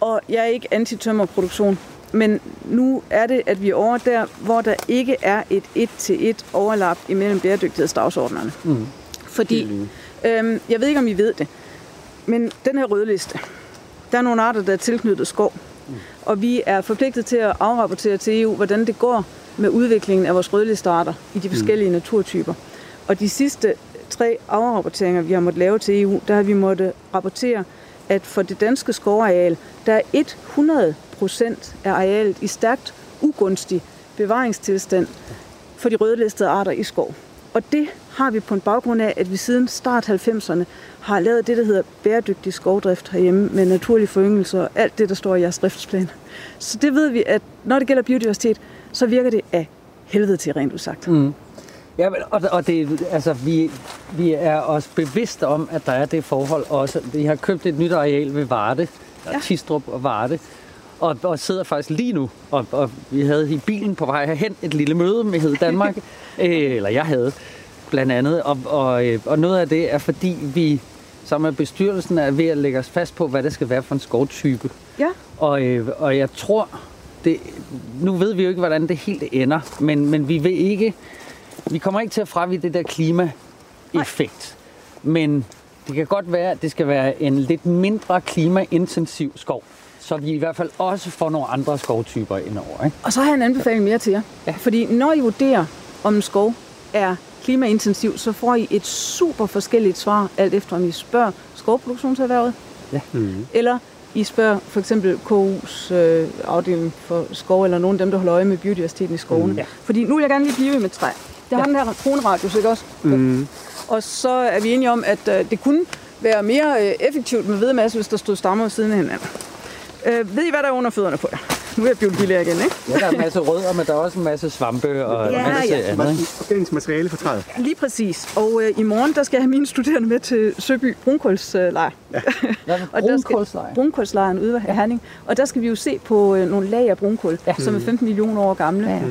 Og jeg er ikke anti-tømmerproduktion, men nu er det, at vi er over der, hvor der ikke er et et-til-et overlap imellem bæredygtighedsdagsordnerne. Mm. Fordi, øhm, jeg ved ikke, om I ved det, men den her røde liste, der er nogle arter, der er tilknyttet skov. Og vi er forpligtet til at afrapportere til EU, hvordan det går med udviklingen af vores rødlistearter i de forskellige mm. naturtyper. Og de sidste tre afrapporteringer, vi har måttet lave til EU, der har vi måttet rapportere, at for det danske skovareal, der er 100 procent af arealet i stærkt ugunstig bevaringstilstand for de rødlistede arter i skov. Og det har vi på en baggrund af, at vi siden start 90'erne har lavet det, der hedder bæredygtig skovdrift herhjemme med naturlig foryngelse og alt det, der står i jeres driftsplan. Så det ved vi, at når det gælder biodiversitet, så virker det af helvede til rent udsagt. Mm. Ja, og, og det, altså, vi, vi er også bevidste om, at der er det forhold også. Vi har købt et nyt areal ved Varde, ja. Tistrup og Varde, og, og sidder faktisk lige nu, og, og vi havde i bilen på vej herhen et lille møde med Hed Danmark, øh, eller jeg havde blandt andet, og, og, øh, og noget af det er, fordi vi sammen med bestyrelsen er ved at lægge os fast på, hvad det skal være for en skovtype. Ja. Og, øh, og jeg tror, det, nu ved vi jo ikke, hvordan det helt ender, men, men vi vil ikke, vi kommer ikke til at fravige det der klimaeffekt. Men det kan godt være, at det skal være en lidt mindre klimaintensiv skov så vi i hvert fald også får nogle andre skovtyper indover. Ikke? Og så har jeg en anbefaling mere til jer. Ja. Fordi når I vurderer, om en skov er klimaintensiv, så får I et super forskelligt svar, alt efter om I spørger skovproduktionserhvervet, Ja. Mm. eller I spørger for eksempel KU's øh, afdeling for skov, eller nogen af dem, der holder øje med biodiversiteten i skovene. Mm, ja. Fordi nu vil jeg gerne lige blive med træ. Det har Ja. den her kronradius, ikke også? Mm. Og så er vi enige om, at øh, det kunne være mere øh, effektivt med vedmasse, hvis der stod stammer ved siden af hinanden. Øh, ved I, hvad der er under fødderne på jer? Nu er jeg biologilærer igen, ikke? Ja, der er en masse rødder, men der er også en masse svampe og Ja, en masse ja. andet. Organisk materiale fra træet. Lige præcis. Og øh, i morgen, der skal jeg have mine studerende med til Søby Brunkålslejr. Det? Og Brunkålslejr? Brunkålslejren ude ved Herning. Og der skal vi jo se på øh, nogle lag af brunkål, ja. som er 15 millioner år gamle. Ja, ja.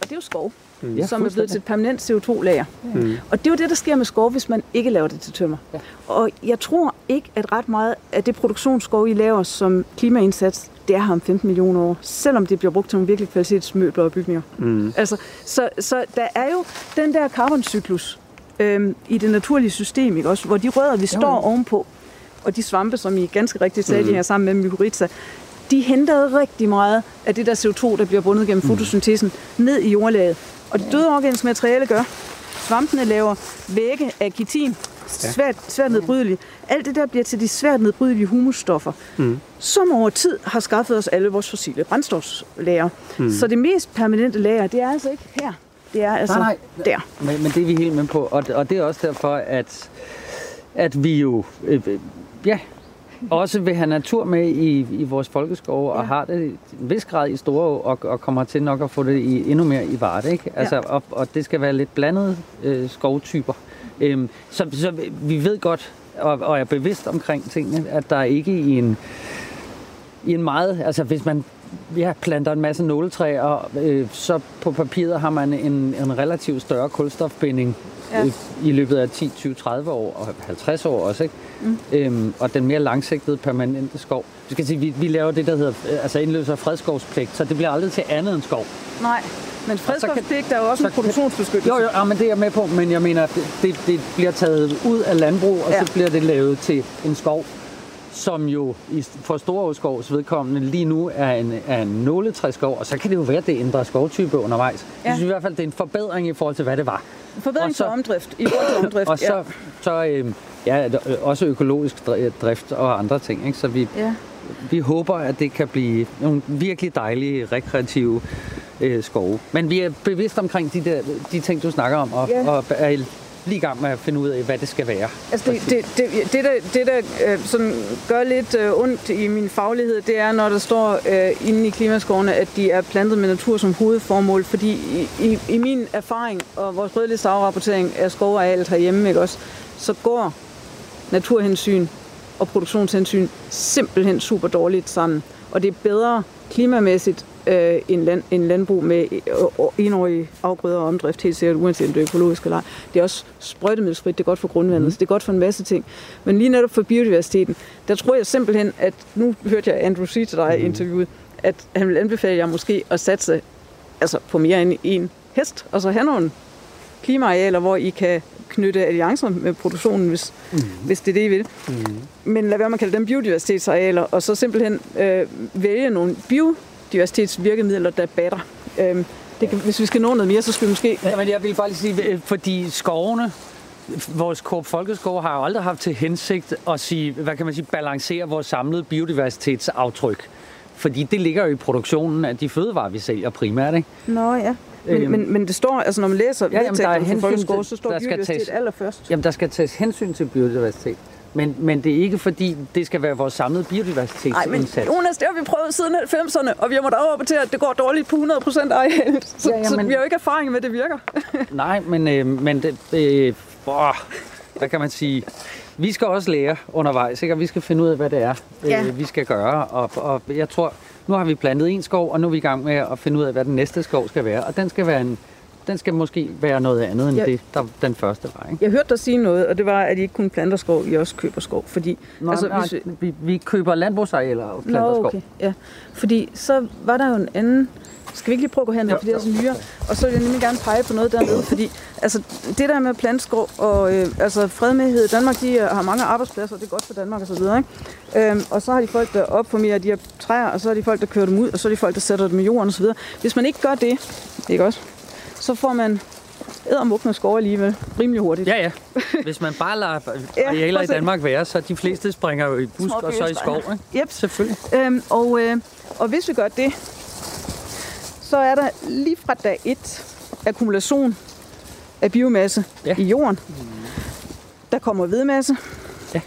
Og det er jo skov, Ja, som er blevet til et permanent CO2-lager. Mm. Og det er jo det, der sker med skov, hvis man ikke laver det til tømmer. Ja. Og jeg tror ikke, at ret meget af det produktionsskov, I laver som klimaindsats, det er her om 15 millioner år, selvom det bliver brugt til nogle virkelig kvalitetsmøbler og bygninger. Mm. Altså, så, så der er jo den der carboncyklus øhm, i det naturlige system, ikke også? hvor de rødder, vi står jo. ovenpå, og de svampe, som I ganske rigtigt sagde, de her sammen med mykorrhiza, de henter rigtig meget af det der CO2, der bliver bundet gennem fotosyntesen, ned i jordlaget. Og det døde organiske materiale gør, svampene laver vægge af kitin, svært, svært nedbrydelige. Alt det der bliver til de svært nedbrydelige humusstoffer, Mm. som over tid har skaffet os alle vores fossile brændstofslager. Mm. Så det mest permanente lager, det er altså ikke her. Det er altså Nej, der. Men, men det er vi helt med på, og, og det er også derfor, at, at vi jo øh, ja, også vil have natur med i, i vores folkeskove, og Ja. har det en vis grad i Store og, og kommer til nok at få det i, endnu mere i Varde. Ikke? Altså, Ja. og, og det skal være lidt blandede øh, skovtyper. Øhm, så, så vi ved godt, og, og er bevidst omkring tingene, at der ikke i en, i en meget, altså hvis man ja, planter en masse nåletræer, øh, så på papiret har man en, en relativt større kulstofbinding Ja. øh, i løbet af 10, 20, 30 år og 50 år også. Ikke? Mm. Øhm, og den mere langsigtede permanente skov. Du skal sige, vi, vi laver det, der hedder øh, altså indløser af fredskovspligt, så det bliver aldrig til andet end skov. Nej, men fredskovspligt er jo også så en produktionsbeskyttelse. Jo, jo, ja, men det er jeg med på, men jeg mener, det, det, det bliver taget ud af landbrug, og Ja. så bliver det lavet til en skov, som jo i, for Storåskovs vedkommende lige nu er en, er en nåletræskov, og så kan det jo være, at det ændrer skovtype undervejs. Ja. Jeg synes i hvert fald, det er en forbedring i forhold til, hvad det var. Forbedring så- til omdrift. I forhold til omdrift, Og så, ja. så øh, ja, også økologisk dri- drift og andre ting. Ikke? Så vi, ja. vi håber, at det kan blive nogle virkelig dejlige, rekreative øh, skove. Men vi er bevidst omkring de, der, de ting, du snakker om, og, Ja. og er lige i gang med at finde ud af, hvad det skal være. Altså det, det, det, det, der, det, der øh, sådan gør lidt øh, ondt i min faglighed, det er, når der står øh, inde i klimaskovene, at de er plantet med natur som hovedformål. Fordi i, i, i min erfaring og vores rødliste afrapportering af skovarealet herhjemme, ikke også, så går naturhensyn og produktionshensyn simpelthen super dårligt sammen. Og det er bedre klimamæssigt øh, end, land, end landbrug med øh, enårige afgrøder og omdrift, helt sikkert, uanset om det er økologisk eller ej. Det er også sprøjtemiddelsfrit, det er godt for grundvandet, mm. så det er godt for en masse ting. Men lige netop for biodiversiteten, der tror jeg simpelthen, at nu hørte jeg Andrew sige til dig i interviewet, at han vil anbefale jer måske at satse altså på mere end en hest, og så have nogle klimaarealer, hvor I kan knytte alliancer med produktionen, hvis, mm. hvis det er det, I vil. Mm. Men lad være med at kalde dem biodiversitetsarealer, og så simpelthen øh, vælge nogle biodiversitetsvirkemidler, der batter. Øh, det kan, hvis vi skal nå noget mere, så skal vi måske... Ja, men jeg vil bare lige sige, øh, fordi skovene, vores Coop Folkeskov har jo aldrig haft til hensigt at sige, hvad kan man sige, balancere vores samlede biodiversitetsaftryk. Fordi det ligger jo i produktionen af de fødevarer, vi sælger primært, ikke? Nå ja. Men, øhm, men, men det står, altså når man læser ja, jamen, der er hensyn folkeskole, så står der skal biodiversitet tages, allerførst. Jamen, der skal tages hensyn til biodiversitet. Men, men det er ikke fordi, det skal være vores samlede biodiversitetsindsats. Nej, men Jonas, det har vi prøvet siden 90'erne, og vi har måttet overrapportere, at det går dårligt på 100% areal. Så, ja, ja, så vi har jo ikke erfaring med, at det virker. nej, men, øh, men det, øh, åh, hvad kan man sige? Vi skal også lære undervejs, ikke? og vi skal finde ud af, hvad det er, ja. øh, vi skal gøre. Og, og jeg tror, nu har vi plantet en skov, og nu er vi i gang med at finde ud af, hvad den næste skov skal være. Og den skal være en den skal måske være noget andet end ja. det, der den første var. Ikke? Jeg hørte dig sige noget, og det var, at I ikke kun planter skov, I også køber skov. Fordi, Nå, altså, nej, hvis vi, vi køber landbrugsarealer og planter Nå, okay. skov. Ja, fordi så var der jo en anden skal vi ikke lige prøve at gå hen, fordi det er så nyere? Og så vil jeg nemlig gerne pege på noget dernede, fordi altså, det der med plantskov og øh, altså, fredmedhed i Danmark, de har mange arbejdspladser, og det er godt for Danmark osv. Øhm, og så har de folk, der opformerer de her træer, og så har de folk, der kører dem ud, og så er de folk, der sætter dem i jorden osv. Hvis man ikke gør det, ikke også? Så får man ædermukkende skov alligevel rimelig hurtigt. Ja, ja. Hvis man bare lader arealer ja, i Danmark være, så de fleste springer jo i busk og så i skov. Ikke? Yep. Selvfølgelig. Øhm, og, øh, og hvis vi gør det, så er der lige fra dag et akkumulation af biomasse ja. i jorden. Der kommer vedmasse. Ja.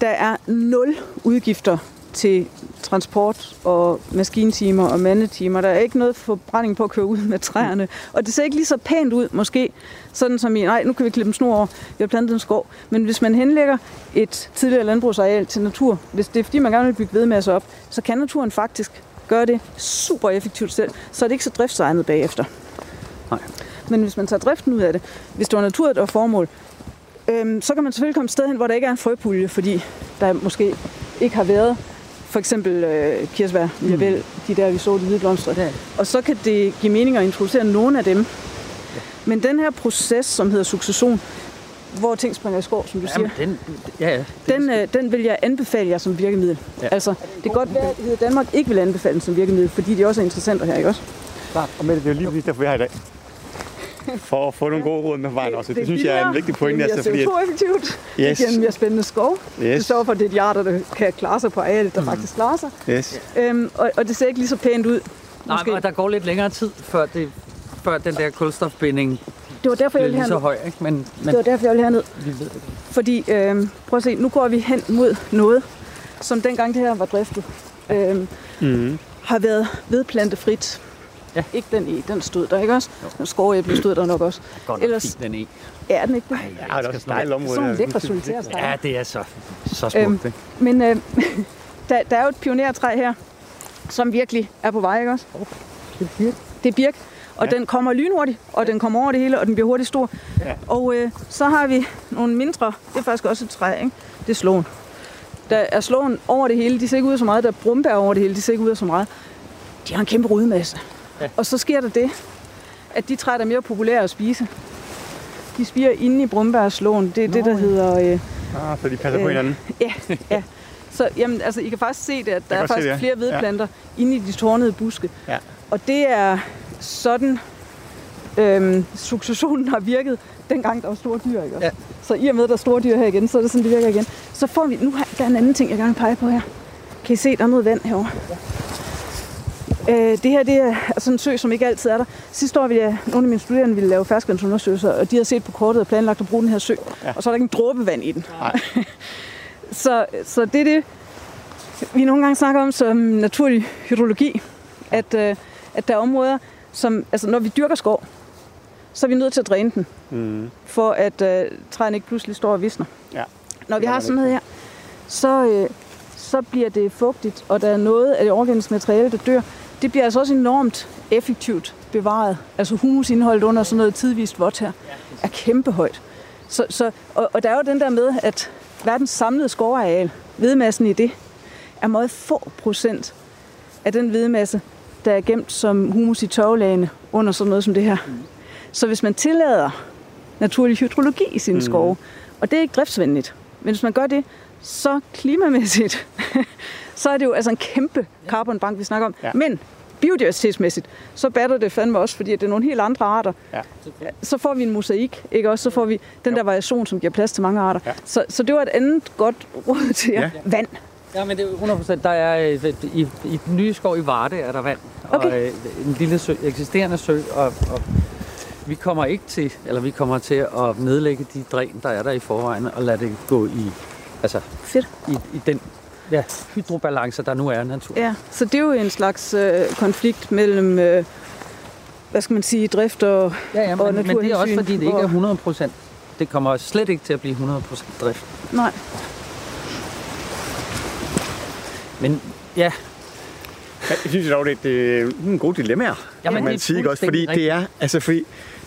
Der er nul udgifter til transport og maskintimer og mandetimer. Der er ikke noget forbrænding på at køre ud med træerne. Og det ser ikke lige så pænt ud, måske, sådan som i, nej, nu kan vi klippe en snor over, vi har plantet en skov. Men hvis man henlægger et tidligere landbrugsareal til natur, hvis det er fordi, man gerne vil bygge vedmasse op, så kan naturen faktisk gøre det super effektivt selv, så er det ikke så driftsegnet bagefter. Nej. Men hvis man tager driften ud af det, hvis det var natur, der var formål, øhm, så kan man selvfølgelig komme et sted hen, hvor der ikke er en frøpulje, fordi der måske ikke har været for eksempel øh, kirsebær, mm. de der, vi så de hvide blomster. Ja. Og så kan det give mening at introducere nogle af dem. Ja. Men den her proces, som hedder succession, hvor ting springer i skov, som du Jamen, siger, den, ja, ja, den, øh, den vil jeg anbefale jer som virkemiddel. Ja. Altså, det er godt være, at Danmark ikke vil anbefale den som virkemiddel, fordi de også er interessante her, ikke også? Klart, og Mette, det er jo lige præcis derfor, vi er her i dag for at få nogle gode råd med vejen også. Det, det synes jeg er en vigtig pointe. Det altså, fordi, at... effektivt. Yes. Det giver mere spændende skov. Yes. Det sørger for, at det er de arter, der kan klare sig på arealet, der mm. faktisk klarer sig. Yes. Øhm, og, og, det ser ikke lige så pænt ud. Nej, men der går lidt længere tid, før, det, før den der kulstofbinding det var derfor, jeg ville herned. så høj, ikke? Men, men, det var derfor, jeg ville herned. Vi ved det. Fordi, øhm, prøv at se, nu går vi hen mod noget, som dengang det her var driftet, øhm, mm. har været vedplantefrit. Ja. Ikke den i, den stod der, ikke også? Jo. Skovæble stod der nok også. Godt Ellers, den i. Ja, den ikke det? Ej, ja, det er også et dejligt område. Sådan lækre solitærstræk. Ja, det er så, så smukt, øhm, ikke? Men øh, der, der er jo et pionertræ her, som virkelig er på vej, ikke også? Oh, det er birk. Det er birk. Og ja. den kommer lynhurtigt, og den kommer over det hele, og den bliver hurtigt stor. Ja. Og øh, så har vi nogle mindre, det er faktisk også et træ, ikke? Det er slåen. Der er slåen over det hele, de ser ikke ud af så meget. Der er brumbær over det hele, de ser ikke ud af så meget. De har en kæmpe rodmasse. Ja. Og så sker der det, at de træer, der er mere populære at spise, de spiger inde i brumbærslåen. Det er Nå, det, der ja. hedder... Øh, ah, så de passer øh, på hinanden? Ja, ja. Så jamen, altså, I kan faktisk se det, at der er faktisk det, ja. flere vedplanter ja. inde i de tårnede buske. Ja. Og det er sådan, øhm, successionen har virket, dengang der var store dyr. Ikke? Ja. Så i og med, at der er store dyr her igen, så er det sådan, det virker igen. Så får vi... Nu har der er en anden ting, jeg gerne vil pege på her. Kan I se, der er noget vand herovre? Ja. Øh, det her det er altså en sø, som ikke altid er der. Sidste år ville jeg, nogle af mine studerende ville lave ferskvandsundersøgelser, og de havde set på kortet og planlagt at bruge den her sø. Ja. Og så er der ikke en dråbe vand i den. Nej. så, så det er det, vi nogle gange snakker om som naturlig hydrologi. At, øh, at der er områder, som, altså når vi dyrker skov, så er vi nødt til at dræne den, Mm. for at øh, træerne ikke pludselig står og visner. Ja. Når vi har sådan noget her, så, øh, så bliver det fugtigt, og der er noget af det organiske materiale, der dør. Det bliver altså også enormt effektivt bevaret. Altså humusindholdet under sådan noget tidvist vådt her er kæmpehøjt. Så, så, og, og der er jo den der med, at verdens samlede skovareal, hvedemassen i det, er meget få procent af den hvedemasse, der er gemt som humus i tørvelagene under sådan noget som det her. Så hvis man tillader naturlig hydrologi i sine Mm. skove, og det er ikke driftsvenligt, men hvis man gør det, så klimamæssigt, så er det jo altså en kæmpe carbonbank, vi snakker om. Ja. Men biodiversitetsmæssigt, så batter det fandme også, fordi det er nogle helt andre arter. Ja. Så får vi en mosaik, ikke også? Så får vi den der variation, som giver plads til mange arter. Ja. Så, så det var et andet godt råd til jer. Ja. Vand. Ja, men det er 100 procent. Der er øh, i, i den nye skov i Varde er der vand. Og Okay. øh, en lille sø, eksisterende sø. Og, og vi kommer ikke til, eller vi kommer til at nedlægge de dræn, der er der i forvejen, og lade det gå i, altså, Fedt. i, i den ja, hydrobalance, der nu er i naturen. Ja, så det er jo en slags øh, konflikt mellem, øh, hvad skal man sige, drift og, Ja, ja, og men, men det er også naturhensyn fordi, det ikke er og- 100 procent. Det kommer slet ikke til at blive 100 procent drift. Nej. Men ja, Jeg synes dog, det, det er nogle gode dilemmaer, Jamen, kan det man er sige, ikke også? Fordi fuldstændig det er, altså fordi,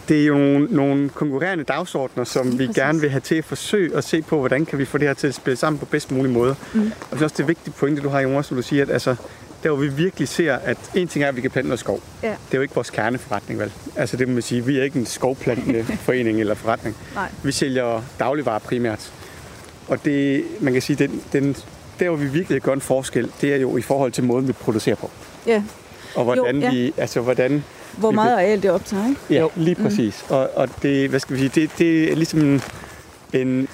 det er jo nogle, nogle konkurrerende dagsordner, som vi præcis. gerne vil have til at forsøge at se på, hvordan kan vi få det her til at spille sammen på bedst mulig måde. Mm. Og jeg synes også, det er vigtigt pointe, du har, Jonas, hvor du siger, at altså, der hvor vi virkelig ser, at en ting er, at vi kan plante noget skov. Ja. Det er jo ikke vores kerneforretning, vel? Altså det må man sige, vi er ikke en skovplantende forening eller forretning. Nej. Vi sælger dagligvarer primært. Og det, man kan sige, den, den, der hvor vi virkelig gør en forskel, det er jo i forhold til måden, vi producerer på. Ja, Og hvordan Jo, ja. vi, altså hvordan, hvor meget areal det optager, ikke? ja, lige præcis. Mm. Og, og det, hvad skal vi sige, det, det er ligesom en,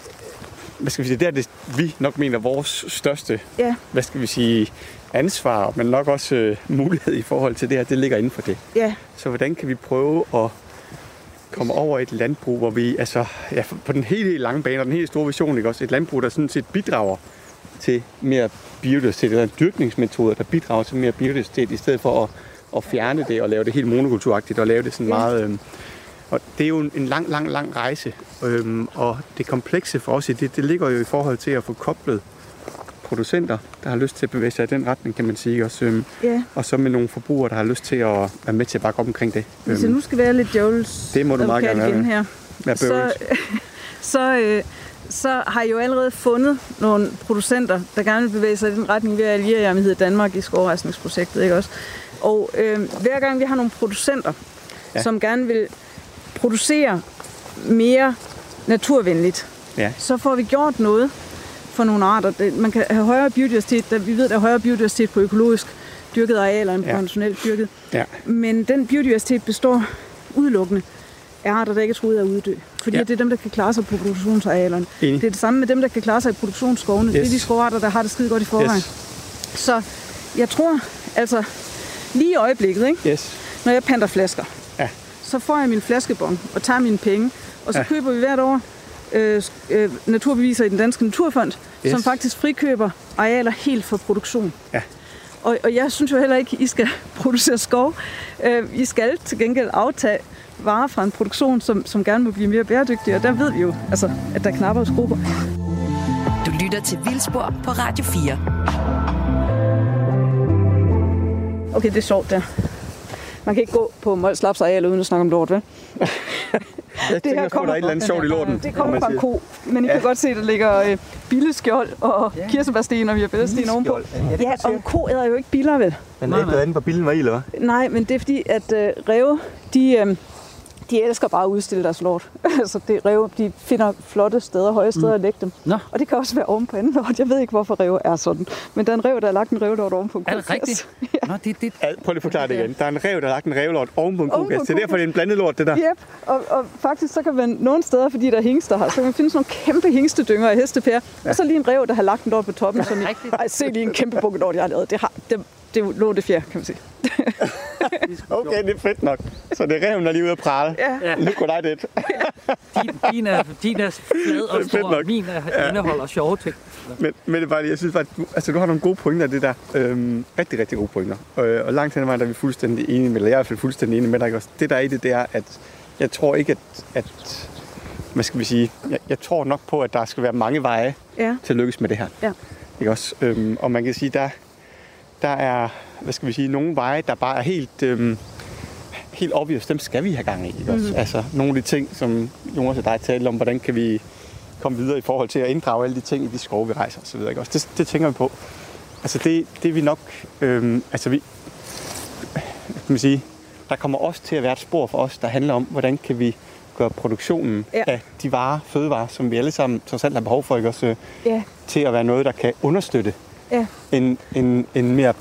hvad skal vi sige, det er det, vi nok mener vores største, Ja. hvad skal vi sige, ansvar, men nok også øh, mulighed i forhold til det her, det ligger inden for det. Ja, Så hvordan kan vi prøve at komme over et landbrug, hvor vi, altså, ja, på den helt, helt lange bane, og den helt store vision, ikke også, et landbrug, der sådan set bidrager til mere biodiversitet, eller dyrkningsmetoder, der bidrager til mere biodiversitet, i stedet for at, at fjerne det og lave det helt monokulturagtigt, og lave det sådan meget... Øhm, og det er jo en, lang, lang, lang rejse, øhm, og det komplekse for os det, det ligger jo i forhold til at få koblet producenter, der har lyst til at bevæge sig i den retning, kan man sige, også, øhm, ja. og så med nogle forbrugere, der har lyst til at være med til at bakke op omkring det. Hvis jeg nu skal være lidt djævels Det må du meget gerne igen her, Vær så, så, øh, så har I jo allerede fundet nogle producenter, der gerne vil bevæge sig i den retning ved at alliere jer med Danmark i skovrejsningsprojektet, ikke også? Og øh, hver gang vi har nogle producenter, ja. Som gerne vil producere mere naturvenligt, Ja. så får vi gjort noget for nogle arter. Man kan have højere biodiversitet. Vi ved, der er højere biodiversitet på økologisk dyrket arealer end på Ja. konventionelt dyrket. Ja. Men den biodiversitet består udelukkende af arter, der ikke er truet af at uddø. Fordi Ja. det er dem, der kan klare sig på produktionsarealerne. Enig. Det er det samme med dem, der kan klare sig i produktionsskovene. Yes. Det er de skovarter, der har det skide godt i forvejen. Yes. Så jeg tror, altså lige i øjeblikket, ikke? Yes. når jeg panter flasker, Ja. så får jeg min flaskebon og tager mine penge, og så Ja. køber vi hvert år øh, øh, naturbeviser i den danske naturfond, Yes. som faktisk frikøber arealer helt for produktion. Ja. Og, og jeg synes jo heller ikke, I skal producere skov. Øh, I skal til gengæld aftage varer fra en produktion, som, som gerne må blive mere bæredygtig, og der ved vi jo, altså, at der er knapper og skruer. Du lytter til Vildspor på Radio 4. Okay, det er sjovt der. Man kan ikke gå på Mols areal uden at snakke om lort, vel? Jeg tænker, her på, der er et eller andet sjovt i lorten. Det kommer fra en ko, men I kan godt se, at der ligger øh, billeskjold og Ja. ja. kirsebærsten og virbællesten ovenpå. Ja, og en ko æder jo ikke biller, vel? Men er ikke noget andet, hvor billen var i, eller hvad? Nej, men det er fordi, at øh, ræve, de, øh, de elsker bare at udstille deres lort. altså, det, ræve, de finder flotte steder, høje steder mm. at lægge dem. Nå. Og det kan også være oven på anden lort. Jeg ved ikke, hvorfor ræve er sådan. Men der er en rev, der har lagt en revlort oven på en Er det rigtigt? Nå, det, det, Ja, prøv lige at forklare det igen. Der er en rev, der har lagt en revlort oven på en en Det er derfor, det er en blandet lort, det der. Yep, og, og faktisk så kan man nogle steder, fordi der er hængster her, så kan man finde sådan nogle kæmpe hængstedynger af hestepær, ja. og så lige en rev, der har lagt en lort på toppen. Er i, rigtigt? ej, se lige en kæmpe bunke lort, jeg har lavet. Det, har, det, det lå det fjer, kan man sige. Okay, det er fedt nok. Så det er reven, der er lige ude at prale. Ja. Nu går dig det. Din, din, er, din er flad og stor, og min er, indeholder sjove ting. Men, men det bare, jeg synes bare, at du, altså, du har nogle gode pointer af det der. Øhm, rigtig, rigtig gode pointer. Øh, og langt hen ad vejen er vi fuldstændig enige med, eller jeg er i hvert fald fuldstændig enig med dig. Også? Det der er i det, det er, at jeg tror ikke, at, at hvad skal vi sige, jeg, jeg tror nok på, at der skal være mange veje Ja. til at lykkes med det her. Ja. Ikke også? Øhm, og man kan sige, der, der er, hvad skal vi sige, nogle veje, der bare er helt, øhm, helt obvious, dem skal vi have gang i. Ikke også? Altså nogle af de ting, som Jonas og dig talte om, hvordan kan vi komme videre i forhold til at inddrage alle de ting i de skove, vi rejser osv. Ikke også? Det, det tænker vi på. Altså det, det er vi nok, øhm, altså vi, kan man sige, der kommer også til at være et spor for os, der handler om, hvordan kan vi gøre produktionen Ja. af de varer, fødevarer, som vi alle sammen trods alt har behov for, ikke også, Ja. til at være noget, der kan understøtte Ja. en, en, en mere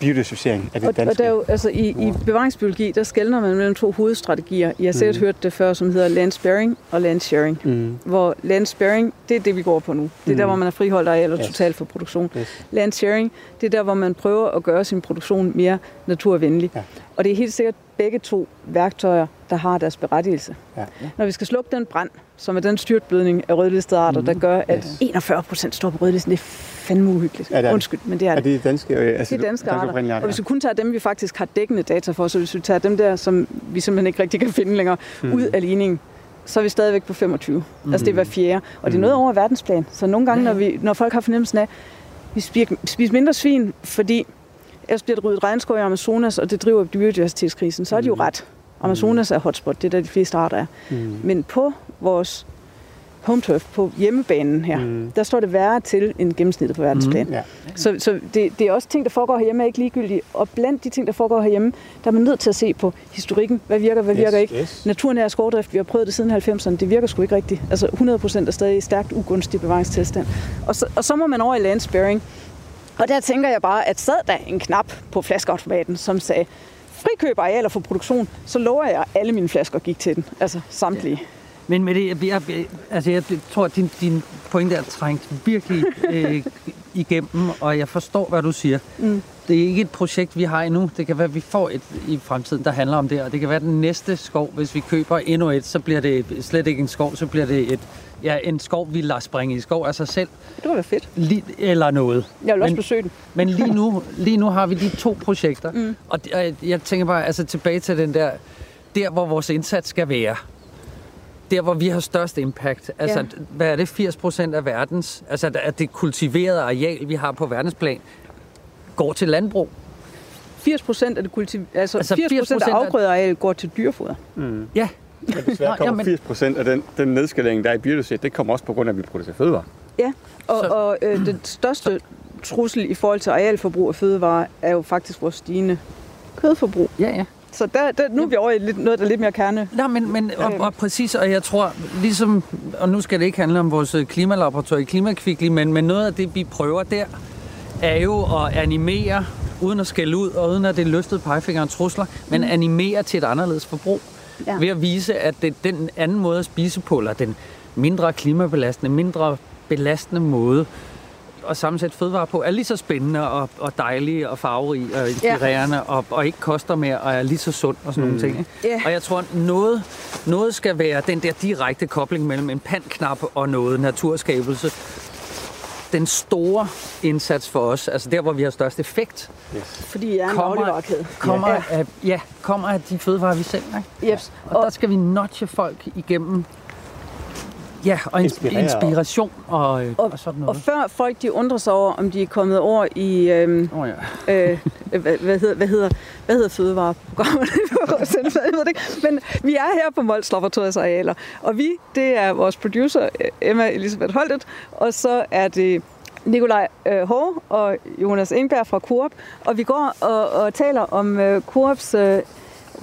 biodiversificering af det Og, danske. og der er jo, altså, i, i bevaringsbiologi, der skældner man mellem to hovedstrategier. I har sikkert mm. hørt det før, som hedder land sparing og land sharing. Mm. Hvor land sparing, det er det, vi går på nu. Det er der, hvor man er friholdt arealer Yes. totalt for produktion. Yes. Land sharing, det er der, hvor man prøver at gøre sin produktion mere naturvenlig. Ja. Og det er helt sikkert begge to værktøjer, der har deres berettigelse. Ja. Når vi skal slukke den brand, som er den styrtblødning af rødlistede arter, Mhm. der gør, at Yes. 41 procent står på rødlisten, det er fandme uhyggeligt. Ja, det er det. Undskyld, men det er Er det. det danske, øh, altså, Det er danske oprindelige arter. Og hvis vi kun tager dem, vi faktisk har dækkende data for, så hvis vi tager dem der, som vi simpelthen ikke rigtig kan finde længere, mm. ud af ligningen, så er vi stadigvæk på 25. Mm. Altså det er hver fjerde. Og det er noget over verdensplan. Så nogle gange, når, vi, når folk har fornemmelsen af, vi spiser, spiser mindre svin, fordi ellers bliver der ryddet regnskov i Amazonas, og det driver biodiversitetskrisen, så er de jo ret. Amazonas er hotspot, det er der de fleste arter er. Mm. Men på vores home turf, på hjemmebanen her, mm. der står det værre til end gennemsnittet på verdensplan. Ja. Så, så det, det er også ting, der foregår herhjemme, er ikke ligegyldige. Og blandt de ting, der foregår herhjemme, der er man nødt til at se på historikken. Hvad virker, hvad Yes, virker ikke? yes. Naturnær skovdrift, vi har prøvet det siden 90'erne, det virker sgu ikke rigtigt. Altså 100 procent er stadig i stærkt ugunstig bevaringstilstand. Og så, og så må man over i land sparing. Og der tænker jeg bare, at sad der en knap på flaskeautomaten, som sagde, frikøb arealer for produktion, så lover jeg, at alle mine flasker gik til den. Altså samtlige. Men med det, jeg, jeg, altså jeg tror, at din, din pointe er trængt virkelig øh, igennem, og jeg forstår, hvad du siger. Mm. Det er ikke et projekt, vi har endnu. Det kan være, at vi får et i fremtiden, der handler om det, og det kan være, den næste skov, hvis vi køber endnu et, så bliver det slet ikke en skov, så bliver det et, ja, en skov, vi lader springe i skov af sig selv, Det var da fedt. li, eller noget. Jeg vil også Men- besøge den. Men lige nu, lige nu har vi de to projekter, mm. og, det, og jeg- tænker bare altså tilbage til den der, der hvor vores indsats skal være. Der, hvor vi har størst impact. Altså, Ja. hvad er det? 80 procent af verdens, altså at det kultiverede areal, vi har på verdensplan, går til landbrug. 80 procent af det kultiv... altså, Altså, 80 procent af 80% af- afgrødearealet går til dyrefoder. Ja, Desværre Nå, kommer jamen- 80 procent af den, den nedskalering, der er i biodiversitet, det kommer også på grund af, at vi producerer fødevarer. Ja, og, Så- og øh, den største trussel i forhold til arealforbrug af fødevarer er jo faktisk vores stigende kødforbrug. ja, ja. Så der, der, nu er vi over i lidt, noget, der er lidt mere kerne. Nej, men, men og, og præcis, og jeg tror, ligesom, og nu skal det ikke handle om vores øh, klimalaboratorium i Klimakvikli, men, men noget af det, vi prøver der, er jo at animere, uden at skælde ud, og uden at det er løftet pegefinger og trusler, men animere til et anderledes forbrug. Ja. Ved at vise, at det, den anden måde at spise på, eller den mindre klimabelastende, mindre belastende måde at sammensætte fødevarer på, er lige så spændende og, og dejlig og farverig og inspirerende, ja. og, og ikke koster mere og er lige så sund og sådan mm. nogle ting. Ikke? Ja. Og jeg tror, noget, noget skal være den der direkte kobling mellem en pandknap og noget naturskabelse. Den store indsats for os, altså der, hvor vi har størst effekt, Fordi jeg er en Kommer- dagligvarekæde. kommer, Ja. Af, ja, kommer af de fødevarer, vi selv. Ikke? Jeps. Og, og der skal vi notche folk igennem ja, og Inspirere. Inspiration og, øh, Og, og sådan og noget. før folk de undrer sig over, om de er kommet over i... Øhm, Oh, ja. øh, hvad, hvad, hedder, hvad, hedder, hvad hedder fødevareprogrammet? Men vi er her på Mols Laboratoriets arealer, og vi, det er vores producer, øh, Emma Elisabeth Holtet, og så er det Nikolaj øh, Hove og Jonas Engberg fra Coop, og vi går og, og taler om øh, Coops øh,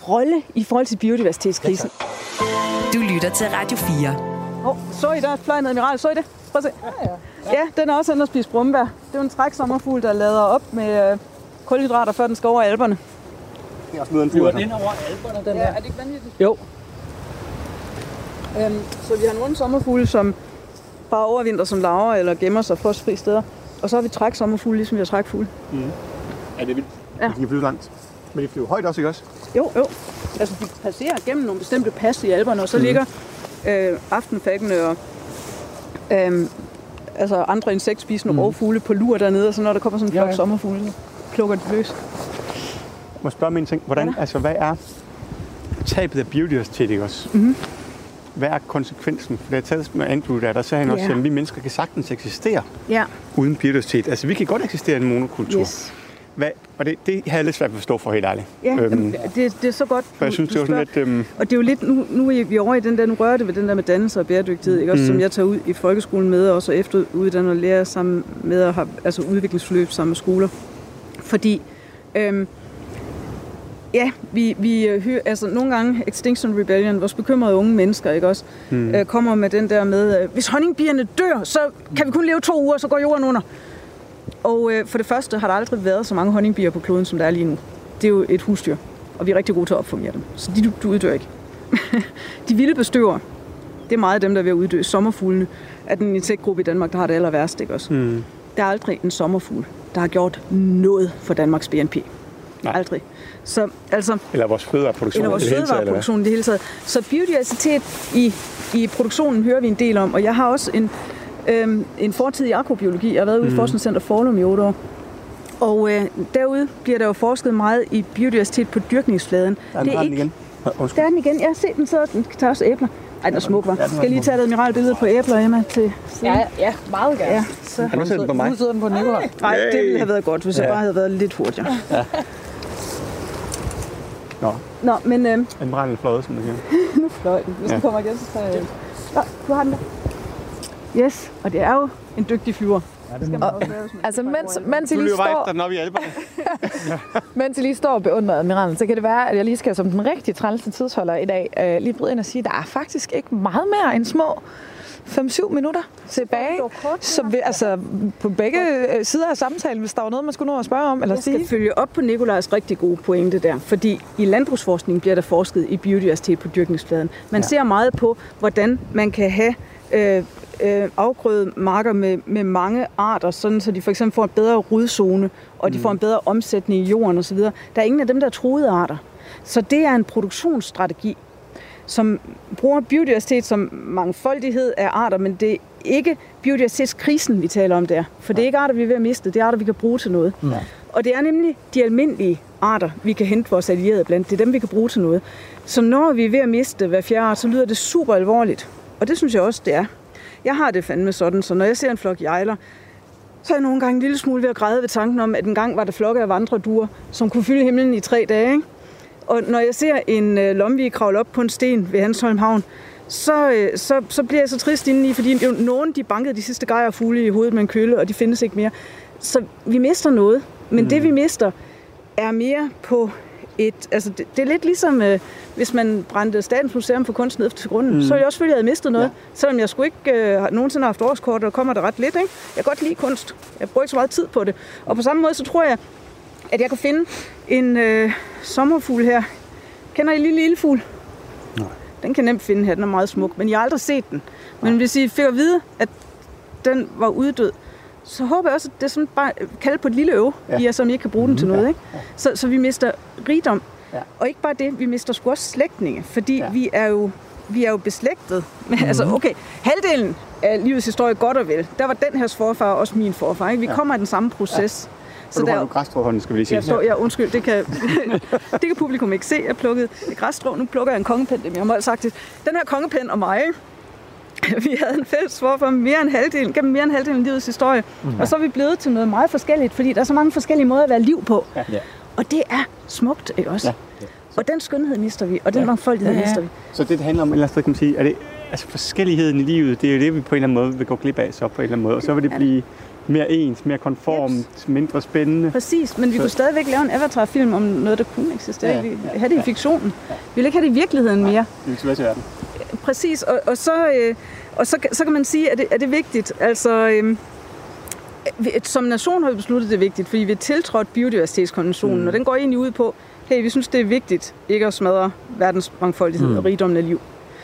rolle i forhold til biodiversitetskrisen. Du lytter til Radio 4. Hov, så I der fløj en admiral? Så I det? Prøv at se. Ja, ja. ja den er også inde og spise brumbær. Det er en træksommerfugl, der lader op med øh, kulhydrater, før den skal over Alperne. Det er også noget, en Flyver flyver. den over alberne, den Ja, der? er det ikke vanvittigt? Jo. Øhm, så vi har nogle sommerfugle, som bare overvinter som laver eller gemmer sig frostfri steder. Og så har vi træksommerfugle, ligesom vi har trækfugle. Ja, det er vildt. Ja. De kan flyve langt. Men de flyver højt også, ikke også? Jo, jo. Altså, de passerer gennem nogle bestemte pas i alberne, og så mm. ligger øh, aftenfækkene og øh, altså andre insektspisende mm. rovfugle på lur dernede, og så når der kommer sådan en Ja, flok ja. sommerfugle, så plukker de løs. Må jeg spørge mig en ting? Hvordan, altså, hvad er tabet af biodiversitet, ikke også? Mhm. Hvad er konsekvensen? For da jeg talte med Andrew der, der sagde han også, Ja. at vi mennesker kan sagtens eksistere Ja, uden biodiversitet. Altså, vi kan godt eksistere i en monokultur. yes. Hvad, og det, det har jeg lidt svært ved at forstå for helt ærligt. Ja, Øhm, det, det er så godt. for jeg du- synes, du det var sådan lidt... Øhm, Og det er jo lidt, nu, nu er vi over i den der, nu rører det ved den der med dannelse og bæredygtighed, ikke? Også, Mm. som jeg tager ud i folkeskolen med, og også efteruddanner og lærer sammen med at have altså udviklingsforløb sammen med skoler. Fordi, øhm, ja, vi, vi øh, hører, altså nogle gange Extinction Rebellion, vores bekymrede unge mennesker, ikke også, mm. øh, kommer med den der med, øh, hvis honningbierne dør, så kan vi kun leve to uger, så går jorden under. Og øh, for det første har der aldrig været så mange honningbier på kloden, som der er lige nu. Det er jo et husdyr, og vi er rigtig gode til at opformere dem. Så de, du, uddør ikke. de vilde bestøver, det er meget dem, der er ved at uddø. Sommerfuglene er den insektgruppe i Danmark, der har det aller værst, ikke også? mm, Der er aldrig en sommerfugl, der har gjort noget for Danmarks BNP. Nej. Aldrig. Så altså, eller vores fødevareproduktion. eller vores fødevareproduktion i det hele taget. Så biodiversitet i, i produktionen hører vi en del om, og jeg har også en, øhm, en fortid i agrobiologi. Jeg har været ude i Mhm. Forskningscenter Forlum i otte år. Og øh, derude bliver der jo forsket meget i biodiversitet på dyrkningsfladen. Der er den, har den igen. Nå, Der Undskyld. er den igen. Jeg ser den så. Den tager også æbler. Ej, den er smuk, var. Ja, Skal jeg lige tage et admiralbillede på æbler, Emma, til siden? Ja, ja, meget gerne. ja. Så. Har du set den på mig? Nu sidder den på Nikolaj. Nej, det ville have været godt, hvis jeg Ja. bare havde været lidt hurtigere. Nå, Nå, men øh, admiralen er fløjet, som du siger. nu fløj den. Hvis Ja. den kommer igen, så tager jeg. Nå, du har den der. Yes, og det er jo en dygtig flyver. Det skal man også være, Altså, mens, mens, I lige står, efter den op i alberne. mens I lige står og beundrer admiralen, så kan det være, at jeg lige skal som den rigtige trælse tidsholder i dag øh, lige bryde ind og sige, at der er faktisk ikke meget mere end små 5-7 minutter tilbage. Så vi, altså, på begge sider af samtalen, hvis der var noget, man skulle nå at spørge om eller Jeg sige. skal følge op på Nikolajs rigtig gode pointe der, fordi i landbrugsforskning bliver der forsket i biodiversitet på dyrkningsfladen. Man ja. ser meget på, hvordan man kan have øh, øh, afgrøde marker med, med mange arter, sådan så de for eksempel får en bedre rodzone, og de Mm. får en bedre omsætning i jorden osv. Der er ingen af dem, der er truede arter. Så det er en produktionsstrategi, som bruger biodiversitet som mangfoldighed af arter, men det er ikke biodiversitetskrisen, vi taler om der. For det er ikke arter, vi er ved at miste, det er arter, vi kan bruge til noget. Ja. Og det er nemlig de almindelige arter, vi kan hente vores allierede blandt. Det er dem, vi kan bruge til noget. Så når vi er ved at miste hver fjerde art, så lyder det super alvorligt. Og det synes jeg også, det er. Jeg har det fandme sådan, så når jeg ser en flok jejler, så er jeg nogle gange en lille smule ved at græde ved tanken om, at en gang var der flokke af vandreduer, som kunne fylde himlen i tre dage. Ikke? Og når jeg ser en øh, lomvig kravle op på en sten ved Hansholm Havn, så, øh, så, så bliver jeg så trist indeni, fordi jo, nogen de bankede de sidste gejer fugle i hovedet med en kølle, og de findes ikke mere. Så vi mister noget, men mm. det vi mister er mere på et... Altså det, det er lidt ligesom, øh, hvis man brændte Statens Museum for Kunst ned til grunden, mm. så ville jeg også føle, at jeg havde mistet noget. Ja. Selvom jeg skulle ikke øh, nogensinde haft årskort, og kommer der ret lidt. Ikke? Jeg kan godt lide kunst. Jeg bruger ikke så meget tid på det. Og på samme måde, så tror jeg, at jeg kan finde en øh, sommerfugl her. Kender I lille ildfugl? Nej. Den kan nemt finde her, den er meget smuk, men jeg har aldrig set den. Men hvis I fik at vide, at den var uddød, så håber jeg også, at det er sådan bare kalde på et lille øve, Ja. ja. I jer, som I ikke kan bruge den til noget. Ikke? Så, så vi mister rigdom. Ja. Og ikke bare det, vi mister sgu også slægtninge, fordi Ja. ja. vi er jo vi er jo beslægtet. Men, altså, okay, halvdelen af livets historie, godt og vel, der var den her forfar også min forfar. Ikke? Vi Ja. kommer af den samme proces. Så du har nogle græsstråhånden, skal vi lige sige. Jeg står, ja, undskyld, det kan, det kan publikum ikke se. Jeg plukkede græsstrå, nu plukker jeg en kongepind. Jeg må sagt det. Den her kongepind og mig, vi havde en fælles forfor mere end halvdelen, gennem mere end halvdelen af livets historie. Mm. Og så er vi blevet til noget meget forskelligt, fordi der er så mange forskellige måder at være liv på. Ja. Og det er smukt, ikke også? Ja. Og den skønhed mister vi, og den Ja. mangfoldighed Ja. mister vi. Så det, det handler om eller andet sted, kan man sige, er det, altså forskelligheden i livet, det er jo det, vi på en eller anden måde vil gå glip af så på en eller anden måde. Og så vil det blive mere ens, mere konformt, mindre spændende. Præcis, men vi Så- kunne stadigvæk lave en Avatar-film om noget, der kunne eksistere. Ja, Ja, vi ja, have det i ja. fiktionen. Vi vil ikke have det i virkeligheden mere. Det er tilbage til verden. Præcis, og, og, så, øh, og så, så kan man sige, at det, er det vigtigt. Altså, øh, vi- som nation har vi besluttet, det er vigtigt, fordi vi har tiltrådt biodiversitetskonventionen, Mm. og den går egentlig ud på, hey, vi synes, det er vigtigt ikke at smadre verdens mangfoldighed Mm. og rigdommen af liv.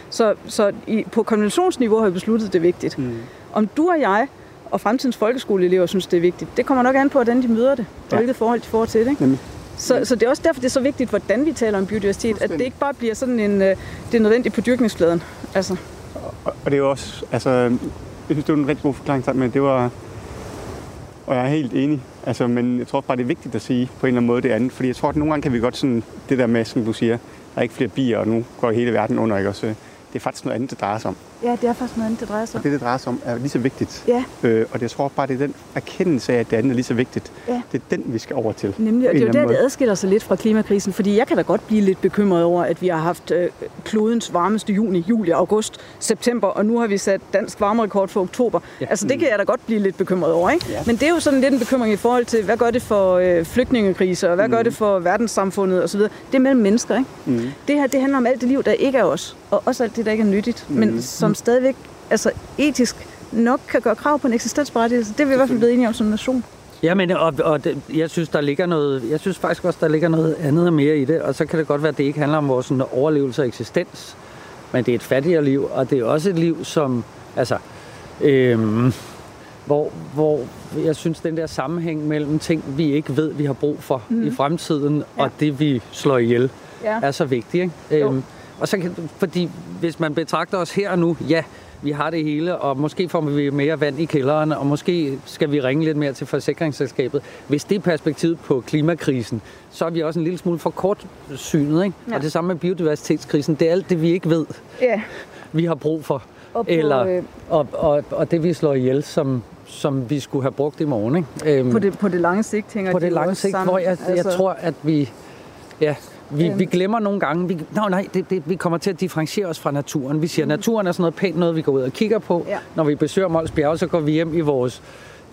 Så, så i, på konventionsniveau har vi besluttet, det er vigtigt. Mm. Om du og jeg og fremtidens folkeskoleelever synes, det er vigtigt. Det kommer nok an på, hvordan de møder det, og Ja. hvilket forhold de får til det. Ikke? Nemlig. Så, så det er også derfor, det er så vigtigt, hvordan vi taler om biodiversitet, at det ikke bare bliver sådan en, øh, det er nødvendigt på dyrkningsfladen. Altså, Og og det er jo også, altså, jeg synes, det var en rigtig god forklaring, tak, men det var, og jeg er helt enig, altså, men jeg tror bare, det er vigtigt at sige på en eller anden måde det andet, fordi jeg tror, at nogle gange kan vi godt sådan, det der med, som du siger, der er ikke flere bier, og nu går hele verden under, ikke også? Det er faktisk noget andet, det drejer sig om. Ja, det er faktisk noget andet, det drejer sig Og om. det, det drejer sig om, er lige så vigtigt. Ja. Øh, og det, jeg tror bare, det er den erkendelse af, at det andet er lige så vigtigt. Ja. Det er den, vi skal over til. Nemlig, og det er jo der, anden det måde. adskiller sig lidt fra klimakrisen, fordi jeg kan da godt blive lidt bekymret over, at vi har haft øh, klodens varmeste juni, juli, august, september, og nu har vi sat dansk varmerekord for oktober. Ja. Altså det kan jeg da godt blive lidt bekymret over, ikke? Ja. Men det er jo sådan lidt en bekymring i forhold til, hvad gør det for øh, flygtningekriser, og hvad mm. gør det for verdenssamfundet osv. Det er mellem mennesker, ikke? Mm. Det her, det handler om alt det liv, der ikke er os, og også alt det, der ikke er nyttigt, mm. men som stadigvæk altså, etisk nok kan gøre krav på en eksistensberettigelse. Det er vi i hvert fald blevet enige om som nation. Ja, men og, og det, jeg synes, der ligger noget, jeg synes faktisk også, der ligger noget andet og mere i det, og så kan det godt være, at det ikke handler om vores sådan, overlevelse og eksistens, men det er et fattigere liv, og det er også et liv, som, altså, øhm, hvor, hvor jeg synes, den der sammenhæng mellem ting, vi ikke ved, vi har brug for mm. i fremtiden, ja. og det, vi slår ihjel, Ja. er så vigtig. Ikke? Øhm, og så kan, fordi hvis man betragter os her og nu, ja, vi har det hele, og måske får vi mere vand i kælderen, og måske skal vi ringe lidt mere til forsikringsselskabet. Hvis det er perspektivet på klimakrisen, så er vi også en lille smule for kort synet. Ikke? Ja. Og det samme med biodiversitetskrisen. Det er alt det, vi ikke ved, Ja. vi har brug for. Og på, Eller, øh, og, og, og det, vi slår ihjel, som, som vi skulle have brugt i morgen. Ikke? Øhm, På det, på det lange sigt hænger på de det jo lange sigt, sammen. hvor jeg, altså, jeg tror, at vi... Ja, vi, vi glemmer nogle gange, vi, no, nej, det, det, vi kommer til at differentiere os fra naturen. Vi siger, at naturen er sådan noget pænt noget, vi går ud og kigger på. Mm. Ja. Når vi besøger Mols Bjerge, så går vi hjem i vores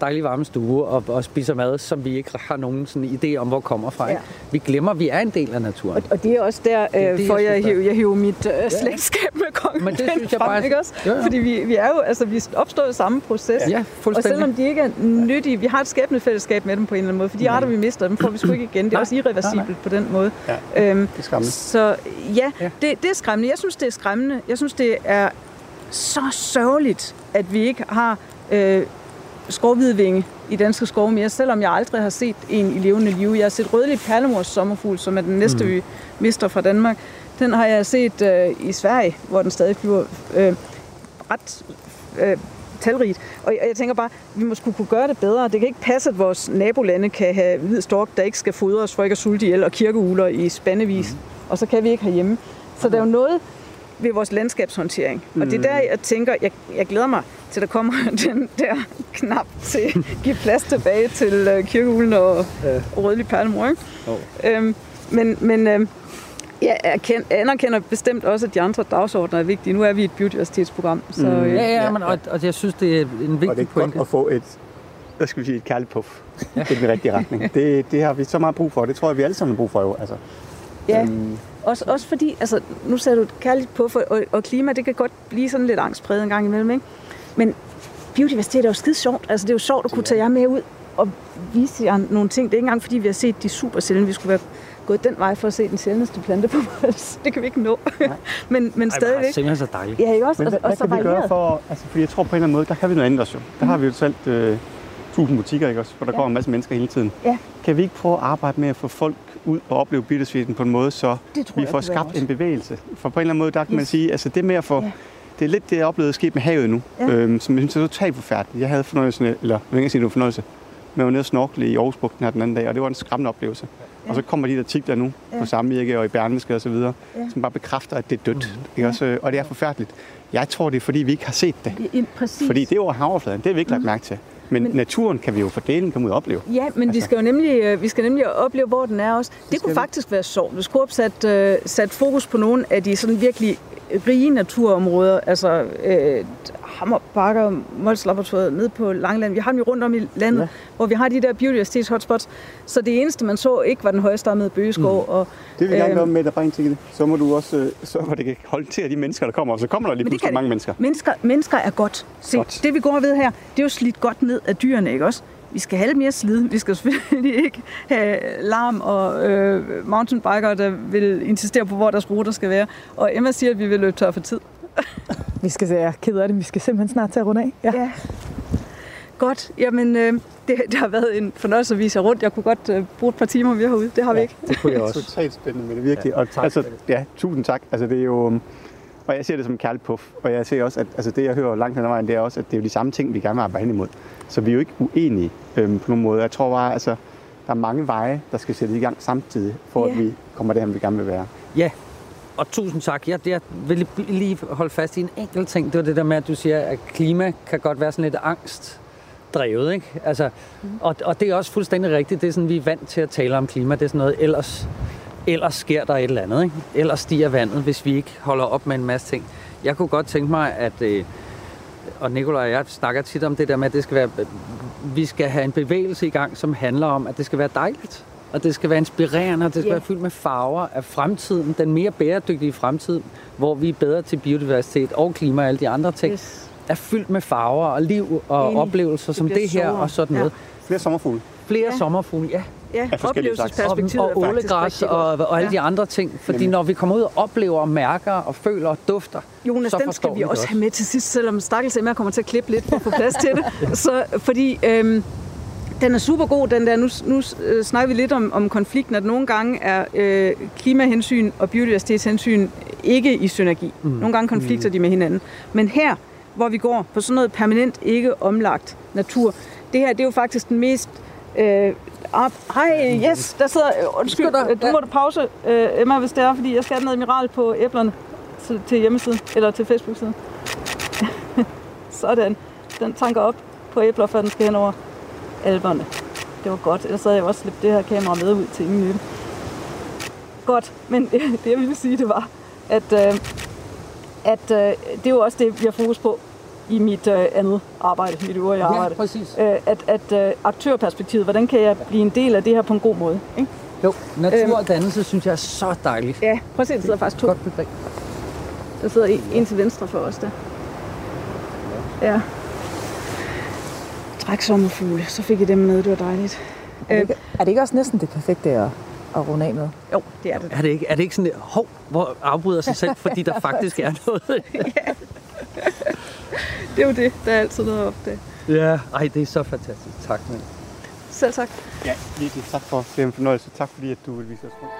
dejlige varme stue og, og spiser mad, som vi ikke har nogen sådan idé om, hvor kommer fra. Ja. Ja. Vi glemmer, at vi er en del af naturen. Og, og det er også der, er øh, det, for jeg jeg, hiver, jeg hiver mit øh, slægtskab med kongen Men det synes jeg frem, bare- ikke også? Jo, jo. Fordi vi, vi er jo, altså vi opstår i samme proces. Ja, og selvom de ikke er nyttige, vi har et skæbnefællesskab med dem på en eller anden måde, for de arter, vi mister, dem får vi sgu ikke igen. Det er Nej. også irreversibelt på den måde. Ja. Øhm, Det er skræmmende. så ja, Ja. det, det er skræmmende. Jeg synes, det er skræmmende. Jeg synes, det er så sørgeligt, at vi ikke har øh, skovhvidvinge i danske skove mere, selvom jeg aldrig har set en i levende liv. Jeg har set rødlig perlemors sommerfugl, som er den næste, mm. vi mister fra Danmark. Den har jeg set øh, i Sverige, hvor den stadig flyver øh, ret øh, talrigt. Og jeg, tænker bare, vi må skulle kunne gøre det bedre. Det kan ikke passe, at vores nabolande kan have hvid stork, der ikke skal fodres for ikke at sulte ihjel, og kirkeuler i spandevis. Mm. Og så kan vi ikke herhjemme. Så der er jo noget ved vores landskabshåndtering. Og det er der, jeg tænker, jeg, jeg glæder mig til, der kommer den der knap til at give plads tilbage til øh, kirkeulen og, og rødlig perlemor. Ikke? Øhm, men men øh, jeg erkend, anerkender bestemt også, at de andre dagsordner er vigtige. Nu er vi et biodiversitetsprogram. Så, Mm. øh, Ja, ja, Ja, men, ja. og, og jeg synes, det er en Og det vigtig er pointe. godt at få et, hvad skal vi sige, et kærligt puff ja. i den rigtige retning. Det, det har vi så meget brug for. Det tror jeg, vi alle sammen har brug for jo. Altså. ja. Øhm, Også, også fordi, altså, nu sagde du kærligt på, for, og, og klima, det kan godt blive sådan lidt angstpræget en gang imellem, ikke? Men biodiversitet er jo skide sjovt. Altså, det er jo sjovt at kunne tage jer med ud og vise jer nogle ting. Det er ikke engang, fordi vi har set de super sjældne. Vi skulle være gået den vej for at se den sjældneste plante på Mols. Det kan vi ikke nå. men, men Ej, stadigvæk. det er simpelthen så dejligt. Ja, ikke også? men hvad, og, hvad kan vi gøre for, altså, fordi jeg tror på en eller anden måde, der kan vi noget andet også jo. Der har vi jo selv øh, tusind butikker, ikke også? Hvor der Ja. kommer en masse mennesker hele tiden. Ja. Kan vi ikke prøve at arbejde med at få folk ud og opleve biodiversiteten på en måde, så Det vi får skabt godt. en bevægelse? For på en eller anden måde, der kan man Yes. sige, altså det med at få... Ja. Det er lidt det, jeg oplevede sket med havet nu, Ja. øhm, som jeg synes er totalt forfærdeligt. Jeg havde fornøjelsen, eller jeg ikke sige, det var fornøjelse, men jeg var nede og snorkle i Aarhusbugten her den anden dag, og det var en skræmmende oplevelse. Ja. Og så kommer de der artikler nu Ja. på Samvirke og i Berlingske og så videre, Ja. som bare bekræfter, at det er dødt. Ikke også? Og det er forfærdeligt. Jeg tror, det er, fordi vi ikke har set det. Ja, præcis. Fordi det er over havofladen, det har vi ikke lagt mærke til. Men, Men- naturen kan vi jo fordele, kan vi og opleve. Ja, men altså. vi skal jo nemlig, øh, vi skal nemlig opleve, hvor den er også. Det, det kunne vi. faktisk være sjovt, hvis Coop sat, øh, sat fokus på nogle af de sådan virkelig rige naturområder, altså øh, Hammerbakker, Mols Laboratoriet, nede på Langland. Vi har dem jo rundt om i landet, ja. Hvor vi har de der biodiversitets-hotspots. Så det eneste, man så, ikke var den højstammede bøgeskov. Mm. Og, Det vil jeg gerne gøre med, der bare en ting. Så må du også øh, sørge for, at det kan holde til de mennesker, der kommer. Og så kommer der lige pludselig kan mange mennesker. Mennesker, mennesker er godt. Se, Godt. det vi går ved her, det er jo slidt godt ned af dyrene, ikke også? Vi skal have lidt mere slid. Vi skal selvfølgelig ikke have larm og øh, mountainbikere, der vil insistere på, hvor deres ruter skal være. Og Emma siger, at vi vil løbe tør for tid. Vi skal se, jeg er ked af det, vi skal simpelthen snart til at runde af. Ja. Ja. Godt. Jamen, øh, det, det har været en fornøjelse at vise jer rundt. Jeg kunne godt øh, bruge et par timer mere herude. Det har vi ikke. Det kunne jeg Det er også. totalt spændende, men det er virkelig. Ja, og, tak altså, ja, tusind tak. Altså, det er jo, øhm, og jeg ser det som en kærlig puff. Og jeg ser også, at altså, det, jeg hører langt hen ad vejen, det er også, at det er jo de samme ting, vi gerne vil arbejde hen imod. Så vi er jo ikke uenige øhm, på nogen måde. Jeg tror bare, altså, der er mange veje, der skal sætte i gang samtidig, for Ja. at vi kommer derhen, vi gerne vil være. Ja, og tusind tak. Jeg, jeg vil lige holde fast i en enkelt ting. Det var det der med, at du siger, at klima kan godt være sådan lidt angstdrevet. Ikke? Altså, og, og det er også fuldstændig rigtigt. Det er sådan, vi er vant til at tale om klima. Det er sådan noget, ellers, ellers sker der et eller andet. Ikke? Ellers stiger vandet, hvis vi ikke holder op med en masse ting. Jeg kunne godt tænke mig, at... Øh, og Nicolaj og jeg snakker tit om det der med, at det skal være, vi skal have en bevægelse i gang, som handler om, at det skal være dejligt. Og det skal være inspirerende, og det skal Ja. være fyldt med farver af fremtiden, den mere bæredygtige fremtid, hvor vi er bedre til biodiversitet og klima og alle de andre ting, Yes. er fyldt med farver og liv og Enig. oplevelser Det som det her sjovere. og sådan Ja. noget. Flere sommerfugle. Flere Ja. sommerfugle, ja. Ja. Og, oplevelsesperspektivet og faktisk ålegræs og, og alle Ja. de andre ting. Fordi Nemlig. når vi kommer ud og oplever og mærker og føler og dufter, Jonas, så den skal vi det også have med til sidst, selvom stakkels Emma kommer til at klippe lidt for at få plads til det. Så, fordi øhm, den er super god, den der. Nu, nu øh, snakker vi lidt om, om konflikten, at nogle gange er øh, klimahensyn og biodiversitetshensyn ikke i synergi. Mm. Nogle gange konflikter mm. de med hinanden. Men her, hvor vi går på sådan noget permanent ikke omlagt natur, det her det er jo faktisk den mest... Øh, op. Hej, yes, der sidder... øh, Undskyld, øh, du Ja. må pause, øh, Emma, hvis det er, fordi jeg skal have en admiral på æblerne til, til hjemmesiden, eller til Facebook-siden. Sådan. Den tanker op på æbler, før den skal hen over alberne. Det var godt, ellers havde jeg også slæbt det her kamera med ud til ingen nytte. Godt, men det jeg ville sige, det var, at, øh, at øh, det er jo også det, vi har fokus på i mit øh, andet arbejde, mit øvrige arbejde. Ja, præcis. Øh, at at øh, aktørperspektivet, hvordan kan jeg blive en del af det her på en god måde? Ikke? Jo, natur og dannelse synes jeg er så dejligt. Ja, prøv at se, der sidder faktisk to. Godt begreb. Der sidder en, en til venstre for os der. Ja. Træk sommerfugle, så fik I dem med, det var dejligt. Er det, ikke, er det ikke også næsten det perfekte at, at runde af med? Jo, det er det. Er det ikke, er det ikke sådan, hov, hvor afbryder sig selv, fordi der faktisk er noget? Det er jo det, der er altid noget op det. ja, ej, det er så fantastisk. Tak, men. Selv tak. Ja, virkelig. Tak for det er en fornøjelse. Tak fordi, at du vil vise os rundt.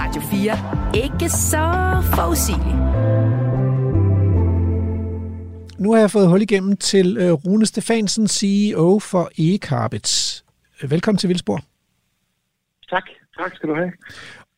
Radio 4. Ikke så forudsigeligt. Nu har jeg fået hul igennem til øh, Rune Stefansen, CEO for eCarbets. Velkommen til Vildsborg. Tak. Tak skal du have.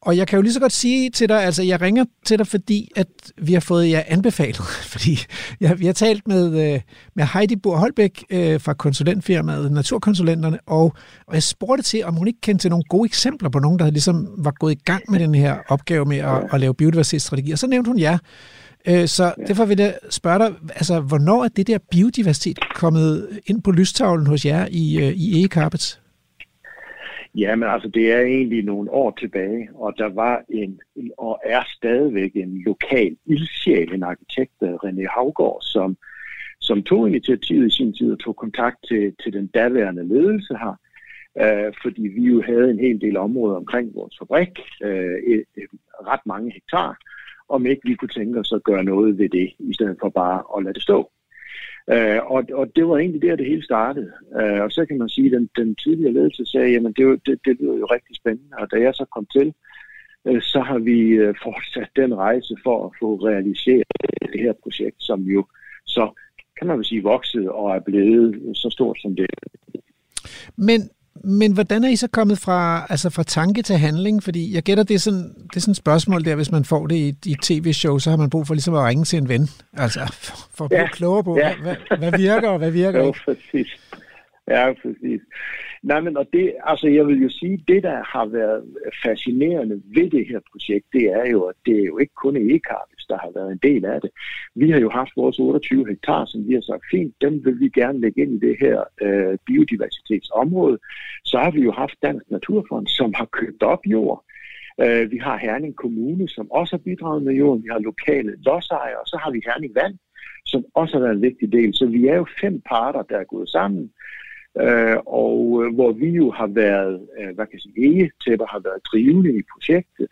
Og jeg kan jo lige så godt sige til dig, altså jeg ringer til dig, fordi at vi har fået jer anbefalet, fordi jeg, vi har talt med, øh, med Heidi Bohr Holbæk øh, fra konsulentfirmaet Naturkonsulenterne, og, og jeg spurgte til, om hun ikke kendte til nogle gode eksempler på nogen, der ligesom var gået i gang med den her opgave med at, at lave biodiversitetsstrategi, og så nævnte hun jer. Øh, Så derfor vil jeg spørge dig, altså, hvornår er det der biodiversitet kommet ind på lystavlen hos jer i, øh, i e-carpets? Ja, men altså, det er egentlig nogle år tilbage, og der var en, og er stadigvæk en lokal ildsjæl, en arkitekt, øh, René Havgård, som, som tog initiativet i sin tid og tog kontakt til, til den daværende ledelse her, øh, fordi vi jo havde en hel del områder omkring vores fabrik, øh, et, et, ret mange hektar, om ikke vi kunne tænke os at gøre noget ved det, i stedet for bare at lade det stå. Øh, og, og det var egentlig der, det hele startede. Øh, og så kan man sige, at den, den tidligere ledelse sagde, jamen det, jo- det, det lyder jo rigtig spændende. Og da jeg så kom til, øh, så har vi øh, fortsat den rejse for at få realiseret det her projekt, som jo så, kan man vel sige, voksede og er blevet så stort som det er. Men, men hvordan er I så kommet fra, altså fra tanke til handling? Fordi jeg gætter, det er sådan, det er sådan et spørgsmål der, hvis man får det i, et tv-show, så har man brug for ligesom at ringe til en ven. Altså for, for at blive Ja. klogere på, Ja. hvad, hvad, virker og hvad virker Jo, ikke. præcis. Ja, præcis. Nej, men og det, altså jeg vil jo sige, det der har været fascinerende ved det her projekt, det er jo, at det er jo ikke kun e-carpets, der har været en del af det. Vi har jo haft vores 28 hektar, som vi har sagt, fint, dem vil vi gerne lægge ind i det her øh, biodiversitetsområde. Så har vi jo haft Dansk Naturfond, som har købt op jord. Øh, vi har Herning Kommune, som også har bidraget med jorden. Vi har lokale lodsejere, og så har vi Herning Vand, som også har været en vigtig del. Så vi er jo fem parter, der er gået sammen, øh, og øh, hvor vi jo har været, øh, hvad kan jeg sige, egetæpper har været drivende i projektet.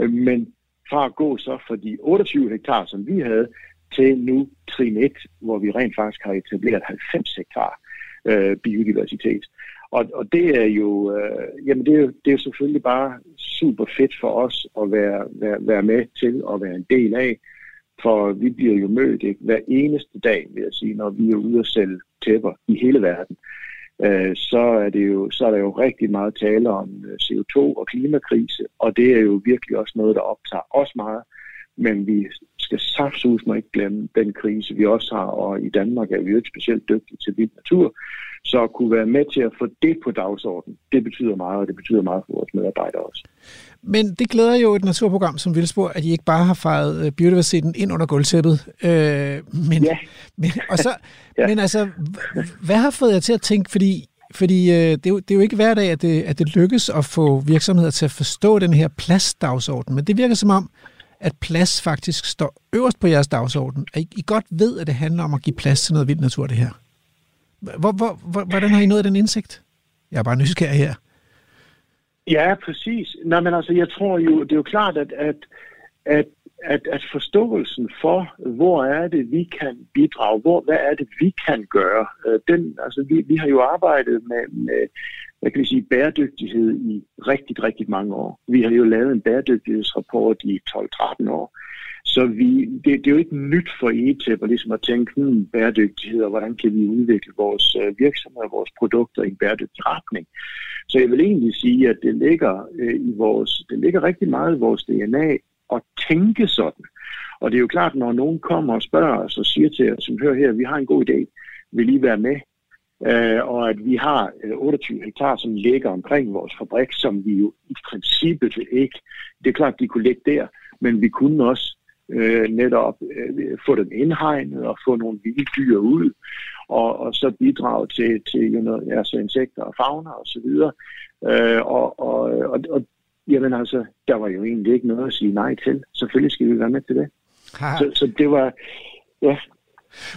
Øh, men fra at gå så for de 28 hektar, som vi havde, til nu trin 1, hvor vi rent faktisk har etableret 90 hektar øh, biodiversitet. Og, og det er jo, øh, jamen det er, jo- det er jo selvfølgelig bare super fedt for os at være, være, være med til og være en del af. For vi bliver jo mødt ikke, hver eneste dag, vil jeg sige, når vi er ude og sælge tæpper i hele verden. Øh, så, er det jo, så er der jo rigtig meget tale om øh, CO2 og klimakrise, og det er jo virkelig også noget, der optager os meget. Men vi skal saftsus må ikke glemme den krise, vi også har, og i Danmark er vi jo ikke specielt dygtige til vild natur. Så at kunne være med til at få det på dagsordenen, det betyder meget, og det betyder meget for vores medarbejdere også. Men det glæder jo et naturprogram som Vildspor, at I ikke bare har fejret øh, biodiversiteten ind under gulvtæppet. Øh, men, ja. men, og så, ja. men altså, hvad har fået jer til at tænke, fordi, fordi øh, det, er jo, det er jo ikke hver dag, at det, at det lykkes at få virksomheder til at forstå den her pladsdagsorden, men det virker som om, at plads faktisk står øverst på jeres dagsorden. At I, I godt ved, at det handler om at give plads til noget vild natur, det her. Hvor, hvor, hvor, hvordan har I nået den indsigt? Jeg er bare nysgerrig her. Ja, præcis. Nej, men altså, jeg tror jo, det er jo klart, at, at, at, at, at forståelsen for, hvor er det, vi kan bidrage, hvor, hvad er det, vi kan gøre, øh, den, altså, vi, vi har jo arbejdet med, med hvad kan vi sige, bæredygtighed i rigtig, rigtig mange år. Vi har jo lavet en bæredygtighedsrapport i 12-13 år. Så vi, det, det er jo ikke nyt for ETEP at, ligesom at tænke hmm, bæredygtighed, og hvordan kan vi udvikle vores øh, virksomhed og vores produkter i en bæredygtig retning. Så jeg vil egentlig sige, at det ligger, øh, i vores, det ligger rigtig meget i vores DNA at tænke sådan. Og det er jo klart, når nogen kommer og spørger os og siger til os, som hører her, vi har en god idé, vil I være med? Øh, og at vi har øh, 28 hektar, som ligger omkring vores fabrik, som vi jo i princippet ikke, det er klart, de kunne ligge der, men vi kunne også øh, netop øh, få dem indhegnet og få nogle vilde dyr ud, og, og så bidrage til, til you know, altså insekter og fauna og så videre. Øh, og, og, og, og jamen altså, der var jo egentlig ikke noget at sige nej til. Selvfølgelig skal vi være med til det. Så, så det var, ja,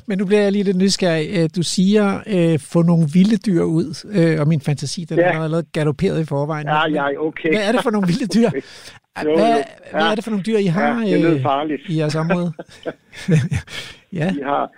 Men nu bliver jeg lige lidt nysgerrig. Øh, Du siger, øh, få nogle vilde dyr ud, øh, og min fantasi, den Ja. er allerede galopperet i forvejen. Ja, ja, okay. Hvad er det for nogle vilde dyr? Jo, jo. Hvad, Ja. hvad er det for nogle dyr, I har Ja, det øh, farligt. i jeres område? ja. Vi har,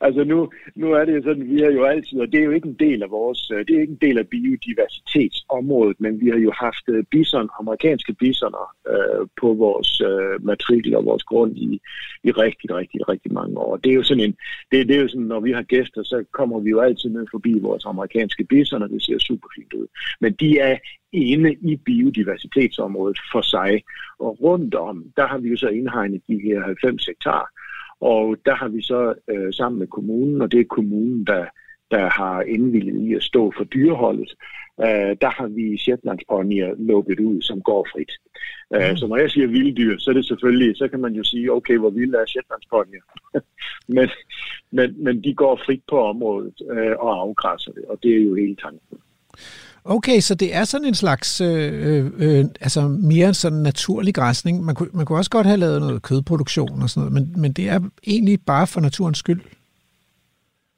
altså nu, nu er det jo sådan, vi har jo altid, og det er jo ikke en del af vores, øh, det er ikke en del af biodiversitetsområdet, men vi har jo haft øh, bison, amerikanske bisoner øh, på vores øh, matrikel og vores grund i, i rigtig, rigtig, rigtig mange år. Det er jo sådan en, det, det er jo sådan, når vi har gæster, så kommer vi jo altid ned forbi vores amerikanske bisoner, det ser super fint ud. Men de er inde i biodiversitetsområdet for sig. Og rundt om, der har vi jo så indhegnet de her 90 hektar, og der har vi så øh, sammen med kommunen, og det er kommunen, der, der har indvillet i at stå for dyreholdet, øh, der har vi Shetlandsponyer lukket ud, som går frit. Øh, så når jeg siger vilde dyr, så er det selvfølgelig, så kan man jo sige, okay, hvor vilde er Shetlandsponyer? men, men, men de går frit på området øh, og afgræsser det, og det er jo hele tanken. Okay, så det er sådan en slags, øh, øh, altså mere sådan naturlig græsning. Man kunne, man kunne også godt have lavet noget kødproduktion og sådan noget, men, men det er egentlig bare for naturens skyld.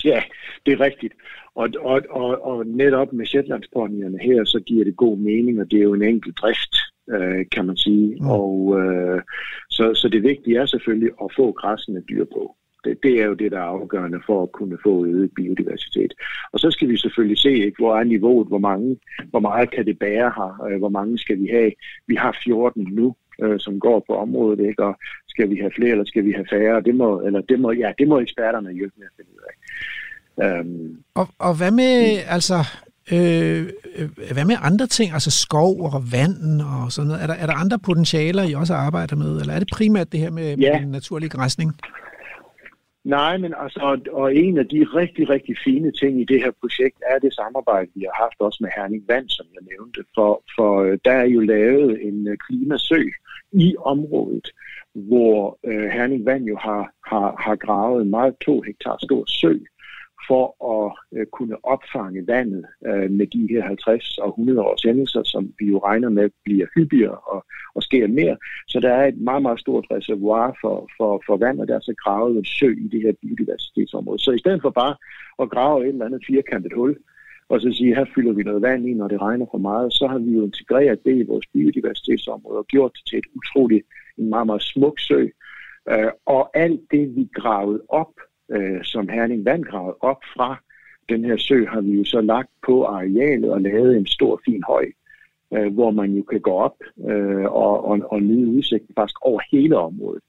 Ja, det er rigtigt. Og, og, og, og netop med Shetlandsponyerne her, så giver det god mening, og det er jo en enkelt drift, øh, kan man sige. Mm. Og øh, så, så det vigtige er selvfølgelig at få græssende dyr på. Det, det er jo det, der er afgørende for at kunne få øget biodiversitet. Og så skal vi selvfølgelig se, ikke, hvor er niveauet, hvor, mange, hvor meget kan det bære her, øh, hvor mange skal vi have. Vi har 14 nu, øh, som går på området, ikke? og skal vi have flere, eller skal vi have færre? Det må, eller det må, ja, det må eksperterne hjælpe med at finde ud af. Um, Og, og hvad med, altså, øh, hvad med andre ting, altså skov og vand og sådan noget? Er der, er der andre potentialer, I også arbejder med, eller er det primært det her med, Ja. med den naturlige græsning? Nej, men altså, og- en af de rigtig, rigtig fine ting i det her projekt er det samarbejde, vi har haft også med Herning Vand, som jeg nævnte. For, for øh, der er jo lavet en øh, klimasø i området, hvor øh, Herning Vand jo har, har, har gravet en meget to hektar stor sø for at øh, kunne opfange vandet øh, med de her 50 og 100 års hændelser, som vi jo regner med bliver hyppigere og, og sker mere. Så der er et meget, meget stort reservoir for, for, for vand, og der er så gravet en sø i det her biodiversitetsområde. Så i stedet for bare at grave et eller andet firkantet hul, og så sige, her fylder vi noget vand i, når det regner for meget, så har vi jo integreret det i vores biodiversitetsområde og gjort det til et utroligt, en meget, meget smuk sø, Øh, og alt det, vi gravede op, øh, som Herning Vandgrave op fra den her sø, har vi jo så lagt på arealet og lavet en stor, fin høj, øh, hvor man jo kan gå op øh, og, og, og nyde udsigten faktisk over hele området.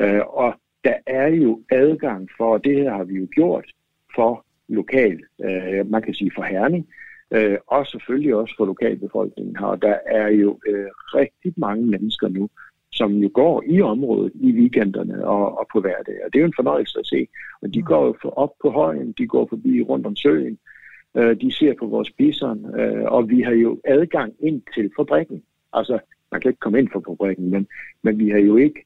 Øh, og der er jo adgang for, og det her har vi jo gjort for lokal, øh, man kan sige for Herning, øh, og selvfølgelig også for lokalbefolkningen her. Og der er jo øh, rigtig mange mennesker nu, som jo går i området i weekenderne og, og på hverdag. Og det er jo en fornøjelse at se. Og de går jo op på højen, de går forbi rundt om søen, øh, de ser på vores bison, øh, og vi har jo adgang ind til fabrikken. Altså, man kan ikke komme ind fra fabrikken, men, men vi har jo ikke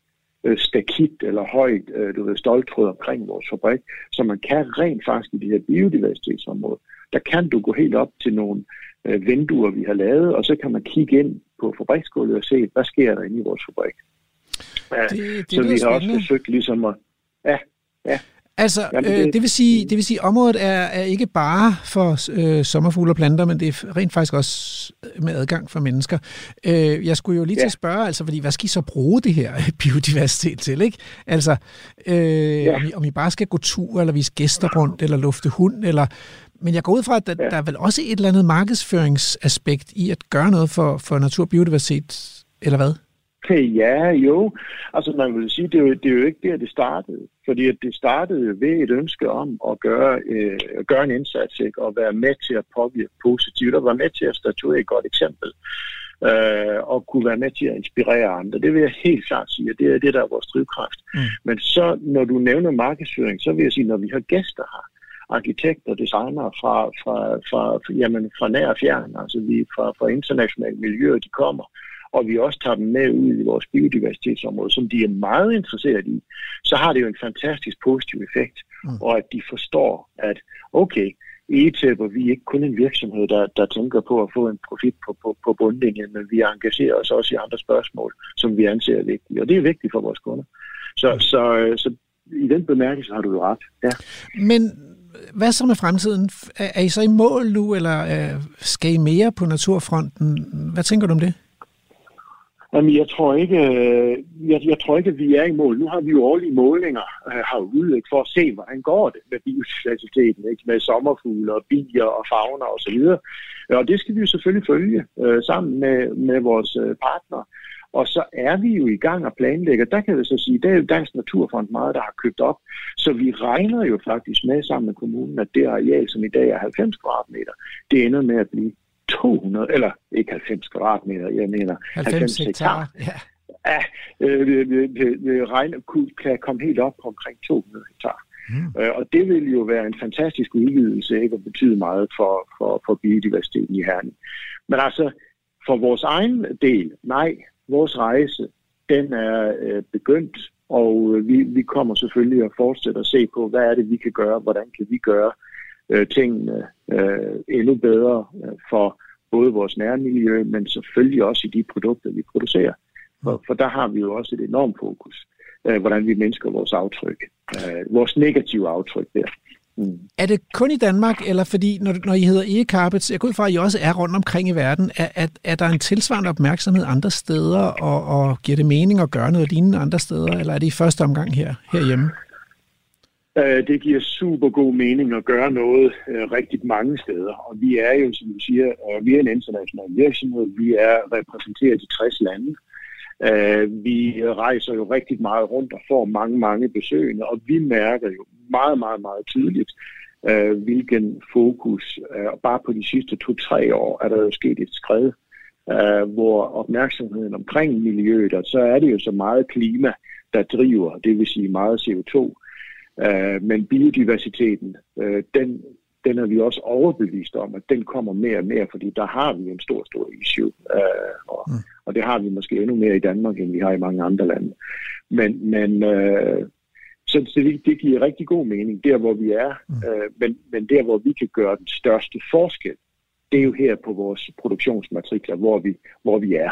øh, stakit eller højt, øh, du ved, stoltråd omkring vores fabrik, så man kan rent faktisk i det her biodiversitetsområde, der kan du gå helt op til nogle øh, vinduer, vi har lavet, og så kan man kigge ind på fabriksgulvet og se, hvad sker der inde i vores fabrik. Ja, det, det så vi har spændende. også forsøgt ligesom at... Ja, ja. Altså, Jamen, øh, det- det, vil sige, det vil sige, området er, er ikke bare for øh, sommerfugle og planter, men det er rent faktisk også med adgang for mennesker. Øh, jeg skulle jo lige til Ja. at spørge, altså, fordi hvad skal I så bruge det her biodiversitet til, ikke? Altså, øh, ja. om, I, om I bare skal gå tur, eller vise gæster rundt, eller lufte hund, eller... Men jeg går ud fra, at der, ja. der er vel også et eller andet markedsføringsaspekt i at gøre noget for, for natur og biodiversitet, eller hvad? Ja, jo. Altså man vil sige, det er jo, det er jo ikke der, det startede. Fordi at det startede ved et ønske om at gøre, øh, gøre en indsats, ikke? og være med til at påvirke positivt, og være med til at statuere et godt eksempel. Øh, og kunne være med til at inspirere andre. Det vil jeg helt klart sige, at det er det, der er vores drivkraft. Mm. Men så, når du nævner markedsføring, så vil jeg sige, når vi har gæster her, arkitekter, designere fra, fra, fra, jamen, fra nær og fjern, altså vi fra, fra internationale miljøer, de kommer, og vi også tager dem med ud i vores biodiversitetsområde, som de er meget interesseret i, så har det jo en fantastisk positiv effekt, mm. og at de forstår, at okay, og vi er ikke kun en virksomhed, der, der tænker på at få en profit på, på, på bundlinjen, men vi engagerer os også i andre spørgsmål, som vi anser er vigtige, og det er vigtigt for vores kunder. Så, så, øh, så i den bemærkelse har du jo ret. Ja. Men hvad så med fremtiden? Er, er I så i mål nu, eller øh, skal I mere på naturfronten? Hvad tænker du om det? Jamen, jeg tror ikke, øh, jeg, jeg tror ikke, at vi er i mål. Nu har vi jo årlige målinger øh, herude ikke, for at se, hvordan går det med biodiversiteten, ikke, med sommerfugle og bier og fauner osv. Og, så videre. og det skal vi jo selvfølgelig følge øh, sammen med, med vores partner. partnere. Og så er vi jo i gang og planlægger. Der kan jeg så sige, der er jo Dansk Naturfond meget, der har købt op. Så vi regner jo faktisk med sammen med kommunen, at det areal, som i dag er 90 kvadratmeter, det ender med at blive 200, eller ikke 90 kvadratmeter, jeg mener 90, 90 hektar. Ja. Ja, øh, vi, vi, vi, vi regner, kan komme helt op på omkring 200 hektar. Mm. Øh, og det vil jo være en fantastisk udvidelse, ikke, og betyde meget for, for, for biodiversiteten i Herning. Men altså, for vores egen del, nej, vores rejse, den er øh, begyndt, og øh, vi, vi kommer selvfølgelig at fortsætte at se på, hvad er det, vi kan gøre, hvordan kan vi gøre øh, tingene øh, endnu bedre øh, for både vores nærmiljø, men selvfølgelig også i de produkter, vi producerer. For, for der har vi jo også et enormt fokus, øh, hvordan vi mindsker vores aftryk, øh, vores negative aftryk der. Mm. Er det kun i Danmark, eller fordi, når, når I hedder e-carpets, jeg går ud fra, at I også er rundt omkring i verden, er, er, er der en tilsvarende opmærksomhed andre steder, og, og giver det mening at gøre noget lignende andre steder, eller er det i første omgang her herhjemme? Øh, det giver super god mening at gøre noget øh, rigtig mange steder, og vi er jo, som du siger, øh, vi er en international virksomhed, vi er repræsenteret i 60 lande, Uh, vi rejser jo rigtig meget rundt og får mange, mange besøgende, og vi mærker jo meget, meget, meget tydeligt, uh, hvilken fokus, uh, bare på de sidste to-tre år, er der jo sket et skred, uh, hvor opmærksomheden omkring miljøet, og så er det jo så meget klima, der driver, det vil sige meget CO2, uh, men biodiversiteten, uh, den, den er vi også overbevist om, at den kommer mere og mere, fordi der har vi en stor, stor issue, uh, og, mm og det har vi måske endnu mere i Danmark, end vi har i mange andre lande. Men, men uh, så det, det giver rigtig god mening, der hvor vi er, mm. uh, men, men der hvor vi kan gøre den største forskel, det er jo her på vores produktionsmatrikler, hvor vi, hvor vi er.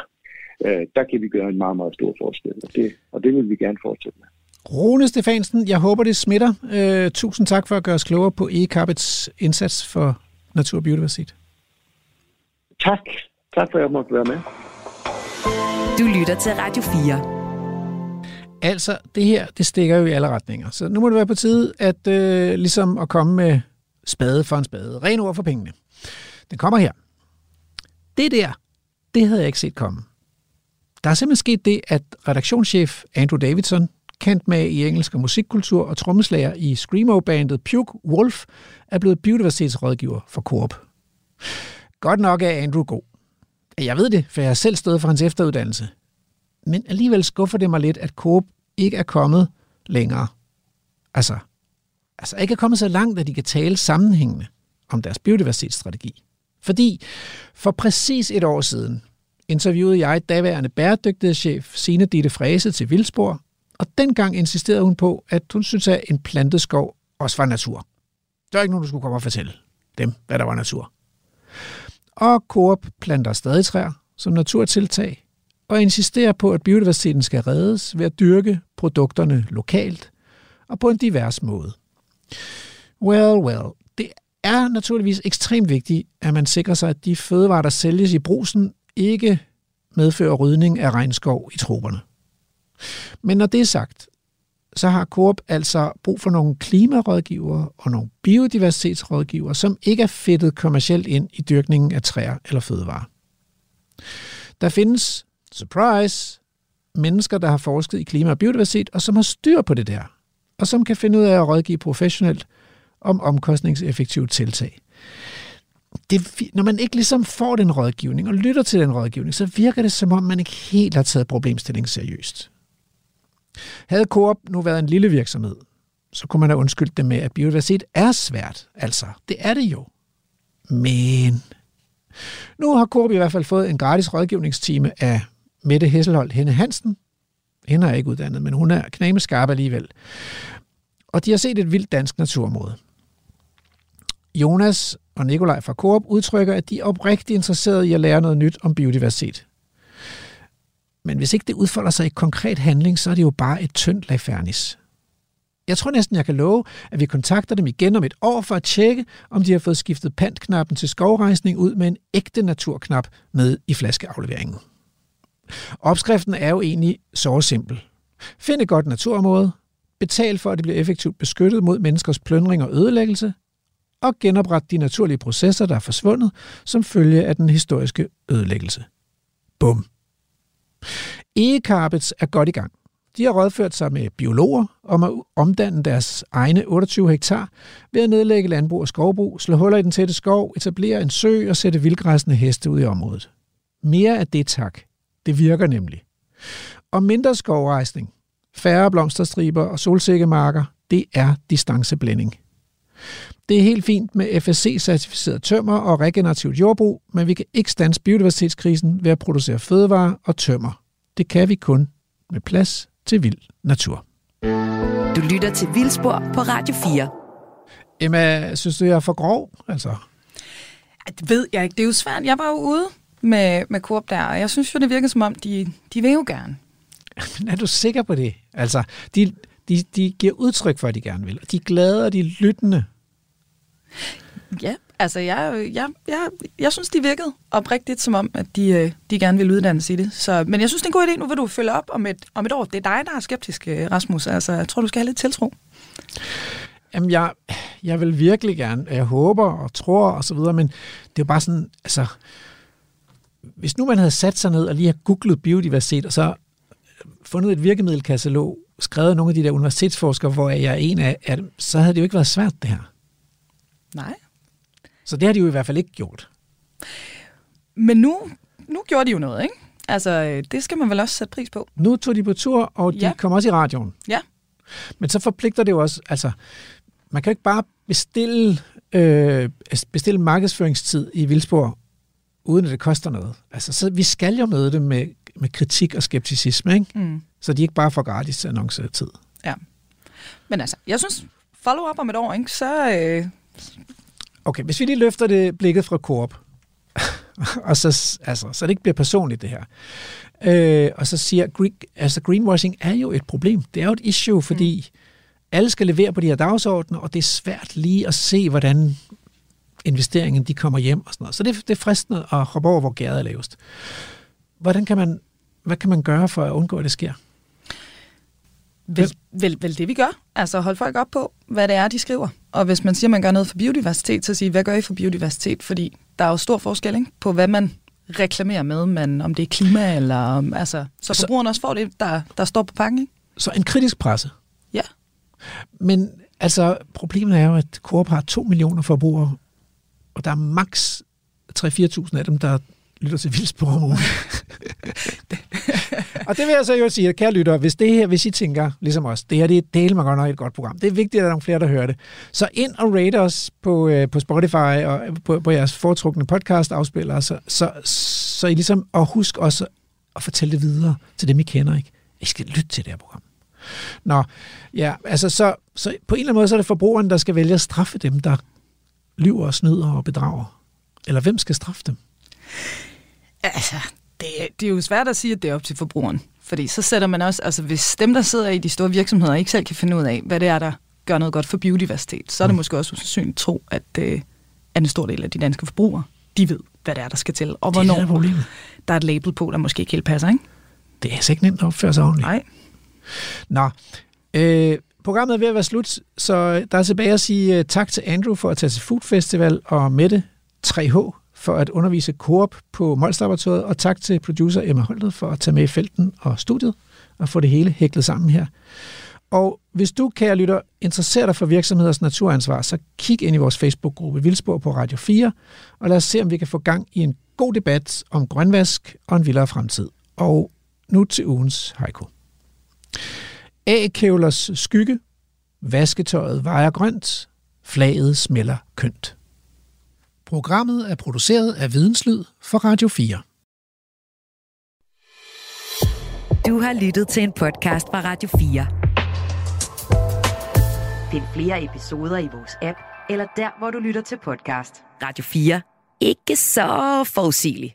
Uh, der kan vi gøre en meget, meget stor forskel, og det, og det vil vi gerne fortsætte med. Rune Stefansen, jeg håber, det smitter. Uh, tusind tak for at gøre os klogere på e-carpets indsats for natur og biodiversitet. Tak. Tak for, at jeg måtte være med. Du lytter til Radio 4. Altså, det her, det stikker jo i alle retninger. Så nu må det være på tide, at øh, ligesom at komme med spade for en spade. Ren ord for pengene. Den kommer her. Det der, det havde jeg ikke set komme. Der er simpelthen sket det, at redaktionschef Andrew Davidson, kendt med i engelsk og musikkultur og trommeslager i Screamo-bandet Puke Wolf, er blevet biodiversitetsrådgiver for Coop. Godt nok er Andrew god. Jeg ved det, for jeg har selv stået for hans efteruddannelse. Men alligevel skuffer det mig lidt, at Coop ikke er kommet længere. Altså, altså ikke er kommet så langt, at de kan tale sammenhængende om deres biodiversitetsstrategi. Fordi for præcis et år siden interviewede jeg daværende bæredygtighedschef Signe Ditte Fræse til Vildspor, og dengang insisterede hun på, at hun synes, at en planteskov også var natur. Der var ikke nogen, der skulle komme og fortælle dem, hvad der var natur. Og Coop planter stadig træer som naturtiltag, og insisterer på, at biodiversiteten skal reddes ved at dyrke produkterne lokalt og på en divers måde. Well, well, det er naturligvis ekstremt vigtigt, at man sikrer sig, at de fødevarer, der sælges i brusen, ikke medfører rydning af regnskov i troberne. Men når det er sagt, så har Coop altså brug for nogle klimarådgivere og nogle biodiversitetsrådgivere, som ikke er fedtet kommercielt ind i dyrkningen af træer eller fødevarer. Der findes, surprise, mennesker, der har forsket i klima og biodiversitet, og som har styr på det der, og som kan finde ud af at rådgive professionelt om omkostningseffektive tiltag. Det, når man ikke ligesom får den rådgivning og lytter til den rådgivning, så virker det som om, man ikke helt har taget problemstillingen seriøst. Havde Coop nu været en lille virksomhed, så kunne man have undskyldt det med, at biodiversitet er svært. Altså, det er det jo. Men nu har Coop i hvert fald fået en gratis rådgivningstime af Mette Hesselholdt Henne Hansen. Hende er ikke uddannet, men hun er knameskarp alligevel. Og de har set et vildt dansk naturområde. Jonas og Nikolaj fra Coop udtrykker, at de er oprigtigt interesserede i at lære noget nyt om biodiversitet. Men hvis ikke det udfolder sig i konkret handling, så er det jo bare et tyndt lag fernis. Jeg tror næsten, jeg kan love, at vi kontakter dem igen om et år for at tjekke, om de har fået skiftet pantknappen til skovrejsning ud med en ægte naturknap med i flaskeafleveringen. Opskriften er jo egentlig så simpel. Find et godt naturområde, betal for, at det bliver effektivt beskyttet mod menneskers plyndring og ødelæggelse, og genopret de naturlige processer, der er forsvundet, som følge af den historiske ødelæggelse. Bum. Egekarpets er godt i gang. De har rådført sig med biologer om at omdanne deres egne 28 hektar ved at nedlægge landbrug og skovbrug, slå huller i den tætte skov, etablere en sø og sætte vildgræsende heste ud i området. Mere af det tak. Det virker nemlig. Og mindre skovrejsning, færre blomsterstriber og solsikkemarker, det er distanceblænding. Det er helt fint med FSC-certificeret tømmer og regenerativt jordbrug, men vi kan ikke stands biodiversitetskrisen ved at producere fødevarer og tømmer. Det kan vi kun med plads til vild natur. Du lytter til Vildspor på Radio 4. Emma, synes du, jeg er for grov? Altså? Det ved jeg ikke. Det er jo svært. Jeg var jo ude med, med Coop der, og jeg synes jo, det virker som om, de, de vil jo gerne. Men er du sikker på det? Altså, de, de, de giver udtryk for, at de gerne vil, og de er glade, og de er lyttende. Ja, altså jeg, jeg, jeg, jeg synes, de virkede oprigtigt, som om, at de, øh, de gerne vil uddannes i det. Så, men jeg synes, det er en god idé. Nu vil du følge op om et, om et år. Det er dig, der er skeptisk, øh, Rasmus. Altså, jeg tror, du skal have lidt tiltro. Jamen, jeg, jeg vil virkelig gerne, jeg håber og tror og så videre, men det er bare sådan, altså, hvis nu man havde sat sig ned og lige har googlet biodiversitet, og så fundet et virkemiddelkatalog, skrevet nogle af de der universitetsforskere, hvor jeg er en af, af dem, så havde det jo ikke været svært, det her. Nej. Så det har de jo i hvert fald ikke gjort. Men nu, nu gjorde de jo noget, ikke? Altså, øh, det skal man vel også sætte pris på. Nu tog de på tur, og de ja. kom også i radioen. Ja. Men så forpligter det jo også, altså, man kan jo ikke bare bestille, øh, bestille markedsføringstid i Vildspor, uden at det koster noget. Altså, så vi skal jo møde det med, med kritik og skepticisme, ikke? Mm. Så de ikke bare får gratis annoncetid. Ja. Men altså, jeg synes, follow up om et år, ikke? Så, øh, Okay, hvis vi lige løfter det blikket fra Coop, og så, altså, så det ikke bliver personligt det her, øh, og så siger, green, altså greenwashing er jo et problem. Det er jo et issue, fordi mm. alle skal levere på de her dagsordner, og det er svært lige at se, hvordan investeringen de kommer hjem og sådan noget. Så det, det er fristende at hoppe over, hvor gæret er lavest. Hvordan kan man, hvad kan man gøre for at undgå, at det sker? Vel, vel, vel det, vi gør. Altså holde folk op på, hvad det er, de skriver. Og hvis man siger, at man gør noget for biodiversitet, så sige, hvad gør I for biodiversitet? Fordi der er jo stor forskel ikke? på, hvad man reklamerer med, men om det er klima, eller om, altså, så forbrugeren også får det, der, der står på pakken. Ikke? Så en kritisk presse. Ja. Men altså, problemet er jo, at Coop har 2 millioner forbrugere, og der er maks 3-4.000 af dem, der lytter til Vildsborg om ugen. og det vil jeg så jo sige, kære lytter, hvis det her, hvis I tænker, ligesom os, det her det er del mig godt nok et godt program. Det er vigtigt, at der er nogle flere, der hører det. Så ind og rate os på, øh, på Spotify og på, på jeres foretrukne podcast afspillere, så, så, så I ligesom, og husk også at fortælle det videre til dem, I kender, ikke? I skal lytte til det her program. Nå, ja, altså så, så på en eller anden måde, så er det forbrugeren, der skal vælge at straffe dem, der lyver og snyder og bedrager. Eller hvem skal straffe dem? Altså, det, det er jo svært at sige, at det er op til forbrugeren. Fordi så sætter man også, altså hvis dem, der sidder i de store virksomheder, ikke selv kan finde ud af, hvad det er, der gør noget godt for biodiversitet, så er det mm. måske også usandsynligt tro, at, øh, at en stor del af de danske forbrugere, de ved, hvad det er, der skal til, og hvornår det er der, der er et label på, der måske ikke helt passer, ikke? Det er altså ikke nemt at opføre sig ordentligt. Nej. Nå, øh, programmet er ved at være slut, så der er tilbage at sige uh, tak til Andrew for at tage til Food Festival, og Mette 3H for at undervise Coop på Molslaboratoriet, og tak til producer Emma Holtet for at tage med i felten og studiet og få det hele hæklet sammen her. Og hvis du, kære lytter, interesserer dig for virksomheders naturansvar, så kig ind i vores Facebook-gruppe Vildspor på Radio 4, og lad os se, om vi kan få gang i en god debat om grønvask og en vildere fremtid. Og nu til ugens haiku. A-kævlers skygge, vasketøjet vejer grønt, flaget smelter kønt. Programmet er produceret af Videnslyd for Radio 4. Du har lyttet til en podcast fra Radio 4. Find flere episoder i vores app, eller der, hvor du lytter til podcast. Radio 4. Ikke så forudsigeligt.